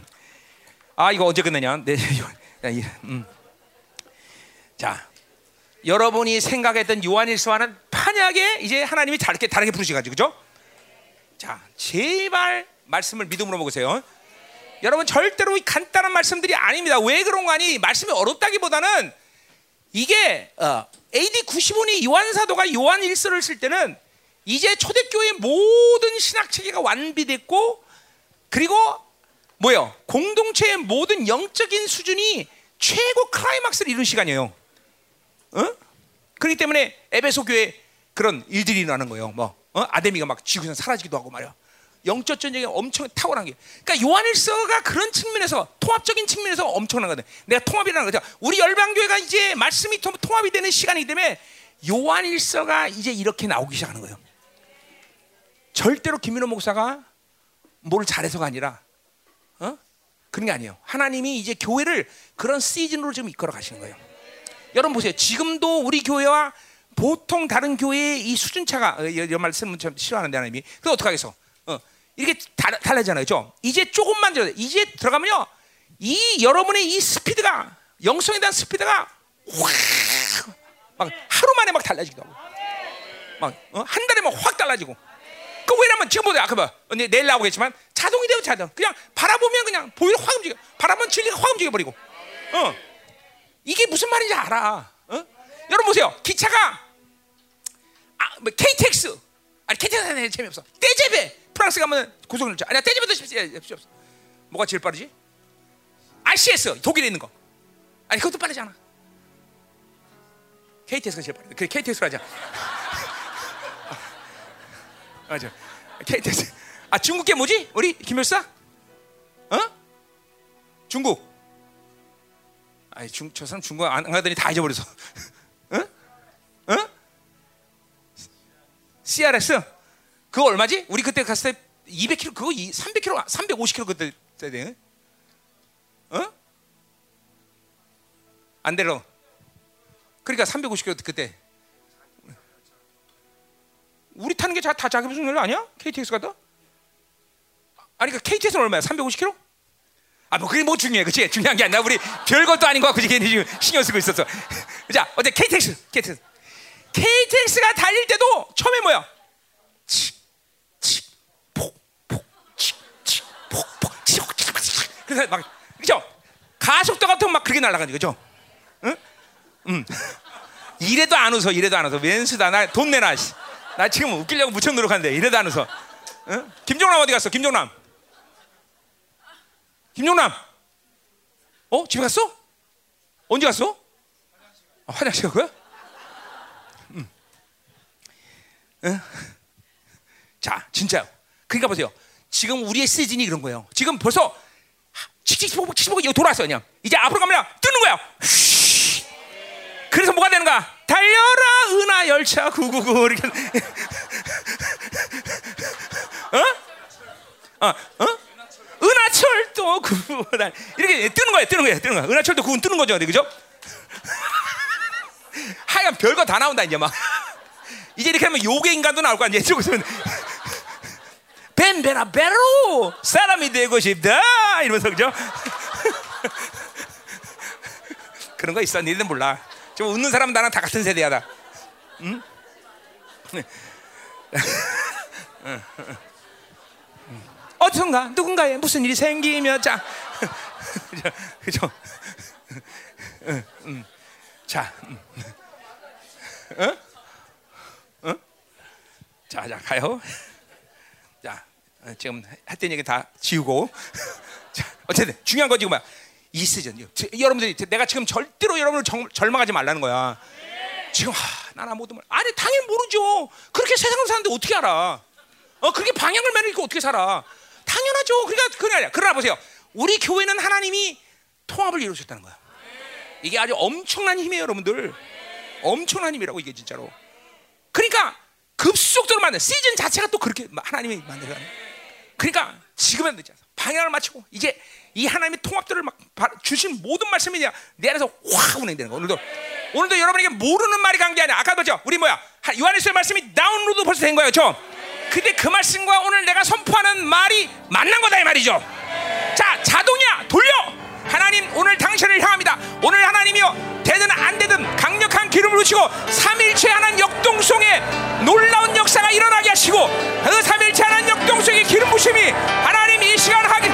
아 이거 언제 끝내냐? 네. 음. 자, 여러분이 생각했던 요한일서와는 판약에 이제 하나님이 다르게 다르게 부르시가지고 그죠? 자, 제발 말씀을 믿음으로 먹으세요. 여러분 절대로 간단한 말씀들이 아닙니다. 왜 그런 거 아니? 말씀이 어렵다기보다는 이게 어, AD 95년 요한 사도가 요한 일서를 쓸 때는 이제 초대교회 모든 신학 체계가 완비됐고 그리고 뭐요? 공동체의 모든 영적인 수준이 최고 클라이막스를 이룬 시간이에요. 어? 그렇기 때문에 에베소 교회 그런 일들이 일어나는 거예요. 뭐 어? 아데미가 막 지구에서 사라지기도 하고 말이야. 영적 전쟁이 엄청 탁월한 게. 그러니까 요한일서가 그런 측면에서 통합적인 측면에서 엄청난 거든. 내가 통합이라는 거죠. 우리 열방 교회가 이제 말씀이 통합이 되는 시간이기 때문에 요한일서가 이제 이렇게 나오기 시작하는 거예요. 절대로 김민호 목사가 뭘 잘해서가 아니라 어? 그런 게 아니에요. 하나님이 이제 교회를 그런 시즌으로 지금 이끌어 가시는 거예요. 여러분 보세요. 지금도 우리 교회와 보통 다른 교회의 이 수준차가 이런 말씀은 참 싫어하는데 하나님이 그 어떻게 하겠어? 어, 이렇게 다, 달라잖아요, 죠 이제 조금만 들어, 이제 들어가면요, 이 여러분의 이 스피드가 영성에 대한 스피드가 확막 하루 만에 막 달라지기도 하고, 막한 어? 달에 막 확 달라지고. 그 왜냐면 지금 보세요, 아까 봐, 내일 나오겠지만 자동이 되어 자동. 그냥 바라보면 그냥 보이를 확 움직여. 바라보면 진리가 확 움직여 버리고. 어, 이게 무슨 말인지 알아. 어? 여러분 보세요, 기차가 아, 뭐 KTX 아니 KTX는 재미없어. 떼제베 프랑스 가면 고속열차 아니야 떼제베도 필요 없어. 뭐가 제일 빠르지? RCS 독일에 있는 거. 아니 그것도 빠르잖아. KTX가 제일 빠르다. 그래 KTX로 하자. 맞아. KTX. 아 중국계 뭐지? 우리 김열사? 어? 중국. 아니 중, 저 사람 중국 안 가더니 다 잊어버려서. 응? 응? CRS? 그거 얼마지? 우리 그때 갔을 때 200km 그거 300km 350km 그때 때 어? 안 되러. 그러니까 350km 그때. 우리 타는 게 다 자기 무슨 일 아니야? KTX 가다? 아니 그 KTX는 얼마야? 350km? 아, 뭐 그게 뭐 중요해, 그치? 중요한 게 아니라 우리 별것도 아닌 거 같고 지금 신경 쓰고 있었어. 자, 어때 KTX, KTX, KTX가 달릴 때도 처음에 뭐야? 치, 치, 폭, 폭, 치, 치, 폭, 폭, 치, 치, 그래서 막 그죠? 가속도 같은 막 그렇게 날아가는 거죠. 응? 응. 이래도 안 웃어, 이래도 안 웃어. 웬수다, 나 돈 내놔. 나 지금 웃기려고 무척 노력하는데 이래도 안 웃어. 응? 김종남 어디 갔어? 김종남. 김용남, 어 집에 갔어? 언제 갔어? 아, 화장실 갔고요? 음. 응? 자, 진짜요. 그러니까 보세요. 지금 우리의 시즌이 그런 거예요. 지금 벌써 칙칙폭폭 칙칙폭 이거 돌아왔어 그냥. 이제 앞으로 가면 뜨는 거야. 그래서 뭐가 되는가? 달려라 은하 열차 999 이렇게. 어? 어? 어? 은하철도 구분 이렇게 뜨는 거예요, 뜨는 거예요, 뜨는 거예요. 은하철도 구분 뜨는 거죠, 그죠? 하여간 별거 다 나온다 이제 막 이제 이렇게 하면 요괴 인간도 나올 거 아니야? 이쪽에서는 벤베라 베로 사람이 되고 싶다 이러면서 그죠? 그런 거 있어, 니들 몰라. 좀 웃는 사람 나랑 다 같은 세대야 다. 응? 어디선가? 누군가에 무슨 일이 생기면 자. 그죠? 응, 응. 자 응. 응? 응? 자, 자 가요. 자 지금 했던 얘기 다 지우고. 자 어쨌든 중요한 거 지금 뭐야 이 시즌 여러분들이 내가 지금 절대로 여러분을 정, 절망하지 말라는 거야. 지금 하, 나나 모두 말 아니 당연히 모르죠. 그렇게 세상을 사는데 어떻게 알아? 어 그렇게 방향을 매니까 어떻게 살아 당연하죠. 그러니까 그게 아니라 그러나 보세요. 우리 교회는 하나님이 통합을 이루셨다는 거야. 이게 아주 엄청난 힘이에요, 여러분들. 엄청난 힘이라고 이게 진짜로. 그러니까 급속도로 만든 시즌 자체가 또 그렇게 하나님이 만들어가는. 그러니까 지금은 늦지 않아. 방향을 맞추고 이제 이 하나님의 통합들을 막 주신 모든 말씀이 내 안에서 확 운행되는 거. 오늘도 오늘도 여러분에게 모르는 말이 간 게 아니야. 아까 그죠? 우리 뭐야? 요한에서의 말씀이 다운로드 벌써 된 거예요, 저. 근데 그 말씀과 오늘 내가 선포하는 말이 만난 거다 이 말이죠. 자, 자동이야. 돌려. 하나님 오늘 당신을 향합니다. 오늘 하나님이요 되든 안 되든 강력한 기름을 부시고 삼일체 하나님 역동성의 놀라운 역사가 일어나게 하시고 그 삼일체 하나님 역동성의 기름 부심이 하나님 이 시간 하기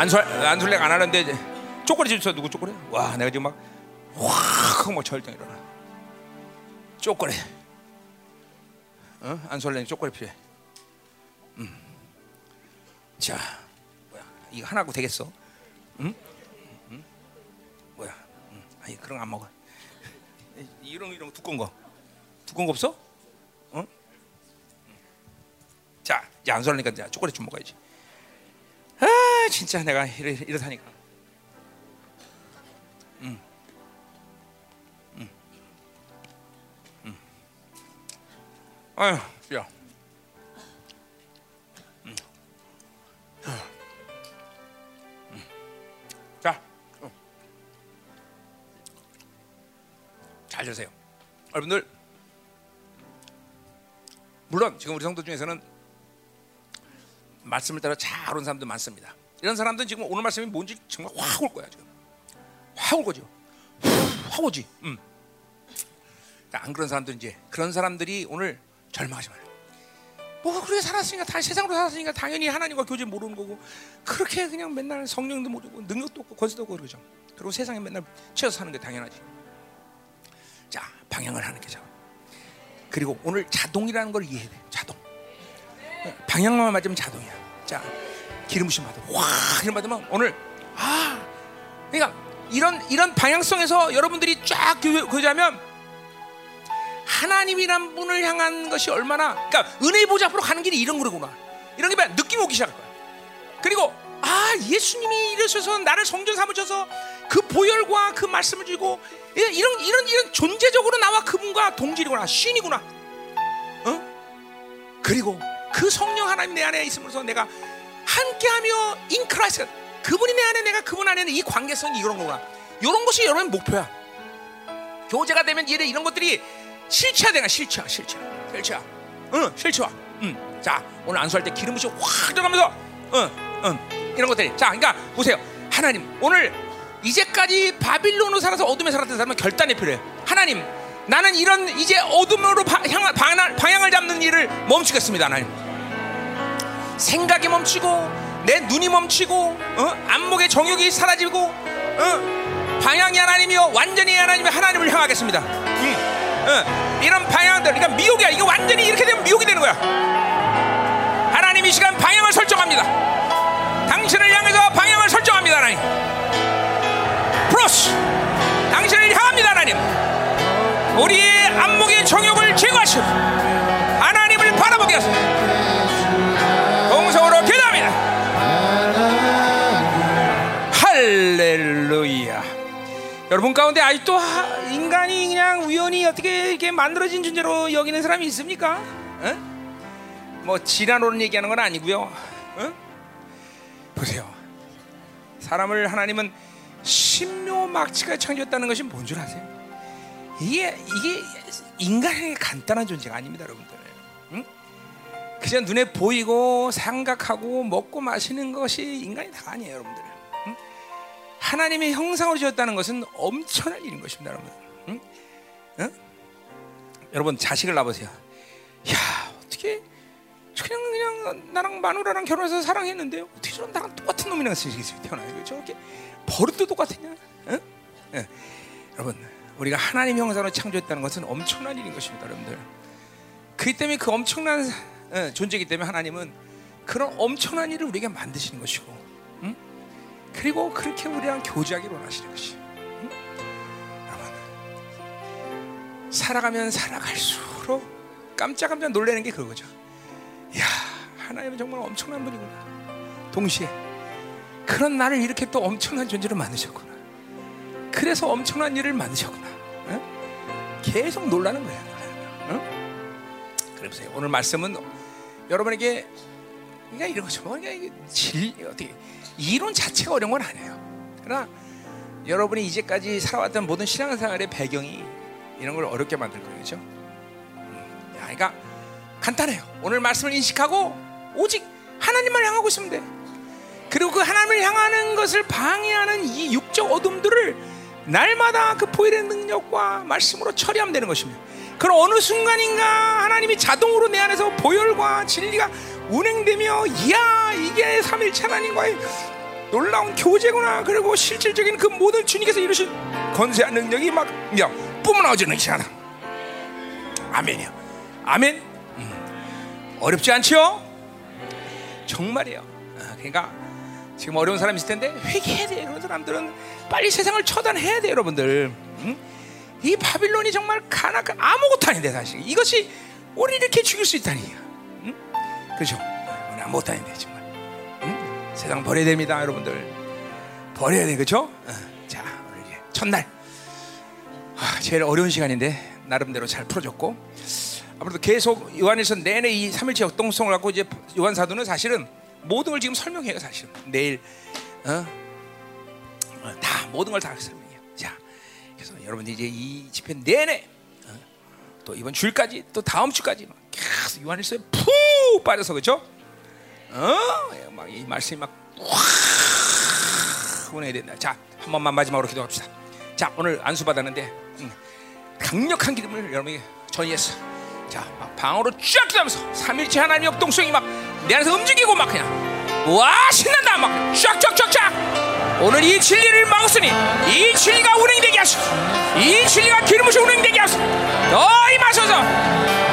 안술 안술래가 안 하는데 쪼꼬리 집에서 누구 쪼꼬리? 와 내가 지금 막확막 절정 일어나. 쪼꼬리. 어? 안술래 쪼꼬리 필요해. 음. 자, 뭐야? 이거 하나고 되겠어? 응? 응? 뭐야? 응. 아니 그런 거 안 먹어. 이런 이런 두꺼운 거, 두꺼운 거 없어? 어? 자, 이제 안술래니까 쪼꼬리 좀 먹어야지. 아 진짜 내가 이러, 이러다니까. 음. 음. 음. 아유, 야. 음. 음. 자, 어. 잘 드세요. 여러분들 물론 지금 우리 성도 중에서는 말씀을 따라 잘 온 사람도 많습니다. 이런 사람들은 지금 오늘 말씀이 뭔지 정말 확 올 거야 지금. 확 올 거죠. 확 오지. 음. 안 그런 사람들은 이제 그런 사람들이 오늘 절망하지 말아요. 뭐 그렇게 살았으니까 다 세상으로 살았으니까 당연히 하나님과 교제 모르는 거고 그렇게 그냥 맨날 성령도 모르고 능력도 없고 권세도 없고 그러죠. 그리고 세상에 맨날 치여서 사는 게 당연하지. 자 방향을 하는 게 자. 그리고 오늘 자동이라는 걸 이해해 돼. 자동. 방향만 맞으면 자동이야. 자 기름 부심 받아. 와 기름 받으면 오늘 아 그러니까 이런 이런 방향성에서 여러분들이 쫙 교제하면 하나님이란 분을 향한 것이 얼마나 그러니까 은혜 보좌 앞으로 가는 길이 이런 거구나. 이런 게 느낌이 오기 시작할 거야. 그리고 아 예수님이 이러셔서 나를 성전 삼으셔서 그 보혈과 그 말씀을 주고 이런 이런 이런 존재적으로 나와 그분과 동질이구나. 신이구나. 어? 그리고 그 성령 하나님 내 안에 있으면서 내가 함께하며 인크라이스 그분이 내 안에 내가 그분 안에는 이 관계성이 이런 거구나 이런 것이 여러분 목표야. 교제가 되면 이런 이런 것들이 실체화 되나 실체화 실체화 실체화 응 실체화 응자 오늘 안수할 때 기름 부시 확 들어가면서 응응. 이런 것들이. 자 그러니까 보세요. 하나님 오늘 이제까지 바빌론으로 살아서 어둠에 살았던 사람은 결단이 필요해. 하나님 나는 이런 이제 어둠으로 방향, 방향을 잡는 일을 멈추겠습니다 하나님 생각이 멈추고 내 눈이 멈추고 어? 안목의 정욕이 사라지고 어? 방향이 하나님이요 완전히 하나님이 하나님을 향하겠습니다 응. 어, 이런 방향들, 그러니까 미혹이야. 이거 완전히 이렇게 되면 미혹이 되는 거야. 하나님 이 시간 방향을 설정합니다. 당신을 향해서 방향을 설정합니다, 하나님. 프로스, 당신을 향합니다, 하나님. 우리의 안목의 정욕을 제거하시고 하나님을 바라보게 하소서. 동성으로 기도합니다. 할렐루야. 여러분 가운데 아직도 인간이 그냥 우연히 어떻게 이렇게 만들어진 존재로 여기는 사람이 있습니까? 어? 뭐 지나노는 얘기하는 건 아니고요. 어? 보세요. 사람을 하나님은 신묘 막치가 창조했다는 것이 뭔 줄 아세요? 이게 이게 인간에게 간단한 존재가 아닙니다, 여러분들. 응? 그냥 눈에 보이고 생각하고 먹고 마시는 것이 인간이 다 아니에요, 여러분들. 하나님의 형상으로 지었다는 것은 엄청난 일인 것입니다, 여러분. 응? 응? 여러분 자식을 낳으세요. 야 어떻게 그냥 그냥 나랑 마누라랑 결혼해서 사랑했는데 어떻게 저런 나랑 똑같은 놈이랑 태어나요? 저렇게 버릇도 똑같으냐? 응? 응. 여러분 우리가 하나님 형상으로 창조했다는 것은 엄청난 일인 것입니다, 여러분들. 그 때문에 그 엄청난 존재이기 때문에 하나님은 그런 엄청난 일을 우리에게 만드시는 것이고 그리고 그렇게 우리랑 교제하기를 원하시는 것이. 응? 여러분, 살아가면 살아갈수록 깜짝깜짝 놀라는 게 그거죠. 야, 하나님은 정말 엄청난 분이구나. 동시에 그런 나를 이렇게 또 엄청난 존재로 만드셨구나. 그래서 엄청난 일을 만드셨구나. 응? 계속 놀라는 거예요. 응? 그래보세요. 오늘 말씀은 여러분에게 그러니까 이런 거죠. 그러니까 이게 질 어떻게 이론 자체가 어려운 건 아니에요. 그러나 여러분이 이제까지 살아왔던 모든 신앙생활의 배경이 이런 걸 어렵게 만들 거예요. 그렇죠? 음, 그러니까 간단해요. 오늘 말씀을 인식하고 오직 하나님만 향하고 있으면 돼. 그리고 그 하나님을 향하는 것을 방해하는 이 육적 어둠들을 날마다 그 보일의 능력과 말씀으로 처리하면 되는 것입니다. 그럼 어느 순간인가 하나님이 자동으로 내 안에서 보혈과 진리가 운행되며 이야 이게 삼일체 하나님과의 놀라운 교제구나. 그리고 실질적인 그 모든 주님께서 이루신 건세한 능력이 막 뿜어나오지는 시간 아멘이요. 아멘. 음. 어렵지 않죠? 정말이에요. 아, 그러니까 지금 어려운 사람 있을 텐데 회개해야 돼. 그런 사람들은 빨리 세상을 처단해야 돼 여러분들 음? 이 바빌론이 정말 가나 아무것도 아닌데 사실 이것이 우리 이렇게 죽일 수 있다니 응? 그죠? 우리 아무것도 아닌데 정말 응? 세상 버려야 됩니다 여러분들 버려야 돼 그죠? 어. 자 오늘 이제 첫날 아, 제일 어려운 시간인데 나름대로 잘 풀어줬고 앞으로도 계속 요한에서 내내 이 삼일체 역동성을 갖고 이제 요한 사도는 사실은 모든 걸 지금 설명해요 사실은 내일 어? 어, 다 모든 걸 다 설명해요. 자, 그래서 여러분들 이제 이 집회 내내 어? 또 이번 주일까지 또 다음 주까지 막 계속 요한일서에 푹 빠져서 그죠? 어, 막 이 말씀이 막확 보내야 된다. 자, 한 번만 마지막으로 기도합시다. 자, 오늘 안수 받았는데 음, 강력한 기름을 여러분에게 전이했어. 자, 막 방으로 쫙 기도하면서 삼일째 하나님 역동성이 막 내 안에서 움직이고 막 그냥 와 신난다 막 쫙쫙쫙쫙 오늘 이 진리를 막았으니 이 진리가 운행이 되게 하소서. 이 진리가 기름 부시 운행이 되게 하소서. 더 임하소서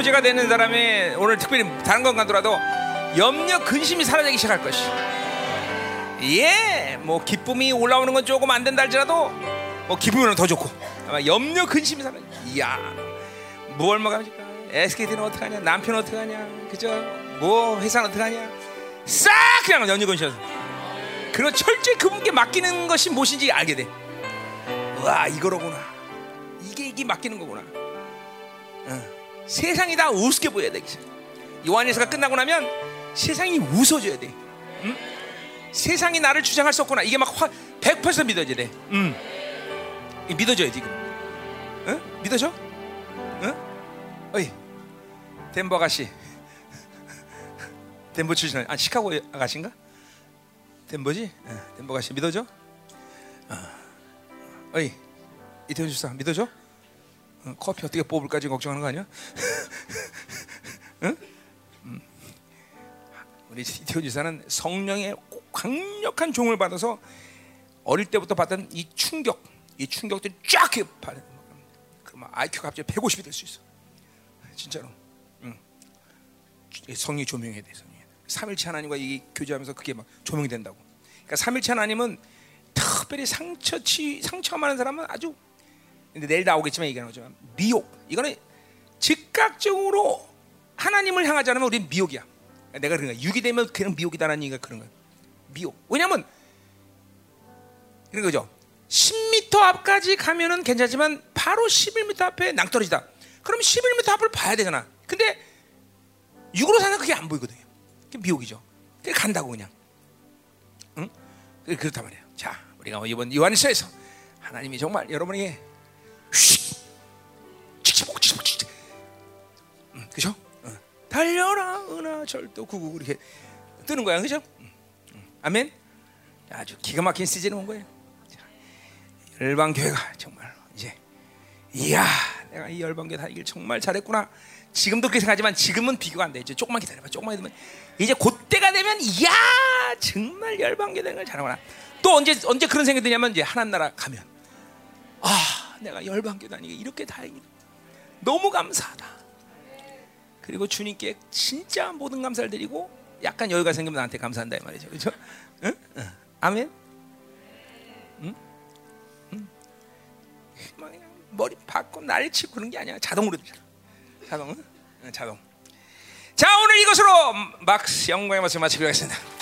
교제가 되는 사람이 오늘 특별히 다른 건 가더라도 염려 근심이 사라지기 시작할 것이. 예 뭐 기쁨이 올라오는 건 조금 안 된다 할지라도 뭐 기쁨은 더 좋고. 염려 근심이 사라져 이야 뭐 얼마가 합니까? SKT는 어떡하냐? 남편 어떡하냐? 그죠? 뭐 회사는 어떡하냐? 싹 그냥 염려 근심 그리고 철저히 그분께 맡기는 것이 무엇인지 알게 돼 와 이거로구나. 이게 이게. 어. 세상이 다 우습게 보여야 돼. 요한에서가 끝나고 나면 세상이 웃어줘야 돼. 응? 세상이 나를 주장할 수 없구나. 이게 막 100% 믿어져야 돼. 응. 이게 믿어져야 지금. 응? 믿어져? 응? 어이, 덴버 아가씨. 덴버 출신 아 시카고 아가씨인가? 덴버지? 어, 덴버 아가씨 믿어져? 어. 어이. 이태원 집사 믿어줘? 어, 커피 어떻게 뽑을까 지금 걱정하는 거 아니야? 응? 음. 우리 이태원 집사는 성령의 강력한 종을 받아서 어릴 때부터 받던 이 충격, 이 충격들이 쫙 받는 그러면 IQ가 갑자기 150이 될 수 있어. 진짜로. 응. 성이 조명해야 돼. 성이. 삼일체 하나님과 이 교제하면서 그게 막 조명이 된다고. 그러니까 삼일체 하나님은 특별히 상처 치 상처 많은 사람은 아주 내일 나오겠지만 얘기하는 거죠. 미혹. 이거는 즉각적으로 하나님을 향하지 않으면 우리는 미혹이야. 내가 그런 거야. 육이 되면 그냥 미혹이다라는 얘기가 그런 거야. 미혹. 왜냐면 이런 거죠. 10m 앞까지 가면은 괜찮지만 바로 11m 앞에 낭떠러지다. 그럼 11m 앞을 봐야 되잖아. 근데 육으로 사는 그게 안 보이거든요. 그게 미혹이죠. 그게 간다고 그냥. 응? 그렇단 말이에요. 자, 우리가 이번 요한일서에서 하나님이 정말 여러분에게 그죠? 어. 달려라 은하 절도 구구 이렇게 뜨는 거야 그죠? 아멘 아주 기가 막힌 시즌이 온 거예요 자, 열방 교회가 정말 이제 이야 내가 이 열방 교회 다니길 정말 잘했구나 지금도 그렇게 생각하지만 지금은 비교가 안 돼. 이제 조금만 기다려봐. 조금만 기다리면 이제 그때가 되면 이야 정말 열방 교회 되는 걸 잘하구나. 또 언제 언제 그런 생각이 드냐면 이제 하나님 나라 가면 아 내가 열방교 다니게 이렇게 다행이다. 너무 감사하다. 그리고 주님께 진짜 모든 감사를 드리고 약간 여유가 생기면 나한테 감사한다 이 말이죠. 그렇죠? 응? 응. 아멘. 응? 응? 막 그냥 머리 박고 날 치고 그런 게 아니야. 자동으로 돼. 자동. 응, 자동. 자 오늘 이것으로 막스 영광의 말씀 마치도록 하겠습니다.